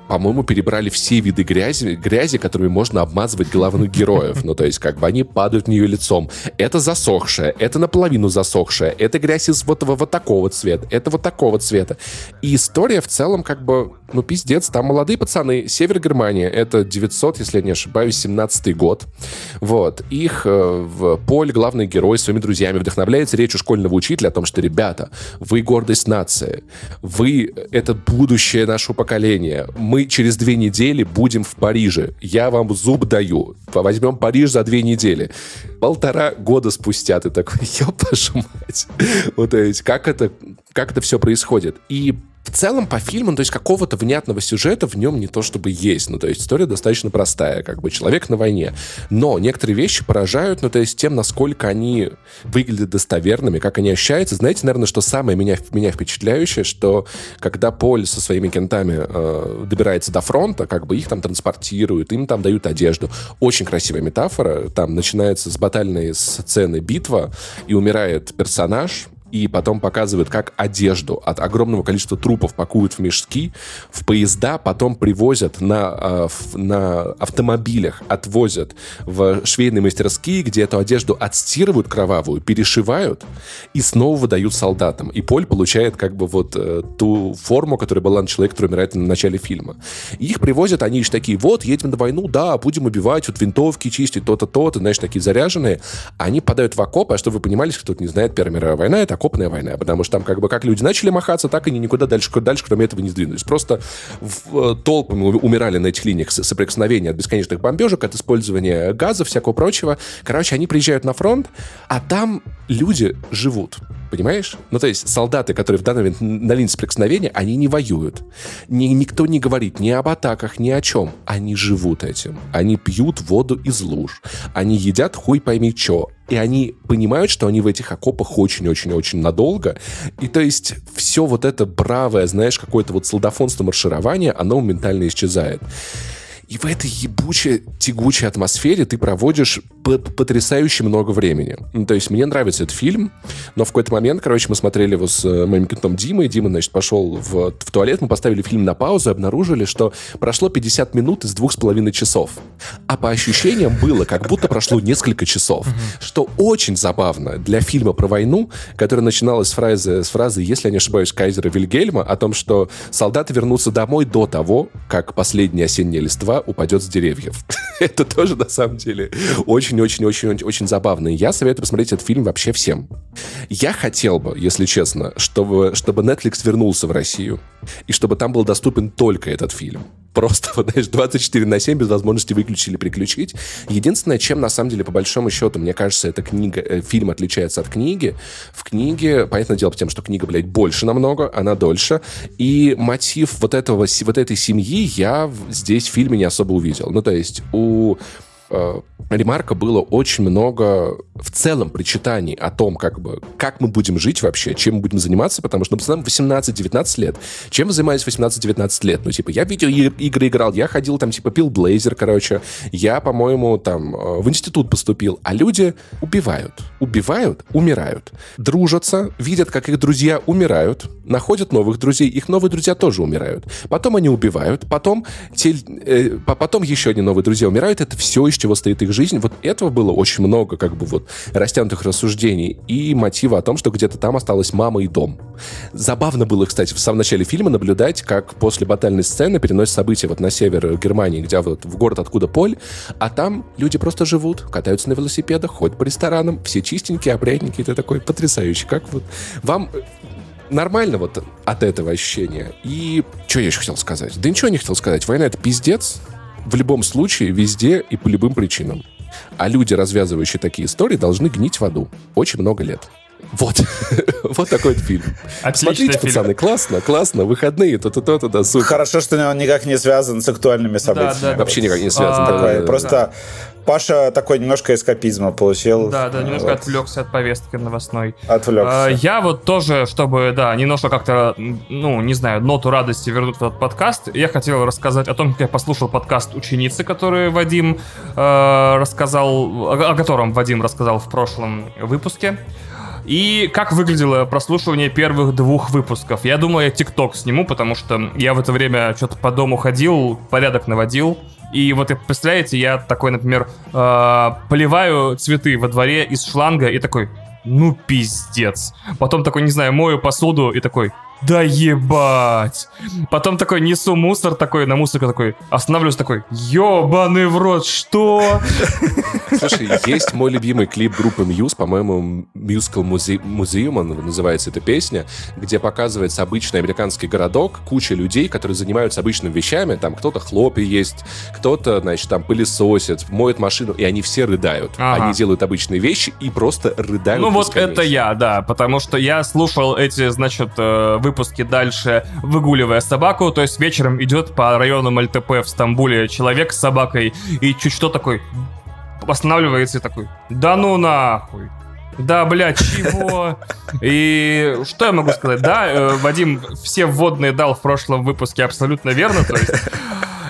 по-моему, перебрали все виды грязи, грязи, которыми можно обмазывать главных героев. Ну, то есть, как бы они падают в нее лицом. Это засохшее, это наполовину засохшее, это грязь из вот, вот такого цвета, это вот такого цвета. И история в целом, как бы, ну, пиздец, там молодые пацаны, север Германии, это 900, если я не ошибаюсь, 17 год. Вот. Их э, в поле главный герой своими друзьями вдохновляется речью школьного учителя о том, что, ребята, вы гордость нации, вы — это будущее нашего поколения, мы мы через две недели будем в Париже. Я вам зуб даю. Возьмем Париж за две недели. Полтора года спустя ты такой, ёпашу мать. Вот как это, как это все происходит. И в целом по фильму, то есть какого-то внятного сюжета в нем не то чтобы есть. Ну, то есть история достаточно простая, как бы человек на войне. Но некоторые вещи поражают, ну, то есть тем, насколько они выглядят достоверными, как они ощущаются. Знаете, наверное, что самое меня, меня впечатляющее, что когда Поль со своими кентами э, добирается до фронта, как бы их там транспортируют, им там дают одежду. Очень красивая метафора. Там начинается с батальной сцены битва, и умирает персонаж, и потом показывают, как одежду от огромного количества трупов пакуют в мешки, в поезда, потом привозят на, э, на автомобилях, отвозят в швейные мастерские, где эту одежду отстирывают кровавую, перешивают и снова выдают солдатам. И Поль получает как бы вот э, ту форму, которая была на человеке, который умирает на начале фильма. Их привозят, они еще такие, вот, едем на войну, да, будем убивать, вот винтовки чистить, то-то, то-то, знаешь, такие заряженные. Они подают в окопы, а чтобы вы понимали, кто-то не знает, Первая мировая война — это окопная война, потому что там как бы как люди начали махаться, так они никуда дальше, дальше кроме этого не сдвинулись. Просто в, э, толпами умирали на этих линиях соприкосновения от бесконечных бомбежек, от использования газа, всякого прочего. Короче, они приезжают на фронт, а там люди живут. Понимаешь? Ну, то есть солдаты, которые в данный момент на линии соприкосновения, они не воюют. Ни, никто не говорит ни об атаках, ни о чем. Они живут этим. Они пьют воду из луж. Они едят хуй пойми что. И они понимают, что они в этих окопах очень-очень-очень надолго. И то есть все вот это бравое, знаешь, какое-то вот солдафонство марширование, оно моментально исчезает. И в этой ебучей, тягучей атмосфере ты проводишь потрясающе много времени. Ну, то есть мне нравится этот фильм, но в какой-то момент, короче, мы смотрели его с э, моим кентом Димой, Дима, значит, пошел в, в туалет, мы поставили фильм на паузу и обнаружили, что прошло 50 минут из двух с половиной часов. А по ощущениям было, как будто прошло несколько часов. Что очень забавно для фильма про войну, который начиналась с фразы, с фразы, если я не ошибаюсь, Кайзера Вильгельма, о том, что солдаты вернутся домой до того, как последняя осенняя листва упадет с деревьев. Это тоже, на самом деле, очень-очень-очень-очень забавно. Я советую посмотреть этот фильм вообще всем. Я хотел бы, если честно, чтобы, чтобы Netflix вернулся в Россию, и чтобы там был доступен только этот фильм. Просто, вот, знаешь, 24 на 7 без возможности выключить или переключить. Единственное, чем, на самом деле, по большому счету, мне кажется, эта книга, э, фильм отличается от книги. В книге, понятное дело, тем, что книга, блядь, больше намного, она дольше. И мотив вот, этого, вот этой семьи я здесь в фильме не особо увидел. Ну, то есть у э, ремарка было очень много в целом причитаний о том, как бы, как мы будем жить вообще, чем мы будем заниматься, потому что, ну, нам 18-19 лет. Чем вы занимаетесь 18-19 лет? Ну, типа, я видеоигры играл, я ходил там, типа, пил блейзер, короче, я, по-моему, там, э, в институт поступил, а люди убивают. Убивают, умирают. Дружатся, видят, как их друзья умирают, находят новых друзей, их новые друзья тоже умирают. Потом они убивают, потом, те, э, потом еще одни новые друзья умирают, это все, из чего стоит их жизнь. Вот этого было очень много, как бы вот растянутых рассуждений и мотива о том, что где-то там осталась мама и дом. Забавно было, кстати, в самом начале фильма наблюдать, как после батальной сцены переносят события вот на север Германии, где вот в город, откуда Поль, а там люди просто живут, катаются на велосипедах, ходят по ресторанам, все чистенькие, опрятненькие, это такой потрясающий. Как вот вам нормально вот от этого ощущения. И что я еще хотел сказать? Да ничего не хотел сказать. Война — это пиздец. В любом случае, везде и по любым причинам. А люди, развязывающие такие истории, должны гнить в аду. Очень много лет. Вот. вот такой вот фильм. Отличный Смотрите, фильм. пацаны, классно, классно. Выходные, то-то, то-то, да, супер. Хорошо, что он никак не связан с актуальными событиями. Да, да, Вообще никак не связан. А, такой, да, просто да. Паша такой немножко эскапизма получил. Да, да, немножко вот. отвлекся от повестки новостной. Отвлекся. А, я вот тоже, чтобы, да, немножко как-то, ну, не знаю, ноту радости вернуть в этот подкаст, я хотел рассказать о том, как я послушал подкаст ученицы, который Вадим э, рассказал, о, о котором Вадим рассказал в прошлом выпуске. И как выглядело прослушивание первых двух выпусков? Я думаю, я ТикТок сниму, потому что я в это время что-то по дому ходил, порядок наводил. И вот, представляете, я такой, например, э, поливаю цветы во дворе из шланга и такой, ну пиздец. Потом такой, не знаю, мою посуду и такой, да ебать. Потом такой несу мусор такой, на мусорке такой, останавливаюсь такой, ебаный в рот, что? Слушай, есть мой любимый клип группы Muse, по-моему, Musical Museum называется эта песня, где показывается обычный американский городок, куча людей, которые занимаются обычными вещами, там кто-то хлопья есть, кто-то, значит, там пылесосит, моет машину, и они все рыдают. Ага. Они делают обычные вещи и просто рыдают. Ну вот это я, да, потому что я слушал эти, значит, э, выпуске дальше выгуливая собаку, то есть вечером идет по району МЛТП в Стамбуле человек с собакой и чуть что такой останавливается и такой, да ну нахуй. Да, блядь, чего? И что я могу сказать? Да, э, Вадим все вводные дал в прошлом выпуске абсолютно верно. То есть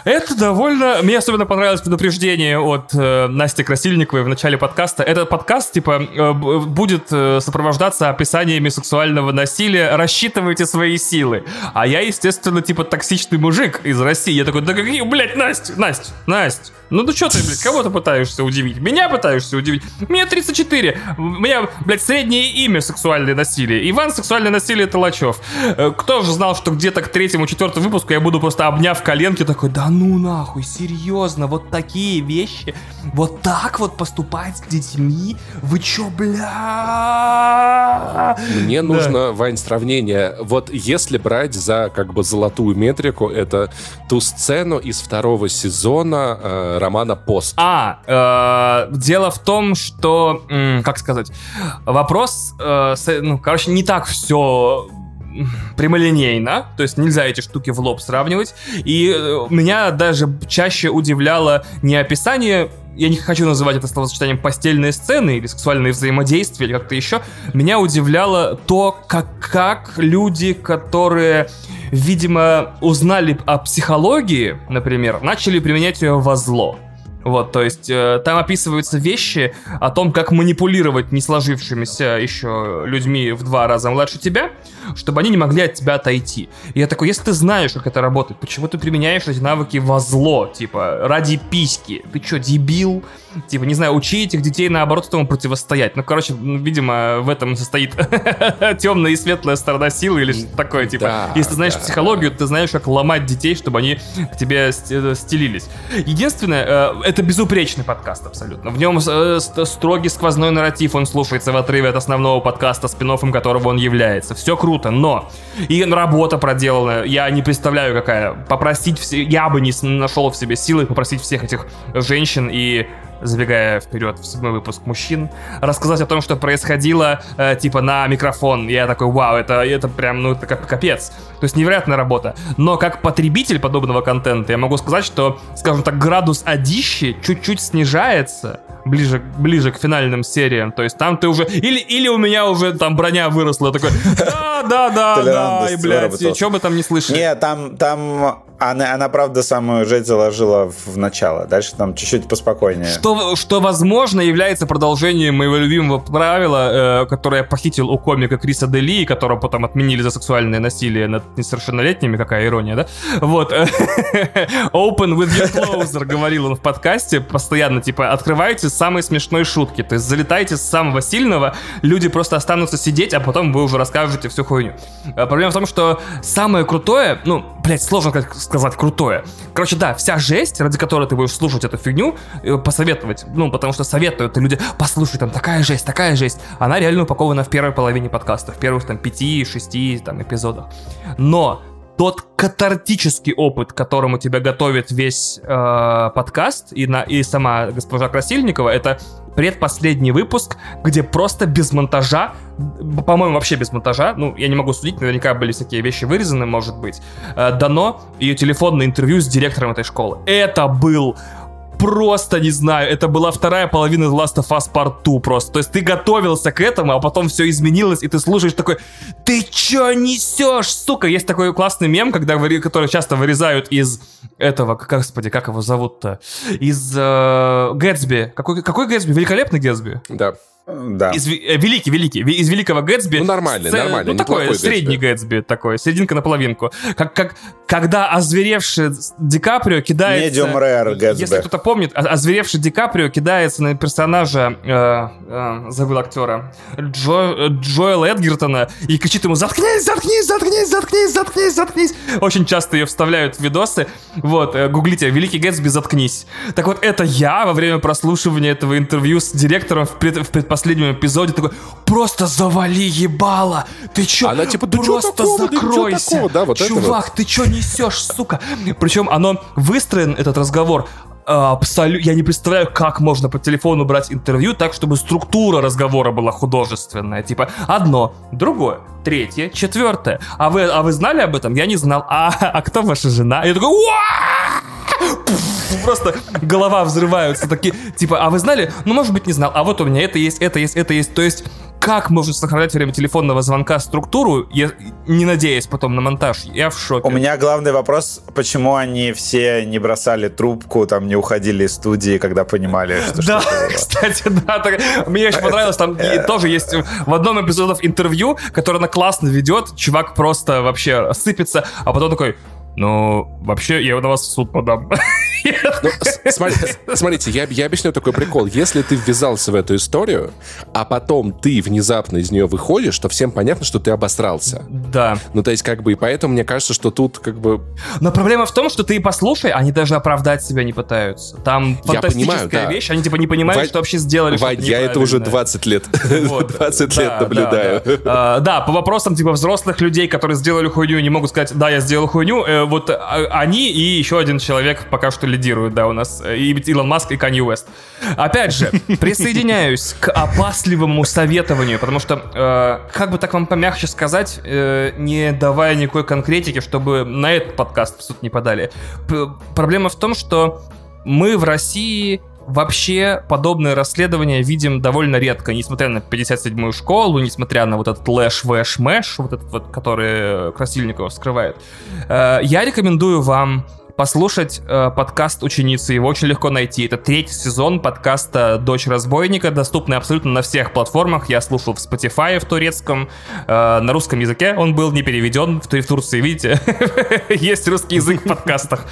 это довольно... Мне особенно понравилось предупреждение от э, Насти Красильниковой в начале подкаста. Этот подкаст, типа, э, будет э, сопровождаться описаниями сексуального насилия. Рассчитывайте свои силы. А я, естественно, типа, токсичный мужик из России. Я такой, да какие, блядь, Настя, Настя, Настя. Ну да что ты, блядь, кого ты пытаешься удивить? Меня пытаешься удивить? Мне 34. У меня, блядь, среднее имя сексуальное насилие. Иван сексуальное насилие Толачев. Э, Кто же знал, что где-то к третьему, четвертому выпуску я буду просто обняв коленки такой, да ну нахуй, серьезно, вот такие вещи, вот так вот поступать с детьми? Вы чё, бля? Мне нужно, Вань, сравнение. Вот если брать за как бы золотую метрику, это ту сцену из второго сезона э, романа «Пост». А, э, дело в том, что, как сказать, вопрос, э, с- ну, короче, не так все прямолинейно, то есть нельзя эти штуки в лоб сравнивать. И э, меня даже чаще удивляло не описание я не хочу называть это словосочетанием постельные сцены или сексуальные взаимодействия или как-то еще. Меня удивляло то, как, как люди, которые, видимо, узнали о психологии, например, начали применять ее во зло. Вот, то есть э, там описываются вещи о том, как манипулировать не сложившимися еще людьми в два раза младше тебя, чтобы они не могли от тебя отойти. И я такой, если ты знаешь, как это работает, почему ты применяешь эти навыки во зло, типа, ради письки? Ты что, дебил? Типа, не знаю, учи этих детей, наоборот, этому противостоять. Ну, короче, ну, видимо, в этом состоит темная и светлая сторона силы или что-то такое, типа. Да, если ты знаешь да. психологию, ты знаешь, как ломать детей, чтобы они к тебе э, стелились. Единственное, э, это безупречный подкаст абсолютно. В нем э, ст- строгий сквозной нарратив, он слушается в отрыве от основного подкаста, спин которого он является. Все круто, но и работа проделана, я не представляю, какая. Попросить все, я бы не нашел в себе силы попросить всех этих женщин и забегая вперед в седьмой выпуск мужчин, рассказать о том, что происходило, э, типа, на микрофон. Я такой, вау, это, это прям, ну, это капец. То есть невероятная работа. Но как потребитель подобного контента я могу сказать, что, скажем так, градус одищи чуть-чуть снижается ближе, ближе к финальным сериям. То есть там ты уже... Или, или у меня уже там броня выросла. Такой, да, да, да, да, и, блядь, что бы там не слышали. Не, там, там она, она, правда, самую жесть заложила в начало. Дальше там чуть-чуть поспокойнее. Что, что, возможно, является продолжением моего любимого правила, э, которое я похитил у комика Криса Дели, которого потом отменили за сексуальное насилие над несовершеннолетними, какая ирония, да? Вот. Open with your closer, говорил он в подкасте постоянно, типа, открывайте самые смешные шутки, то есть залетайте с самого сильного, люди просто останутся сидеть, а потом вы уже расскажете всю хуйню. Э, Проблема в том, что самое крутое, ну, блядь, сложно сказать крутое. Короче, да, вся жесть, ради которой ты будешь слушать эту фигню, э, посоветовать, ну, потому что советуют люди, послушай, там такая жесть, такая жесть, она реально упакована в первой половине подкаста, в первых там пяти, шести там эпизодах. Но тот катартический опыт, которому тебя готовит весь э, подкаст и, на, и сама госпожа Красильникова, это предпоследний выпуск, где просто без монтажа, по-моему, вообще без монтажа, ну, я не могу судить, наверняка были всякие вещи вырезаны, может быть, э, дано ее телефонное интервью с директором этой школы. Это был просто не знаю, это была вторая половина Last of Us Part 2 просто. То есть ты готовился к этому, а потом все изменилось, и ты слушаешь такой, ты чё несешь, сука? Есть такой классный мем, когда который часто вырезают из этого, к- господи, как его зовут-то? Из э, Гэтсби. Какой, какой Гэтсби? Великолепный Гэтсби? Да. Да. Из, э, великий, великий, из великого Гэтсби. Ну, нормальный, Сце- нормальный, Ну, такой средний Гэтсби. такой, серединка на половинку. Как, как, когда озверевший Ди Каприо кидается... Medium rare Гэтсби. Если кто-то помнит, озверевший Ди Каприо кидается на персонажа, э, э, забыл актера, Джо, э, Джоэла Эдгертона и кричит ему «Заткнись, заткнись, заткнись, заткнись, заткнись, заткнись!» Очень часто ее вставляют в видосы. Вот, э, гуглите «Великий Гэтсби, заткнись». Так вот, это я во время прослушивания этого интервью с директором в, пред- в предпоследнем эпизоде такой «Просто завали ебало! Ты чё? Она типа, «Да Просто такого? Да закройся! такого?» Да, вот это вот. Чувак, ты чё несешь, сука? Причем оно выстроен, этот разговор, абсолютно... Я не представляю, как можно по телефону брать интервью так, чтобы структура разговора была художественная. Типа, одно, другое, третье, четвертое. А вы, а вы знали об этом? Я не знал. А, а кто ваша жена? Я такой, Просто голова взрываются. Такие, типа, а вы знали? Ну, может быть, не знал. А вот у меня это есть, это есть, это есть. То есть как можно сохранять время телефонного звонка структуру, я, не надеясь потом на монтаж? Я в шоке. У меня главный вопрос, почему они все не бросали трубку, там не уходили из студии, когда понимали, что Да, кстати, да. Так, мне очень понравилось, там тоже есть в одном эпизоде интервью, которое она классно ведет, чувак просто вообще сыпется, а потом такой, ну, вообще, я на вас в суд подам. Ну, смотрите, я, я объясню такой прикол. Если ты ввязался в эту историю, а потом ты внезапно из нее выходишь, то всем понятно, что ты обосрался. Да. Ну, то есть, как бы, и поэтому мне кажется, что тут, как бы... Но проблема в том, что ты послушай, они даже оправдать себя не пытаются. Там фантастическая понимаю, да. вещь, они типа не понимают, Вань, что вообще сделали. Вань, я это уже 20 лет. Вот. 20 лет наблюдаю. Да, да. А, да, по вопросам, типа, взрослых людей, которые сделали хуйню, не могут сказать, да, я сделал хуйню, э, вот а, они и еще один человек пока что лидируют, да, у нас, э, и Илон Маск, и Канье Уэст. Опять же, присоединяюсь к опасливому советованию, потому что, э, как бы так вам помягче сказать, э, не давая никакой конкретики, чтобы на этот подкаст в суд не подали. П проблема в том, что мы в России вообще подобные расследования видим довольно редко, несмотря на 57-ю школу, несмотря на вот этот лэш, вэш, мэш, вот этот вот, который Красильников скрывает. Э, я рекомендую вам послушать э, подкаст ученицы. Его очень легко найти. Это третий сезон подкаста «Дочь разбойника», доступный абсолютно на всех платформах. Я слушал в Spotify в турецком, э, на русском языке он был не переведен. В, в Турции, видите, есть русский язык в подкастах.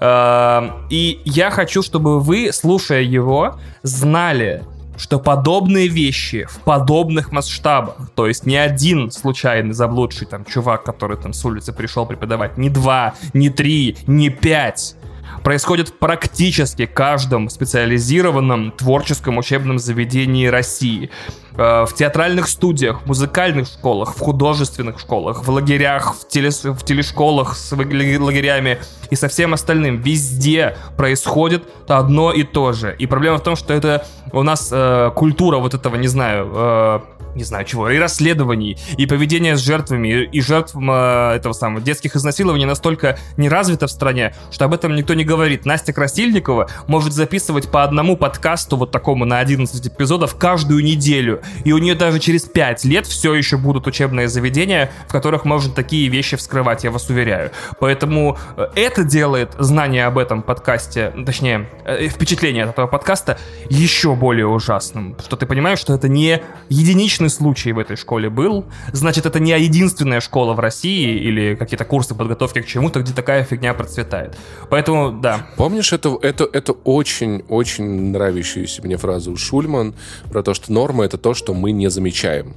Э, и я хочу, чтобы вы, слушая его, знали, что подобные вещи в подобных масштабах, то есть не один случайный заблудший там чувак, который там с улицы пришел преподавать, не два, не три, не пять, происходит в практически каждом специализированном творческом учебном заведении России. Э, в театральных студиях, в музыкальных школах, в художественных школах, в лагерях, в, телес, в телешколах с лагерями и со всем остальным. Везде происходит одно и то же. И проблема в том, что это у нас э, культура вот этого, не знаю, э, не знаю чего, и расследований, и поведения с жертвами, и жертв э, этого самого детских изнасилований настолько не развито в стране, что об этом никто не говорит. Настя Красильникова может записывать по одному подкасту вот такому на 11 эпизодов каждую неделю. И у нее даже через 5 лет все еще будут учебные заведения, в которых можно такие вещи вскрывать, я вас уверяю. Поэтому э, это делает знание об этом подкасте, точнее, э, впечатление от этого подкаста еще более ужасным. Что ты понимаешь, что это не единичный единственный случай в этой школе был, значит, это не единственная школа в России или какие-то курсы подготовки к чему-то, где такая фигня процветает. Поэтому, да. Помнишь эту, эту, эту очень-очень нравящуюся мне фразу Шульман про то, что норма — это то, что мы не замечаем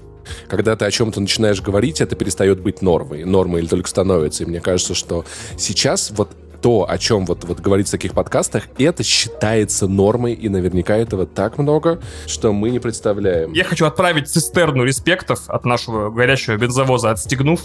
когда ты о чем-то начинаешь говорить, это перестает быть нормой. Нормой или только становится. И мне кажется, что сейчас вот то, о чем вот, вот говорится в таких подкастах, это считается нормой, и наверняка этого так много, что мы не представляем. Я хочу отправить цистерну респектов от нашего горящего бензовоза, отстегнув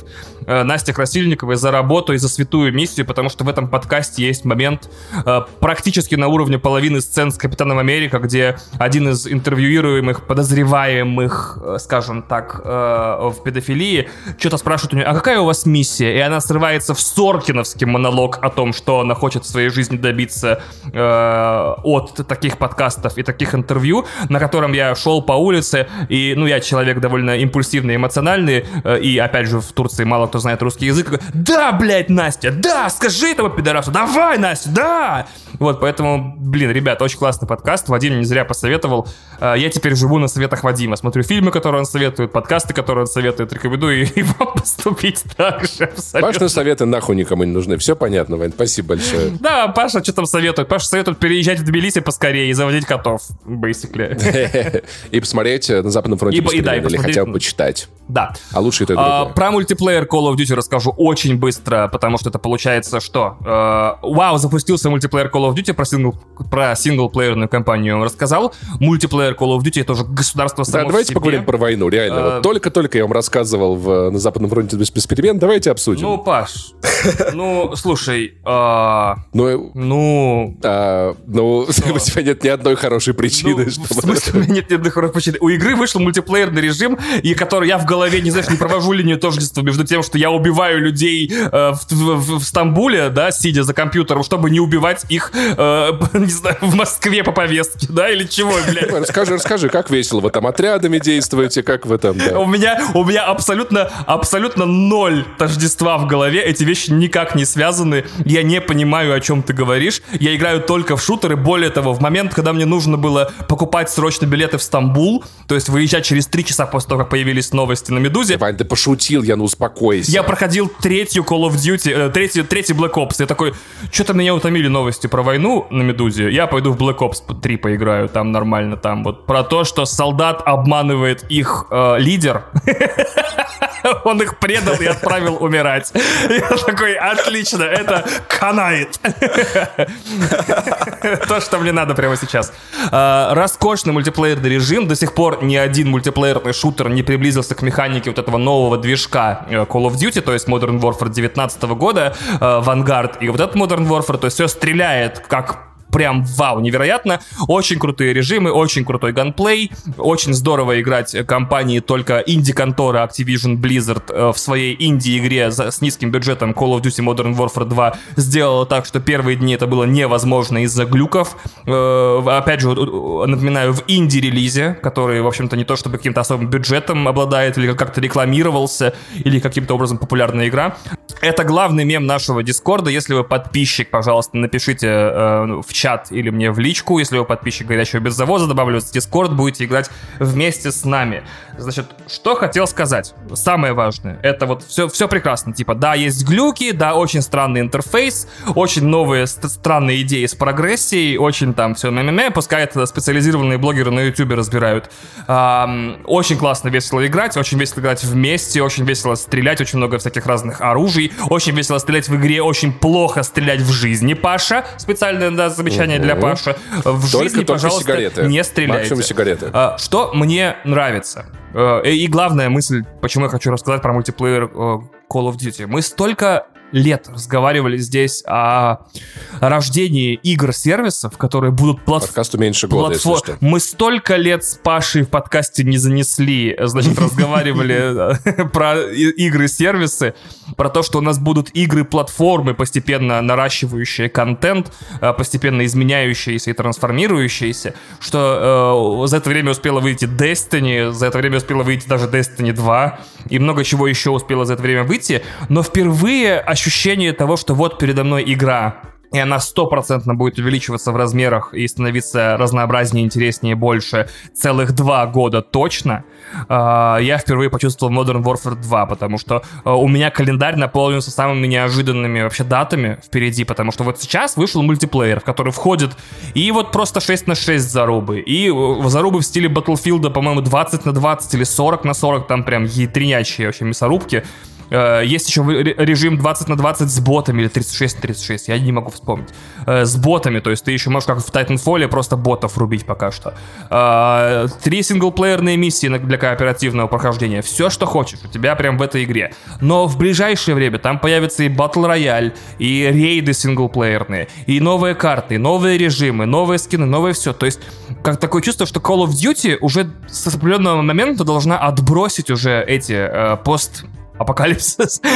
э, Насте Красильниковой за работу и за святую миссию, потому что в этом подкасте есть момент э, практически на уровне половины сцен с Капитаном Америка, где один из интервьюируемых, подозреваемых, э, скажем так, э, в педофилии, что-то спрашивает у нее, а какая у вас миссия? И она срывается в Соркиновский монолог о том, что что она хочет в своей жизни добиться э, от таких подкастов и таких интервью, на котором я шел по улице, и, ну, я человек довольно импульсивный, эмоциональный, э, и, опять же, в Турции мало кто знает русский язык. Да, блядь, Настя, да, скажи этому пидорасу, давай, Настя, да! Вот, поэтому, блин, ребят, очень классный подкаст. Вадим не зря посоветовал. А, я теперь живу на советах Вадима. Смотрю фильмы, которые он советует, подкасты, которые он советует. Рекомендую и вам поступить так же. Абсолютно. Пашины советы нахуй никому не нужны. Все понятно, Вань. Спасибо большое. Да, Паша что там советует? Паша советует переезжать в Тбилиси поскорее и заводить котов, basically. И посмотреть на Западном фронте или хотя бы почитать. Да. А лучше это а, Про мультиплеер Call of Duty расскажу очень быстро, потому что это получается что? А, вау, запустился мультиплеер Call of Duty, про, сингл, про синглплеерную кампанию рассказал. Мультиплеер Call of Duty это уже государство само Да, давайте поговорим про войну, реально. Вот только-только я вам рассказывал в, на Западном фронте без, перемен, давайте обсудим. Ну, Паш, ну, слушай, А, Ну, ну, а, ну, у тебя нет ни одной хорошей причины, Ну, чтобы... В смысле, у меня нет ни одной хорошей причины. У игры вышел мультиплеерный режим, и который я в голове, не знаешь, не провожу линию тождества между тем, что я убиваю людей э, в, в- в Стамбуле, да, сидя за компьютером, чтобы не убивать их, э, не знаю, в Москве по повестке, да, или чего, блядь. Расскажи, расскажи, как весело вы там отрядами действуете, как вы там... да. У меня, у меня абсолютно, абсолютно ноль тождества в голове. Эти вещи никак не связаны. Я не понимаю, о чем ты говоришь. Я играю только в шутеры. Более того, в момент, когда мне нужно было покупать срочно билеты в Стамбул, то есть выезжать через три часа после того, как появились новости на Медузе, Вань, ты пошутил, я ну успокойся. я проходил третью Call of Duty, э, третий, третий Black Ops. Я такой, что-то меня утомили новости про войну на Медузе. Я пойду в Black Ops 3 поиграю, там нормально. Там вот про то, что солдат обманывает их э, лидер. Он их предал и отправил умирать. Я такой, отлично, это канает. То, что мне надо прямо сейчас. А, Роскошный мультиплеерный режим. До сих пор ни один мультиплеерный шутер не приблизился к механике вот этого нового движка э, Call of Duty, то есть Modern Warfare 19 года, э, Vanguard и вот этот Modern Warfare, то есть все стреляет как прям вау, невероятно. Очень крутые режимы, очень крутой ганплей. Очень здорово играть компании только инди-контора Activision Blizzard э, в своей инди-игре с низким бюджетом Call of Duty Modern Warfare 2 сделала так, что первые дни это было невозможно из-за глюков. Э, Опять же, напоминаю, в инди-релизе, который, в общем-то, не то чтобы каким-то особым бюджетом обладает или как-то рекламировался, или каким-то образом популярная игра. Это главный мем нашего Дискорда. Если вы подписчик, пожалуйста, напишите э, в чат или мне в личку. Если вы подписчик горячего без завоза, добавлю в Дискорд, будете играть вместе с нами. Значит, что хотел сказать. Самое важное. Это вот все, все прекрасно. Типа, да, есть глюки, да, очень странный интерфейс, очень новые ст- странные идеи с прогрессией, очень там все мя пускай это специализированные блогеры на ютубе разбирают. Ам, очень классно, весело играть, очень весело играть вместе, очень весело стрелять, очень много всяких разных оружий, очень весело стрелять в игре, очень плохо стрелять в жизни, Паша. Специальное да, замечание для Мгм. Паши. В Только- жизни, только пожалуйста, сигареты. не стреляйте. Максимум сигареты. А, Что мне нравится? Э, И главная мысль, почему я хочу рассказать про мультиплеер э, Call of Duty. Мы столько лет разговаривали здесь о рождении игр-сервисов, которые будут платформ... Подкасту меньше года, если Платфо- что. Мы столько лет с Пашей в подкасте не занесли, значит, разговаривали э, про игры-сервисы, про то, что у нас будут игры-платформы, постепенно наращивающие контент, э, постепенно изменяющиеся и трансформирующиеся, что э, за это время успела выйти Destiny, за это время успела выйти даже Destiny 2, и много чего еще успело за это время выйти, но впервые ощущение того, что вот передо мной игра, и она стопроцентно будет увеличиваться в размерах и становиться разнообразнее, интереснее, больше целых два года точно, а, я впервые почувствовал Modern Warfare 2, потому что а, у меня календарь наполнился самыми неожиданными вообще датами впереди, потому что вот сейчас вышел мультиплеер, в который входит и вот просто 6 на 6 зарубы, и э, зарубы в стиле Battlefield, по-моему, 20 на 20 или 40 на 40, там прям ятренячие вообще мясорубки. Э, Есть еще режим 20 на 20 с ботами или 36 на 36, я не могу вспомнить. Э, С ботами, то есть ты еще можешь как в Titanfall просто ботов рубить пока что. Э, Три синглплеерные миссии для кооперативного прохождения. Все, что хочешь, у тебя прям в этой игре. Но в ближайшее время там появится и Battle Royale, и рейды синглплеерные, и новые карты, и новые режимы, новые скины, новое все. То есть как такое чувство, что Call of Duty уже с определенного момента должна отбросить уже эти э, пост апокалипсис,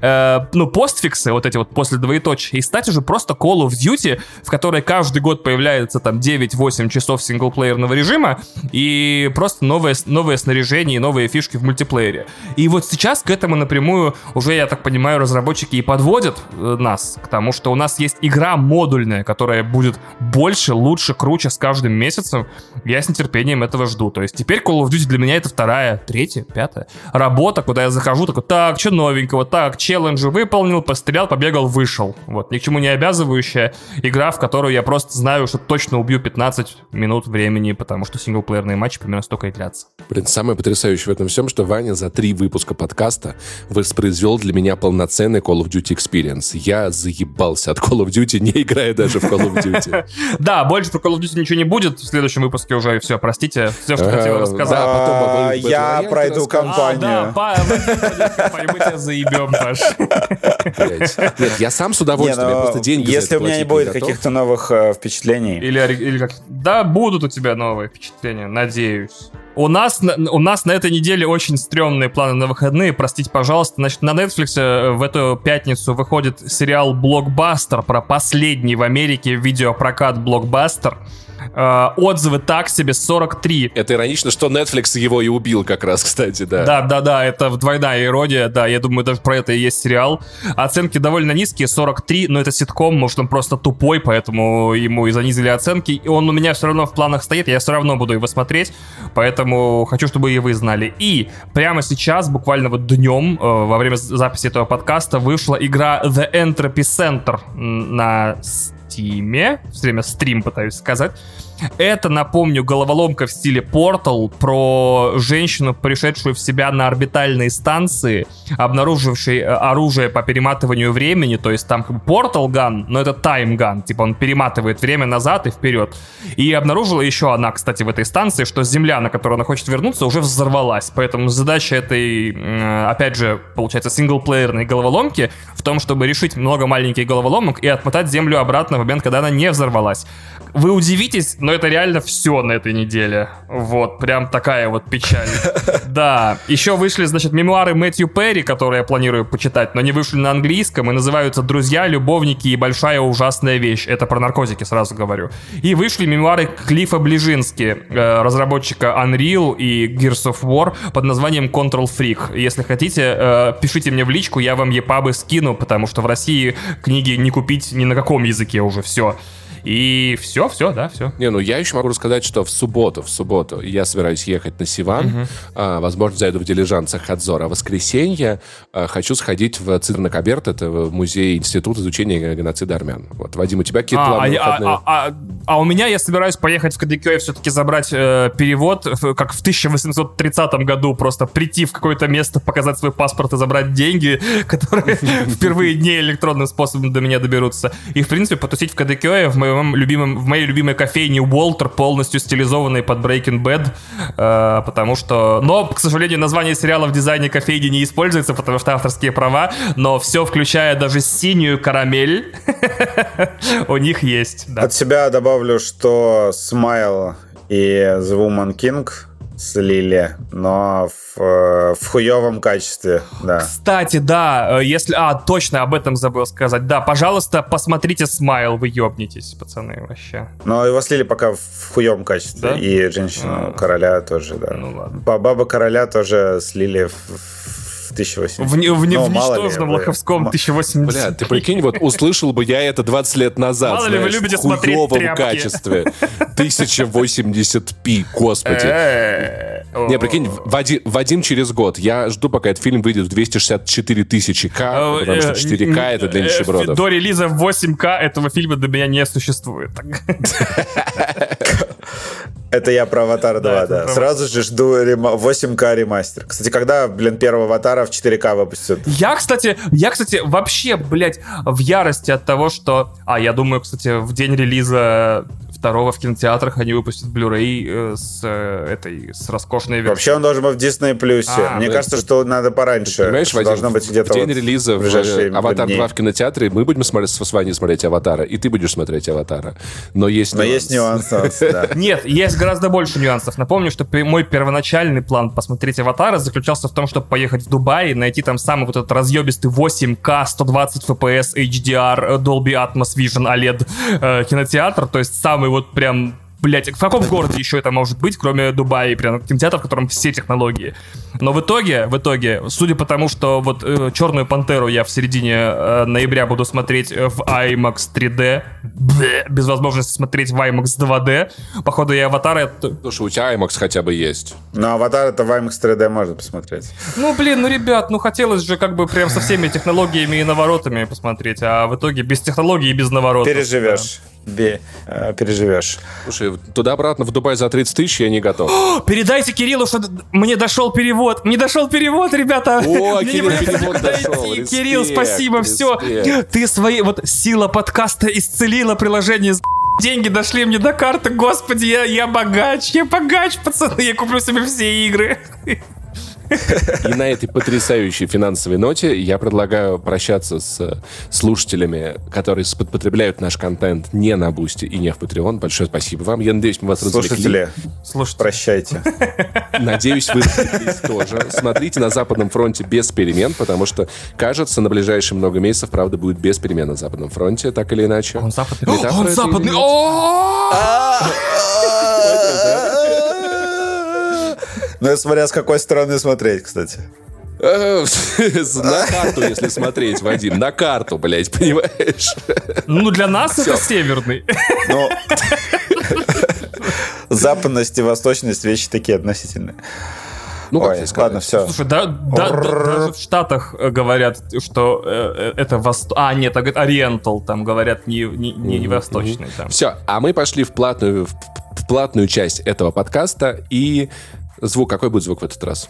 Э, ну, постфиксы, вот эти вот после двоеточия, и стать уже просто Call of Duty, в которой каждый год появляется там 9-8 часов синглплеерного режима, и просто новое, новое снаряжение и новые фишки в мультиплеере. И вот сейчас к этому напрямую уже, я так понимаю, разработчики и подводят э, нас к тому, что у нас есть игра модульная, которая будет больше, лучше, круче с каждым месяцем. Я с нетерпением этого жду. То есть теперь Call of Duty для меня это вторая, третья, пятая работа, куда я захожу, такой, так, что новенького, так, челленджи выполнил, пострелял, побегал, вышел. Вот, ни к чему не обязывающая игра, в которую я просто знаю, что точно убью 15 минут времени, потому что синглплеерные матчи примерно столько и длятся. Блин, самое потрясающее в этом всем, что Ваня за три выпуска подкаста воспроизвел для меня полноценный Call of Duty Experience. Я заебался от Call of Duty, не играя даже в Call of Duty. Да, больше про Call of Duty ничего не будет. В следующем выпуске уже все, простите, все, что хотел рассказать. А, Я пройду расскажешь. Мы тебя заебем, Паш. Нет, я сам с удовольствием, я просто деньги Если у меня не будет каких-то новых э, впечатлений. Или как... Да, будут у тебя новые впечатления, надеюсь. У нас, у нас на этой неделе очень стрёмные планы на выходные, простите, пожалуйста. Значит, на Netflix э, в эту пятницу выходит сериал «Блокбастер» про последний в Америке видеопрокат «Блокбастер». Э, отзывы так себе 43. Это иронично, что Netflix его и убил как раз, кстати, да. Да, да, да, это двойная ирония, да, я думаю, даже про это и есть сериал. Оценки довольно низкие, 43, но это ситком, может он просто тупой, поэтому ему и занизили оценки. И он у меня все равно в планах стоит, я все равно буду его смотреть, поэтому хочу, чтобы и вы знали. И прямо сейчас, буквально вот днем, э, во время записи этого подкаста, вышла игра The Entropy Center на Стиме. Все время стрим пытаюсь сказать. Это, напомню, головоломка в стиле Portal про женщину, пришедшую в себя на орбитальной станции, обнаружившей э, оружие по перематыванию времени, то есть там как бы Portal Gun, но это Time Gun, типа он перематывает время назад и вперед. И обнаружила еще она, кстати, в этой станции, что Земля, на которую она хочет вернуться, уже взорвалась. Поэтому задача этой, опять же, получается, синглплеерной головоломки в том, чтобы решить много маленьких головоломок и отмотать Землю обратно в момент, когда она не взорвалась. Вы удивитесь, но это реально все на этой неделе. Вот, прям такая вот печаль. Да, еще вышли, значит, мемуары Мэтью Перри, которые я планирую почитать, но не вышли на английском и называются «Друзья, любовники и большая ужасная вещь». Это про наркотики, сразу говорю. И вышли мемуары Клифа Ближински, э, разработчика Unreal и Gears of War под названием Control Freak. Если хотите, э, пишите мне в личку, я вам епабы скину, потому что в России книги не купить ни на каком языке уже, все. И все, все, да, все. Не, ну я еще могу рассказать, что в субботу, в субботу я собираюсь ехать на Сиван. Угу. А, возможно, зайду в дилижанцах Хадзора. А воскресенье а, хочу сходить в Цирнакаберт, это музей Институт изучения геноцида армян. Вот, Вадим, у тебя какие а, планы а, а, а, а у меня я собираюсь поехать в Кадикё и все-таки забрать э, перевод, как в 1830 году, просто прийти в какое-то место, показать свой паспорт и забрать деньги, которые впервые не электронным способом до меня доберутся. И, в принципе, потусить в Кадикё в моем моем любимом, в моей любимой кофейне Уолтер, полностью стилизованный под Breaking Bad, э, потому что... Но, к сожалению, название сериала в дизайне кофейни не используется, потому что авторские права, но все, включая даже синюю карамель, у них есть. От себя добавлю, что Smile и The Woman King слили, но в, э, в хуевом качестве, да. Кстати, да, э, если... А, точно, об этом забыл сказать. Да, пожалуйста, посмотрите Смайл, вы ёбнетесь, пацаны, вообще. Но его слили пока в хуевом качестве. Да? И женщину а, короля тоже, да. Ну ладно. Баба короля тоже слили в 1080. В, в, в ничтожном лоховском 1080. Бля, ты прикинь, вот услышал бы я это 20 лет назад, Мало знаешь, ли вы любите в хуёвом качестве. 1080p, господи. Э, Не, прикинь, Вадим через год. Я жду, пока этот фильм выйдет в 264 тысячи К, потому что 4К э, это для нищебродов. До релиза в 8К этого фильма для меня не существует. Это я про Аватар 2, да. Сразу же жду 8К ремастер. Кстати, когда, блин, первого Аватара в 4К выпустят? Я, кстати, я, кстати, вообще, блядь, в ярости от того, что... А, я думаю, кстати, в день релиза второго в кинотеатрах они выпустят Blu-ray э, с э, этой с роскошной версией. Вообще он должен быть в Disney Plus е. А, Мне кажется, что надо пораньше. Понимаешь, Вадим, должно быть где-то в день вот релиза в Аватар 2 в кинотеатре мы будем смотреть с вами смотреть Аватара, и ты будешь смотреть Аватара. Но есть Но есть нюансы. Нет, есть гораздо больше нюансов. Напомню, что мой первоначальный план посмотреть Аватара заключался в том, чтобы поехать в Дубай и найти там самый вот этот разъебистый 8K, 120 FPS, HDR, Dolby Atmos Vision OLED э, кинотеатр, то есть самый вот прям блять, в каком городе еще это может быть, кроме Дубая, прям кинотеатр, в котором все технологии. Но в итоге, в итоге, судя по тому, что вот э, Черную Пантеру я в середине э, ноября буду смотреть в IMAX 3D, блэ, без возможности смотреть в IMAX 2D, походу я Аватар... Слушай, у тебя IMAX хотя бы есть. Ну, Аватар это в IMAX 3D можно посмотреть. Ну, блин, ну, ребят, ну хотелось же как бы прям со всеми технологиями и наворотами посмотреть, а в итоге без технологий и без наворотов. Переживешь. Да бе, э, переживешь. Слушай, туда-обратно в Дубай за 30 тысяч я не готов. О, передайте Кириллу, что мне дошел перевод. Мне дошел перевод, ребята. О, мне Кирилл, перевод дошел. Респект, Кирилл, спасибо, респект. все. Ты свои, вот сила подкаста исцелила приложение Деньги дошли мне до карты, господи, я, я богач, я богач, пацаны, я куплю себе все игры. И на этой потрясающей финансовой ноте я предлагаю прощаться с слушателями, которые потребляют наш контент не на Boosty и не в Patreon. Большое спасибо вам. Я надеюсь, мы вас Слушатели, Слушайте. прощайте. Надеюсь, вы тоже. Смотрите на Западном фронте без перемен, потому что, кажется, на ближайшие много месяцев, правда, будет без перемен на Западном фронте, так или иначе. Он западный. Он западный. Ну, это смотря с какой стороны смотреть, кстати. Э, На карту, если смотреть, Вадим, на карту, блядь, понимаешь? Ну, для нас это северный. Ну, западность и восточность вещи такие относительные. Ну, как Ой, ладно, все. Слушай, да, да- да- даже в Штатах э, говорят, что э, э, это восток... А, нет, говорят, ориентал, там говорят не, не, не, не восточный. Там. Все, а мы пошли в платную, в, в платную часть этого подкаста, и звук, какой будет звук в этот раз?